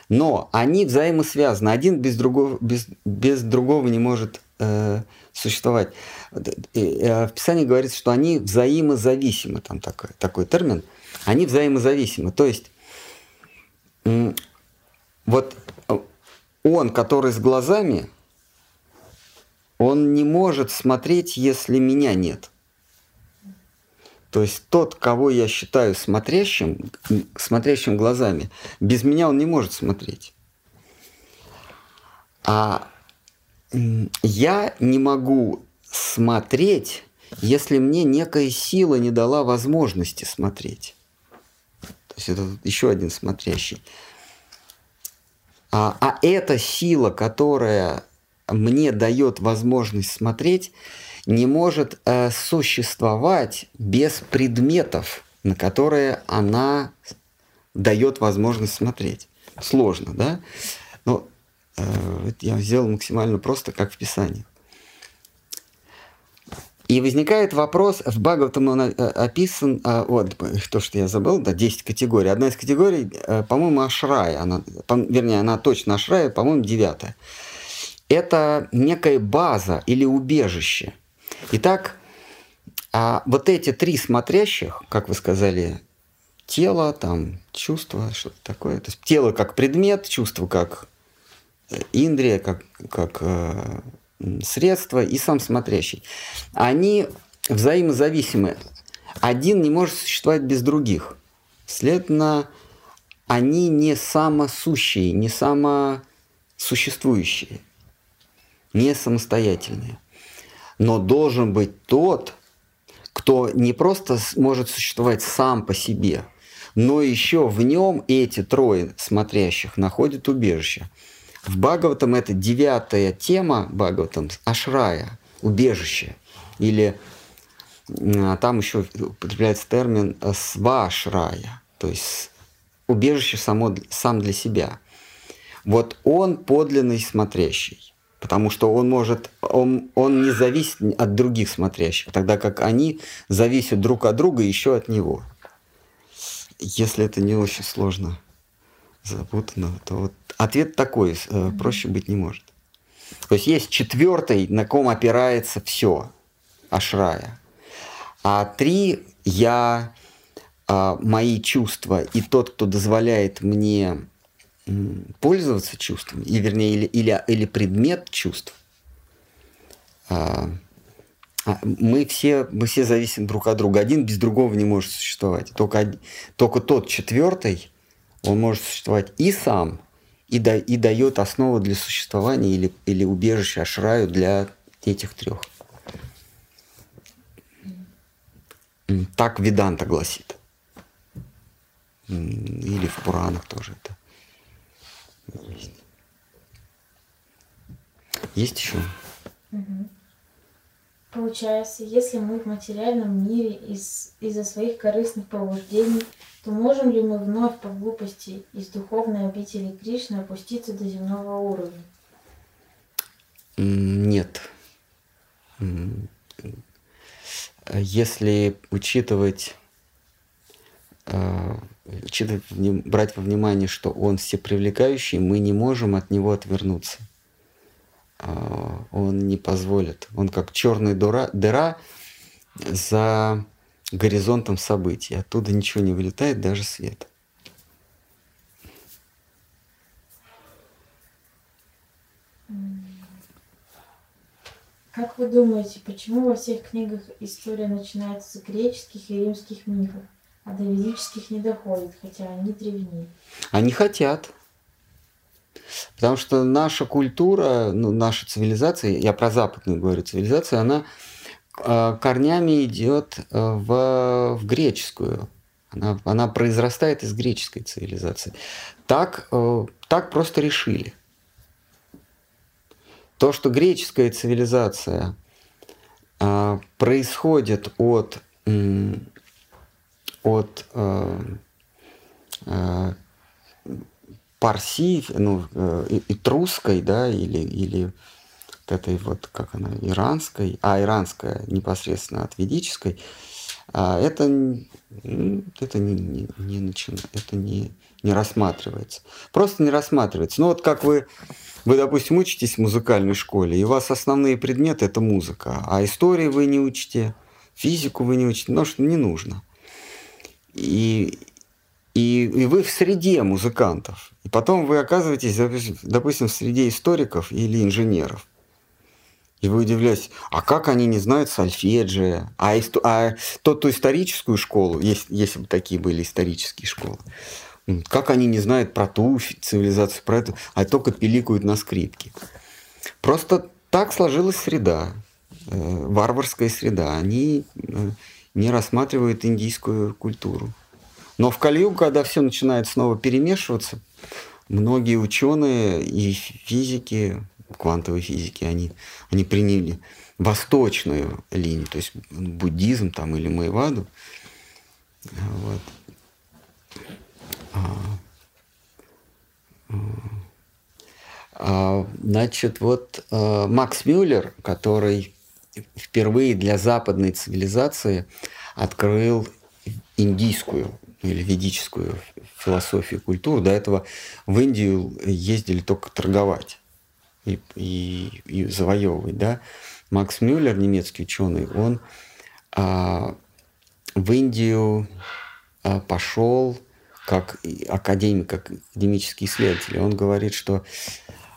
Но они взаимосвязаны. Один без другого, без, без другого не может э, существовать. Э, э, В Писании говорится, что они взаимозависимы. Там такой, такой термин. Они взаимозависимы. То есть вот э, он, который с глазами, он не может смотреть, если меня нет. То есть тот, кого я считаю смотрящим, смотрящим глазами, без меня он не может смотреть. А я не могу смотреть, если мне некая сила не дала возможности смотреть. То есть это еще один смотрящий. А, а эта сила, которая мне дает возможность смотреть, не может э, существовать без предметов, на которые она дает возможность смотреть. Сложно, да? Но я сделал максимально просто, как в Писании. И возникает вопрос, в Бхагаватам он э, описан, э, вот, то, что я забыл, да, 10 категорий. Одна из категорий, э, по-моему, Ашрая, она, вернее, она точно Ашрая, по-моему, девятая. Это некая база или убежище. Итак, а вот эти три смотрящих, как вы сказали, тело, там, чувство, что-то такое. То есть тело как предмет, чувство как э, индрия, как, как э, средство и сам смотрящий. Они взаимозависимы. Один не может существовать без других. Следовательно, они не самосущие, не самосуществующие, не самостоятельные. Но должен быть тот, кто не просто может существовать сам по себе, но еще в нем эти трое смотрящих находят убежище. В Бхагаватам это девятая тема Бхагаватам Ашрая, убежище. Или а там еще употребляется термин э, свашрая, то есть убежище само, сам для себя. Вот он подлинный смотрящий, потому что он может, он, он не зависит от других смотрящих, тогда как они зависят друг от друга и еще от него. Если это не очень сложно запутано, то вот ответ такой, э, проще быть не может. То есть есть четвертый, на ком опирается все, ашрая. А три я, а, мои чувства и тот, кто дозволяет мне пользоваться чувствами, и вернее, или, или, или предмет чувств, а, а, мы все, мы все зависим друг от друга. Один без другого не может существовать. Только, только тот четвертый, он может существовать и сам, и, да, и дает основу для существования или, или убежище Ашраю для этих трех. Так Веданта гласит. Или в Пуранах тоже это есть. Есть еще? Угу. Получается, если мы в материальном мире из, из-за своих корыстных побуждений, то можем ли мы вновь по глупости из духовной обители Кришны опуститься до земного уровня? Нет. Если учитывать, э, учитывать, брать во внимание, что он всепривлекающий, мы не можем от него отвернуться – а, он не позволит. Он как черная дыра, дыра за горизонтом событий. Оттуда ничего не вылетает, даже свет. Как вы думаете, почему во всех книгах история начинается с греческих и римских мифов, а до ведических не доходит, хотя они древнее? Они хотят. Потому что наша культура, ну, наша цивилизация, я про западную говорю цивилизацию, она корнями идет э, в, в греческую. Она, она произрастает из греческой цивилизации. Так, э, так просто решили. То, что греческая цивилизация происходит от, от парси, ну, э, этрусской, да, или, или этой вот, как она, иранской, а иранская непосредственно от ведической, а это, это не, не, не начинает, это не, не рассматривается. Просто не рассматривается. Ну вот как вы, вы, допустим, учитесь в музыкальной школе, и у вас основные предметы – это музыка, а истории вы не учите, физику вы не учите, потому что не нужно. И, и, и вы в среде музыкантов. И потом вы оказываетесь, допустим, в среде историков или инженеров. И вы удивляетесь, а как они не знают сольфеджия? А, исто... а тот, ту историческую школу, если, если бы такие были исторические школы, как они не знают про ту цивилизацию, про эту, а только пиликают на скрипке. Просто так сложилась среда, э, варварская среда. Они э, не рассматривают индийскую культуру. Но в Калиюгу, когда все начинает снова перемешиваться, многие ученые и физики, квантовой физики, они, они приняли восточную линию, то есть буддизм там или Майваду. Вот. А, а, значит, вот а, Макс Мюллер, который впервые для западной цивилизации открыл индийскую или ведическую философию культуру. До этого в Индию ездили только торговать и, и, и завоевывать. Да? Макс Мюллер, немецкий ученый, он а, в Индию а, пошел как академик, как академический исследователь. Он говорит, что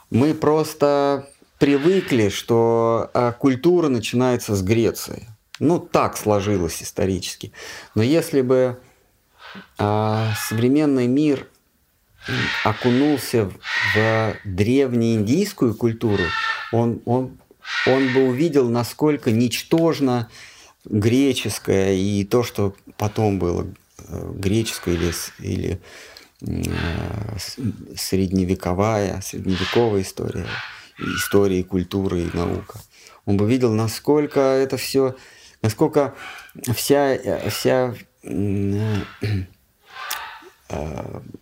мы просто привыкли, что а, культура начинается с Греции. Ну, так сложилось исторически. Но если бы а современный мир окунулся в древнеиндийскую культуру, он, он, он бы увидел, насколько ничтожно греческое и то, что потом было э, греческое или, или э, средневековая, средневековая история, история, культура и наука. Он бы видел, насколько это все, насколько вся, э, вся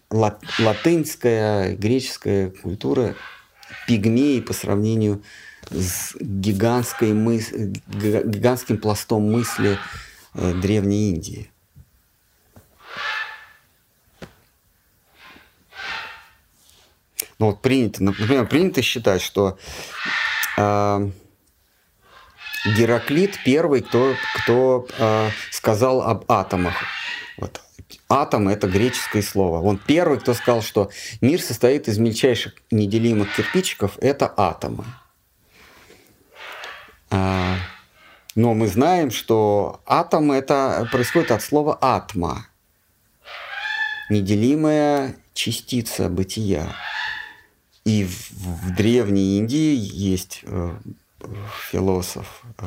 латынская, греческая культура пигмеи по сравнению с гигантской мыс... гигантским пластом мысли э, Древней Индии. Ну вот принято, например, принято считать, что э, Гераклит первый, кто, кто э, сказал об атомах. Вот. Атом – это греческое слово. Он первый, кто сказал, что мир состоит из мельчайших неделимых кирпичиков – это атомы. А, но мы знаем, что атом – это происходит от слова «атма» – неделимая частица бытия. И в, в Древней Индии есть э, философ э,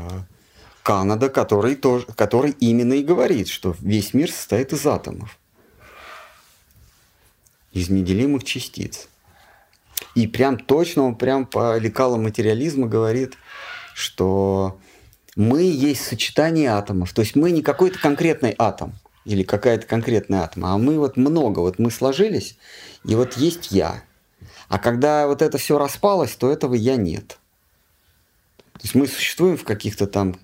Канада, который, тоже, который именно и говорит, что весь мир состоит из атомов, из неделимых частиц. И прям точно он прям по лекалам материализма говорит, что мы есть сочетание атомов. То есть мы не какой-то конкретный атом или какая-то конкретная атом, а мы вот много. Вот мы сложились, и вот есть я. А когда вот это все распалось, то этого я нет. То есть мы существуем в каких-то там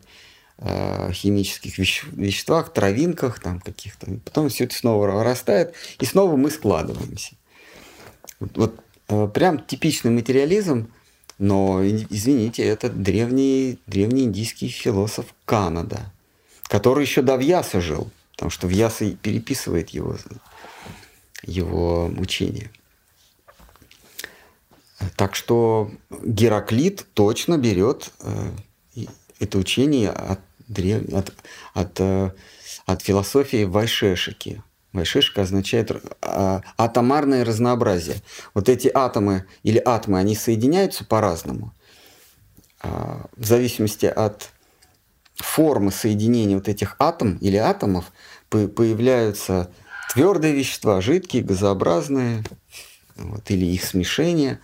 химических веще- веществах, травинках, там каких-то. Потом все это снова вырастает, и снова мы складываемся. Вот, вот э, прям типичный материализм, но, извините, это древний, древний индийский философ Канада, который еще до Вьяса жил, потому что Вьяса переписывает его, его учение. Так что Гераклит точно берет э, это учение от, древ... от, от, э, от философии Вайшешики. Вайшешика означает а, атомарное разнообразие. Вот эти атомы или атомы, они соединяются по-разному. А, в зависимости от формы соединения вот этих атом или атомов появляются твердые вещества, жидкие, газообразные, вот, или их смешение.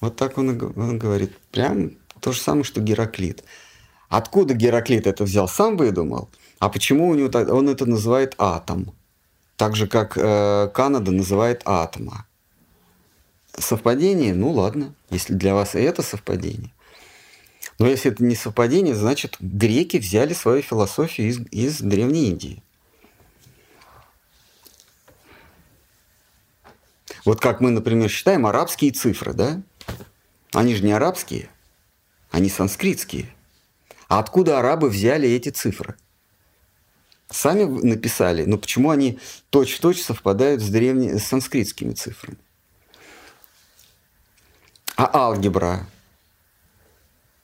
Вот так он, он говорит. Прям то же самое, что Гераклит. Откуда Гераклит это взял, сам выдумал. А почему у него он это называет атом? Так же, как э, Канада называет атома. Совпадение? Ну ладно, если для вас и это совпадение. Но если это не совпадение, значит, греки взяли свою философию из, из Древней Индии. Вот как мы, например, считаем арабские цифры, да? Они же не арабские, они санскритские. А откуда арабы взяли эти цифры? Сами написали, но почему они точь-в-точь -точь совпадают с древними с санскритскими цифрами? А алгебра?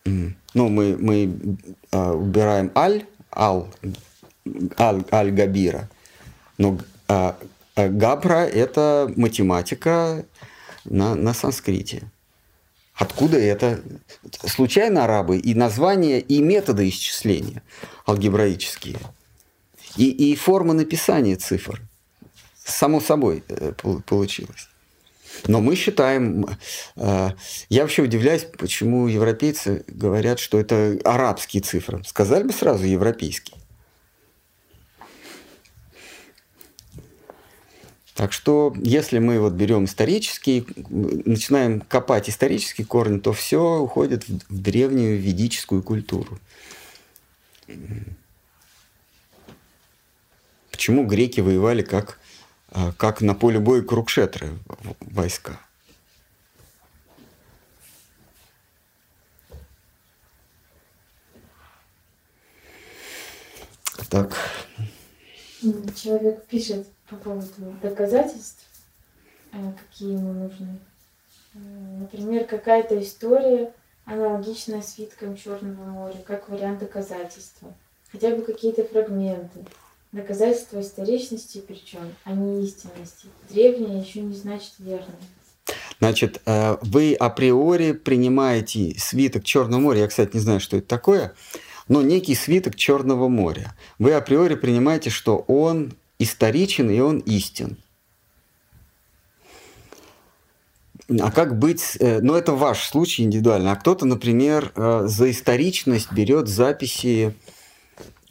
Ну, мы, мы а, убираем аль, ал, аль, аль-габира, но а, а Габра – это математика на, на санскрите. Откуда это? Случайно арабы и названия, и методы исчисления алгебраические, и, и форма написания цифр. Само собой э, получилось. Но мы считаем, э, я вообще удивляюсь, почему европейцы говорят, что это арабские цифры. Сказали бы сразу европейские. Так что, если мы вот берем исторические, начинаем копать исторические корни, то все уходит в древнюю ведическую культуру. Почему греки воевали как, а, как на поле боя Крукшетры войска? Так. Человек пишет, по поводу доказательств, э, какие ему нужны. Э, например, какая-то история, аналогичная свиткам Черного моря, как вариант доказательства. Хотя бы какие-то фрагменты. Доказательства историчности причем, а не истинности. Древнее еще не значит верное. Значит, э, вы априори принимаете свиток Черного моря. Я, кстати, не знаю, что это такое, но некий свиток Черного моря. Вы априори принимаете, что он историчен и он истин. А как быть, э, ну это ваш случай индивидуально, а кто-то, например, э, за историчность берет записи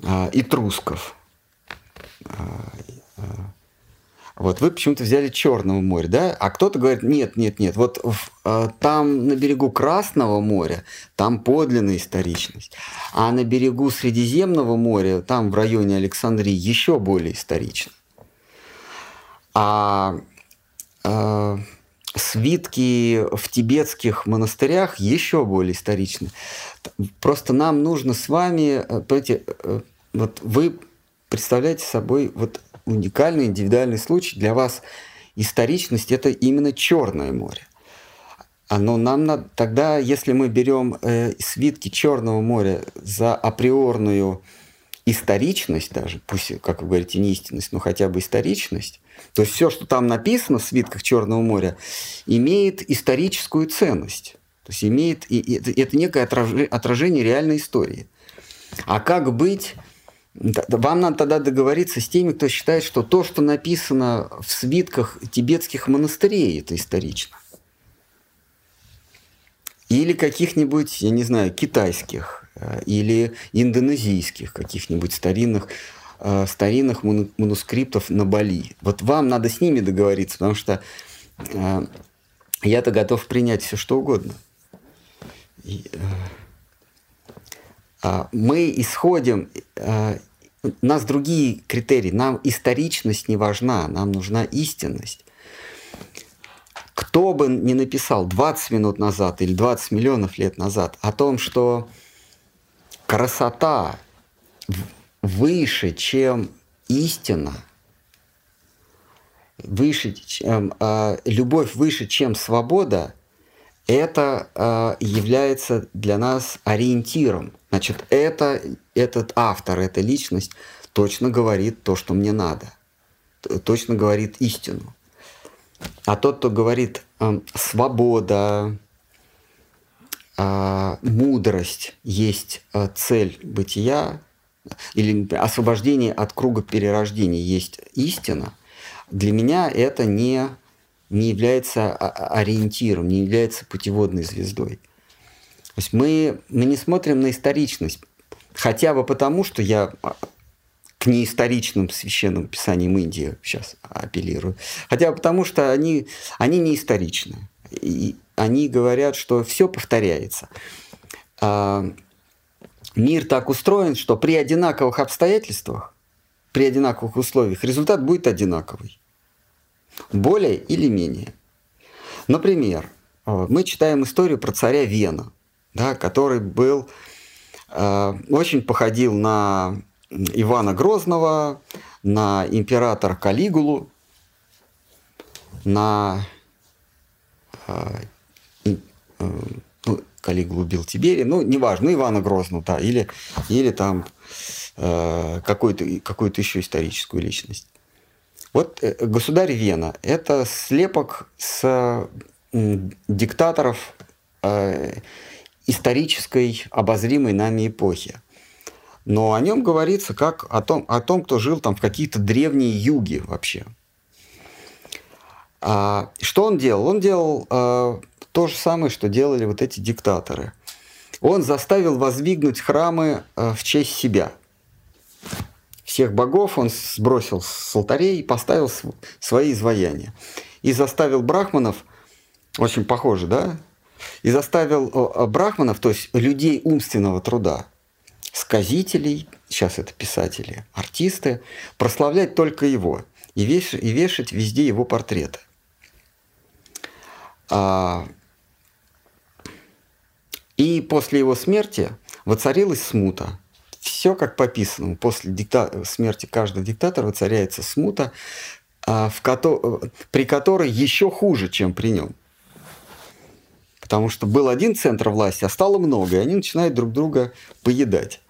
а, этрусков. Вот вы почему-то взяли Черного моря, да? А кто-то говорит, нет, нет, нет, вот в, там на берегу Красного моря, там подлинная историчность. А на берегу Средиземного моря, там в районе Александрии, еще более исторично. А, а свитки в тибетских монастырях еще более историчны. Просто нам нужно с вами, э, понимаете, э, вот вы представляете собой вот уникальный индивидуальный случай. Для вас историчность это именно Черное море. Но нам надо, тогда, если мы берем э, свитки Черного моря за априорную историчность даже, пусть, как вы говорите, не истинность, но хотя бы историчность, то есть все, что там написано в свитках Черного моря, имеет историческую ценность. То есть имеет, и, это, это некое отражение реальной истории. А как быть вам надо тогда договориться с теми, кто считает, что то, что написано в свитках тибетских монастырей, это исторично. Или каких-нибудь, я не знаю, китайских э, или индонезийских каких-нибудь старинных, э, старинных манускриптов на Бали. Вот вам надо с ними договориться, потому что э, я-то готов принять все что угодно. И, мы исходим, а, у нас другие критерии, нам историчность не важна, нам нужна истинность. Кто бы ни написал 20 минут назад или 20 миллионов лет назад о том, что красота выше, чем истина, выше, чем, э, любовь выше, чем свобода, это э, является для нас ориентиром – Значит, это, этот автор, эта личность точно говорит то, что мне надо, точно говорит истину. А тот, кто говорит э, свобода, э, мудрость есть э, цель бытия, или освобождение от круга перерождения есть истина, для меня это не, не является ориентиром, не является путеводной звездой. То есть мы, мы не смотрим на историчность, хотя бы потому, что я а, к неисторичным священным писаниям Индии сейчас апеллирую, хотя бы потому, что они, они не историчны. И они говорят, что все повторяется. А, мир так устроен, что при одинаковых обстоятельствах, при одинаковых условиях результат будет одинаковый. Более или менее. Например, а, мы читаем историю про царя Вена да, который был, э, очень походил на Ивана Грозного, на императора Калигулу, на э, э, ну, Калигулу убил Тибери, ну, неважно, Ивана Грозного, да, или, или там э, какую-то какую еще историческую личность. Вот э, государь Вена – это слепок с диктаторов э, исторической обозримой нами эпохи. Но о нем говорится как о том, о том кто жил там в какие-то древние юги вообще. А, что он делал? Он делал а, то же самое, что делали вот эти диктаторы. Он заставил воздвигнуть храмы а, в честь себя. Всех богов он сбросил с алтарей и поставил свои изваяния. И заставил брахманов, очень похоже, да, и заставил брахманов, то есть людей умственного труда, сказителей, сейчас это писатели, артисты, прославлять только его и вешать, и вешать везде его портреты. А, и после его смерти воцарилась смута. Все как пописано. После дикта... смерти каждого диктатора воцаряется смута, а, в кото... при которой еще хуже, чем при нем. Потому что был один центр власти, а стало много, и они начинают друг друга поедать.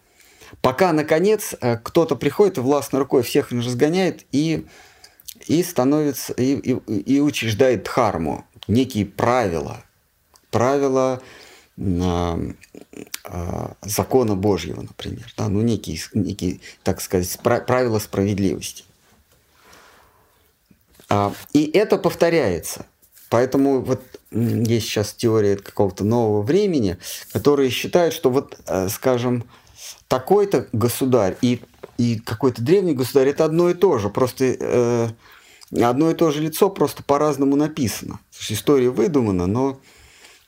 Пока, наконец, э, кто-то приходит и властной рукой всех разгоняет и, и становится, и, и, и учреждает дхарму, некие правила, правила закона Божьего, например, да, ну некие, некие, так сказать, правила справедливости. А, и это повторяется. Поэтому вот есть сейчас теория какого-то нового времени, которые считают, что вот, э, скажем, такой-то государь и, и какой-то древний государь это одно и то же, просто э, одно и то же лицо просто по-разному написано. История выдумана, но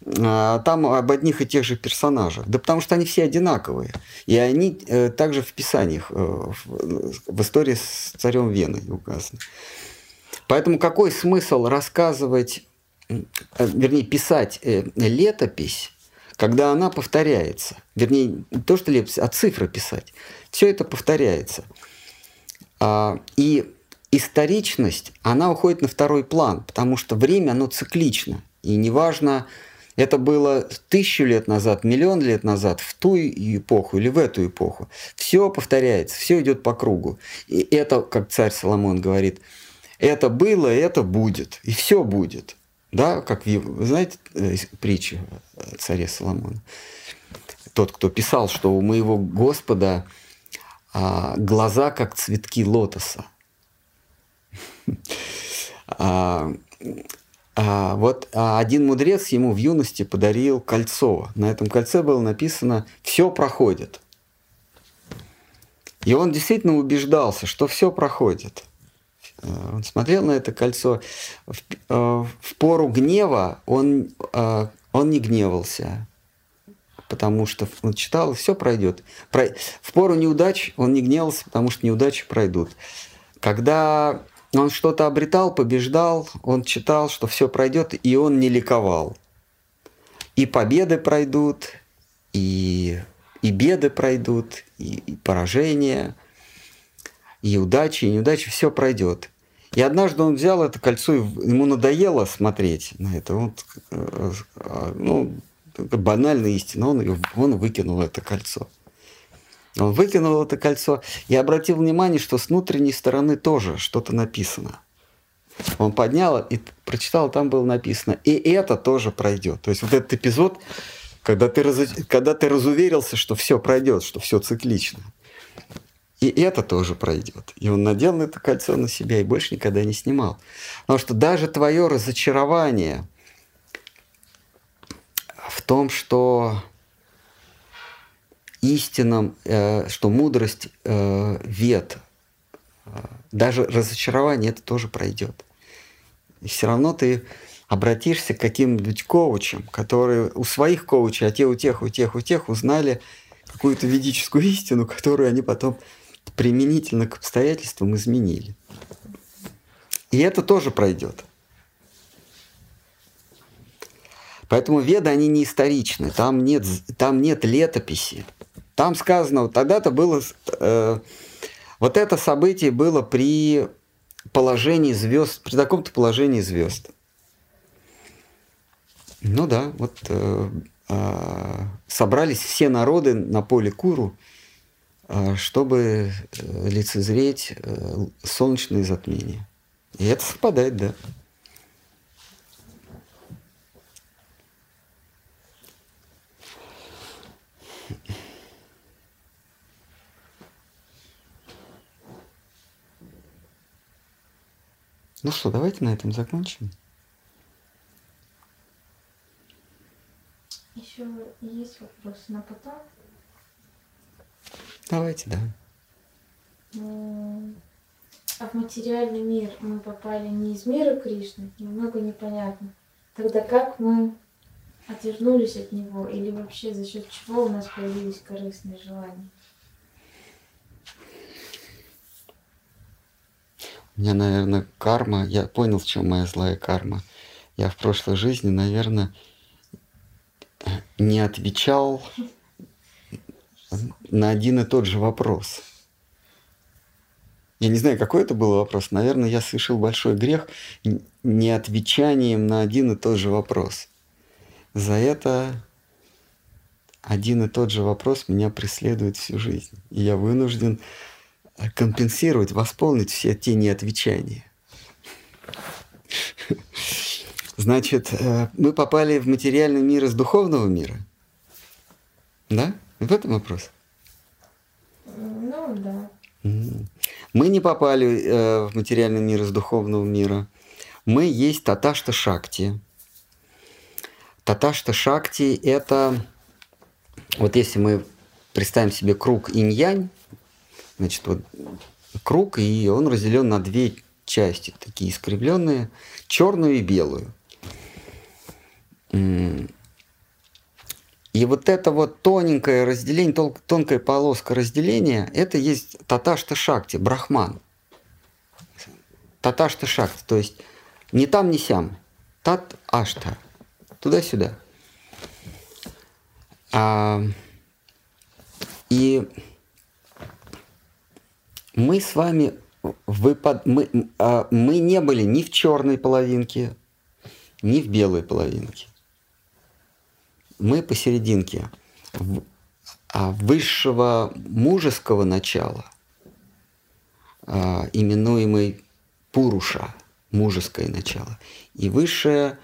там об одних и тех же персонажах. Да потому что они все одинаковые. И они э, также в писаниях, э, в, истории с царем Вены указаны. Поэтому какой смысл рассказывать вернее, писать э, летопись, когда она повторяется. Вернее, не то, что летопись, а цифры писать. Все это повторяется. А, и историчность, она уходит на второй план, потому что время, оно циклично. И неважно, это было тысячу лет назад, миллион лет назад, в ту эпоху или в эту эпоху. Все повторяется, все идет по кругу. И это, как царь Соломон говорит, это было, это будет, и все будет. Да, как вы знаете э, притчу царя Соломона? Тот, кто писал, что у моего Господа а, глаза как цветки лотоса. (laughs) А, а, вот а один мудрец ему в юности подарил кольцо. На этом кольце было написано «Все проходит». И он действительно убеждался, что все проходит. Э, он смотрел на это кольцо. В, э, в пору гнева он, э, он не гневался, потому что он читал, все пройдет. В пору неудач он не гневался, потому что неудачи пройдут. Когда он что-то обретал, побеждал, он читал, что все пройдет, и он не ликовал. И победы пройдут, и, и беды пройдут, и, и поражения, и удачи, и неудачи, все пройдет. И однажды он взял это кольцо, и ему надоело смотреть на это. Вот, э, ну, это банальная истина, он, он выкинул это кольцо. Он выкинул это кольцо и обратил внимание, что с внутренней стороны тоже что-то написано. Он поднял и прочитал, там было написано, и это тоже пройдет. То есть вот этот эпизод, когда ты, раз, когда ты разуверился, что все пройдет, что все циклично. И это тоже пройдет. И он надел это кольцо на себя и больше никогда не снимал. Потому что даже твое разочарование в том, что истинам, э, что мудрость э, вет, э, даже разочарование это тоже пройдет. И все равно ты обратишься к каким-нибудь коучам, которые у своих коучей, а те у тех, у тех, у тех узнали какую-то ведическую истину, которую они потом применительно к обстоятельствам изменили. И это тоже пройдет. Поэтому веды, они не историчны, там нет, там нет летописи. Там сказано, тогда-то было, э, вот это событие было при положении звезд, при таком-то положении звезд. Ну да, вот э, э, собрались все народы на поле Куру, э, чтобы лицезреть э, солнечные затмения. И это совпадает, да. Ну что, давайте на этом закончим. Еще есть вопрос на потом? Давайте, да. А в материальный мир мы попали не из мира Кришны, немного непонятно. Тогда как мы отвернулись от него или вообще за счет чего у нас появились корыстные желания? Меня, наверное, карма, я понял, в чем моя злая карма. Я в прошлой жизни, наверное, не отвечал на один и тот же вопрос. Я не знаю, какой это был вопрос. Наверное, я совершил большой грех не отвечанием на один и тот же вопрос. За это один и тот же вопрос меня преследует всю жизнь. И я вынужден компенсировать, восполнить все те неотвечания. Значит, э, мы попали в материальный мир из духовного мира. Да? В этом вопрос? Ну, да. Мы не попали э, в материальный мир из духовного мира. Мы есть Таташта Шакти. Таташта Шакти – это, вот если мы представим себе круг инь-янь, Значит, вот круг, и он разделен на две части, такие искривленные, черную и белую. И вот это вот тоненькое разделение, тонкая полоска разделения, это есть таташта шакти, брахман. Таташта шакти, то есть не там, не сям. Тат Ашта. Туда-сюда. А, и мы с вами выпад... мы, а, мы не были ни в черной половинке, ни в белой половинке. Мы посерединке а высшего мужеского начала, а, именуемый Пуруша, мужеское начало, и высшее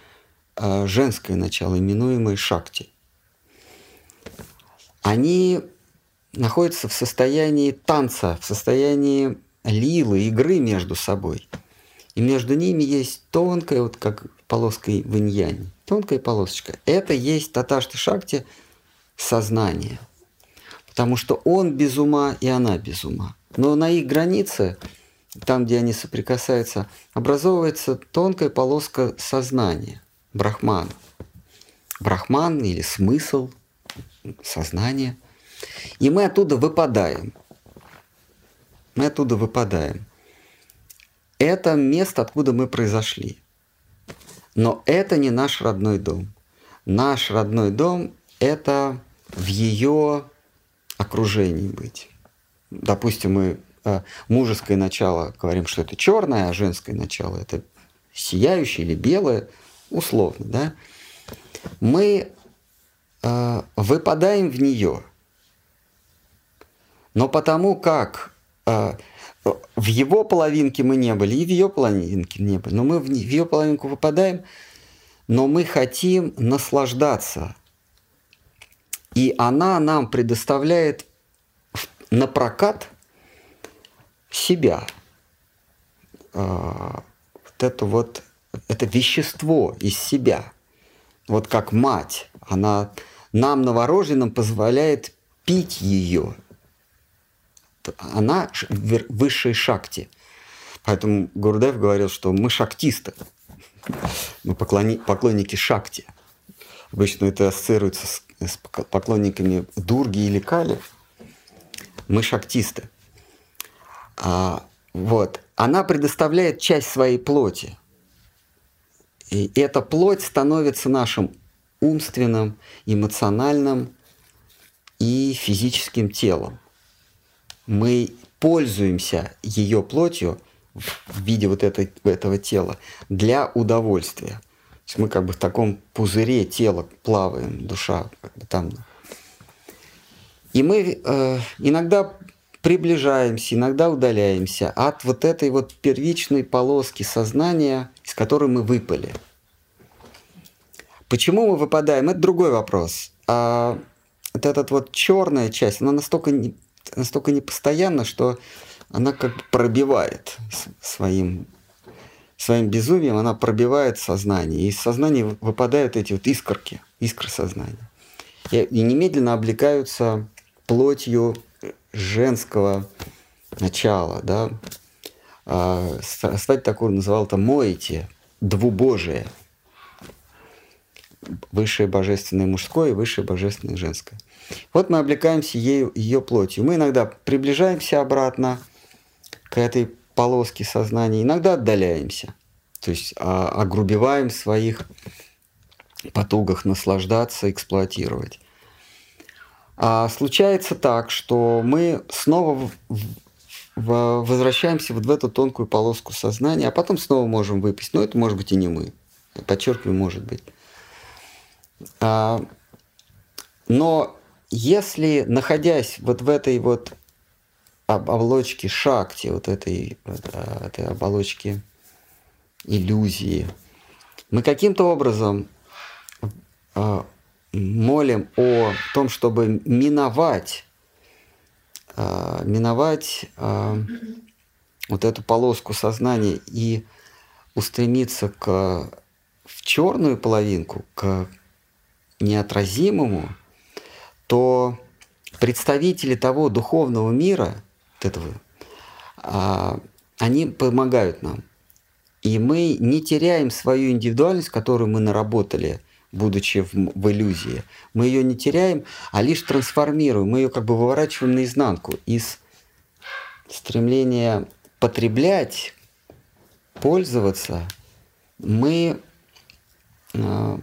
а, женское начало, именуемое Шакти. Они находятся в состоянии танца, в состоянии лилы, игры между собой. И между ними есть тонкая, вот как полоска в иньяне, тонкая полосочка. Это есть таташта шакти сознание. Потому что он без ума и она без ума. Но на их границе, там, где они соприкасаются, образовывается тонкая полоска сознания, брахман. Брахман или смысл, сознание. И мы оттуда выпадаем. Мы оттуда выпадаем. Это место, откуда мы произошли. Но это не наш родной дом. Наш родной дом – это в ее окружении быть. Допустим, мы э, мужеское начало говорим, что это черное, а женское начало это сияющее или белое, условно, да? Мы э, выпадаем в нее. Но потому как э, в его половинке мы не были, и в ее половинке не были, но мы в, в ее половинку выпадаем, но мы хотим наслаждаться. И она нам предоставляет на прокат себя. А, вот это вот, это вещество из себя. Вот как мать, она нам, новорожденным, позволяет пить ее. Она в высшей шакте. Поэтому Гурдев говорил, что мы шактисты. Мы поклони, поклонники шакти. Обычно это ассоциируется с, с поклонниками Дурги или Кали. Мы шактисты. А, вот. Она предоставляет часть своей плоти. И эта плоть становится нашим умственным, эмоциональным и физическим телом. Мы пользуемся ее плотью в виде вот этой, этого тела для удовольствия. То есть мы как бы в таком пузыре тела плаваем, душа как бы там. И мы э, иногда приближаемся, иногда удаляемся от вот этой вот первичной полоски сознания, из которой мы выпали – Почему мы выпадаем, это другой вопрос. А вот эта вот черная часть, она настолько, настолько непостоянна, что она как бы пробивает своим, своим безумием, она пробивает сознание. И из сознания выпадают эти вот искорки, искры сознания. И, и немедленно облекаются плотью женского начала, да. А, Стать такой называл это моете, двубожие – высшее божественное мужское и высшее божественное женское. Вот мы облекаемся ею, ее плотью. Мы иногда приближаемся обратно к этой полоске сознания, иногда отдаляемся. То есть а, огрубеваем в своих потугах наслаждаться, эксплуатировать. А случается так, что мы снова в, в, возвращаемся вот в эту тонкую полоску сознания, а потом снова можем выпасть. Но это может быть и не мы. Подчеркиваю, может быть. А, но если, находясь вот в этой вот оболочке шакти, вот этой, а, этой оболочке иллюзии, мы каким-то образом а, молим о том, чтобы миновать, миновать вот эту полоску сознания и устремиться к, в черную половинку, к неотразимому, то представители того духовного мира, вот этого, а, они помогают нам. И мы не теряем свою индивидуальность, которую мы наработали, будучи в, в иллюзии. Мы ее не теряем, а лишь трансформируем. Мы ее как бы выворачиваем наизнанку из стремления потреблять, пользоваться. Мы э,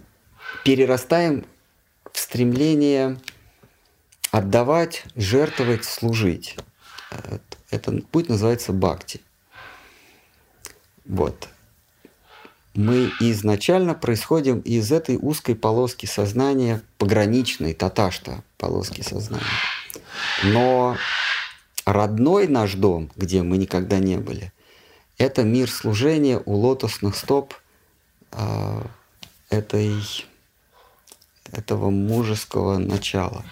перерастаем в стремление отдавать, жертвовать, служить. Этот путь называется бхакти. Вот. Мы изначально происходим из этой узкой полоски сознания, пограничной, таташта полоски сознания. Но родной наш дом, где мы никогда не были, это мир служения у лотосных стоп э, этой, этого мужеского начала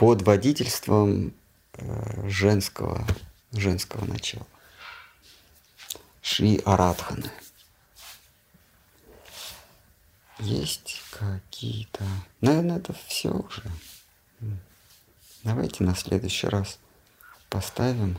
под водительством э, женского, женского начала. Шри Арадханы. Есть какие-то... Наверное, это все уже. Давайте на следующий раз поставим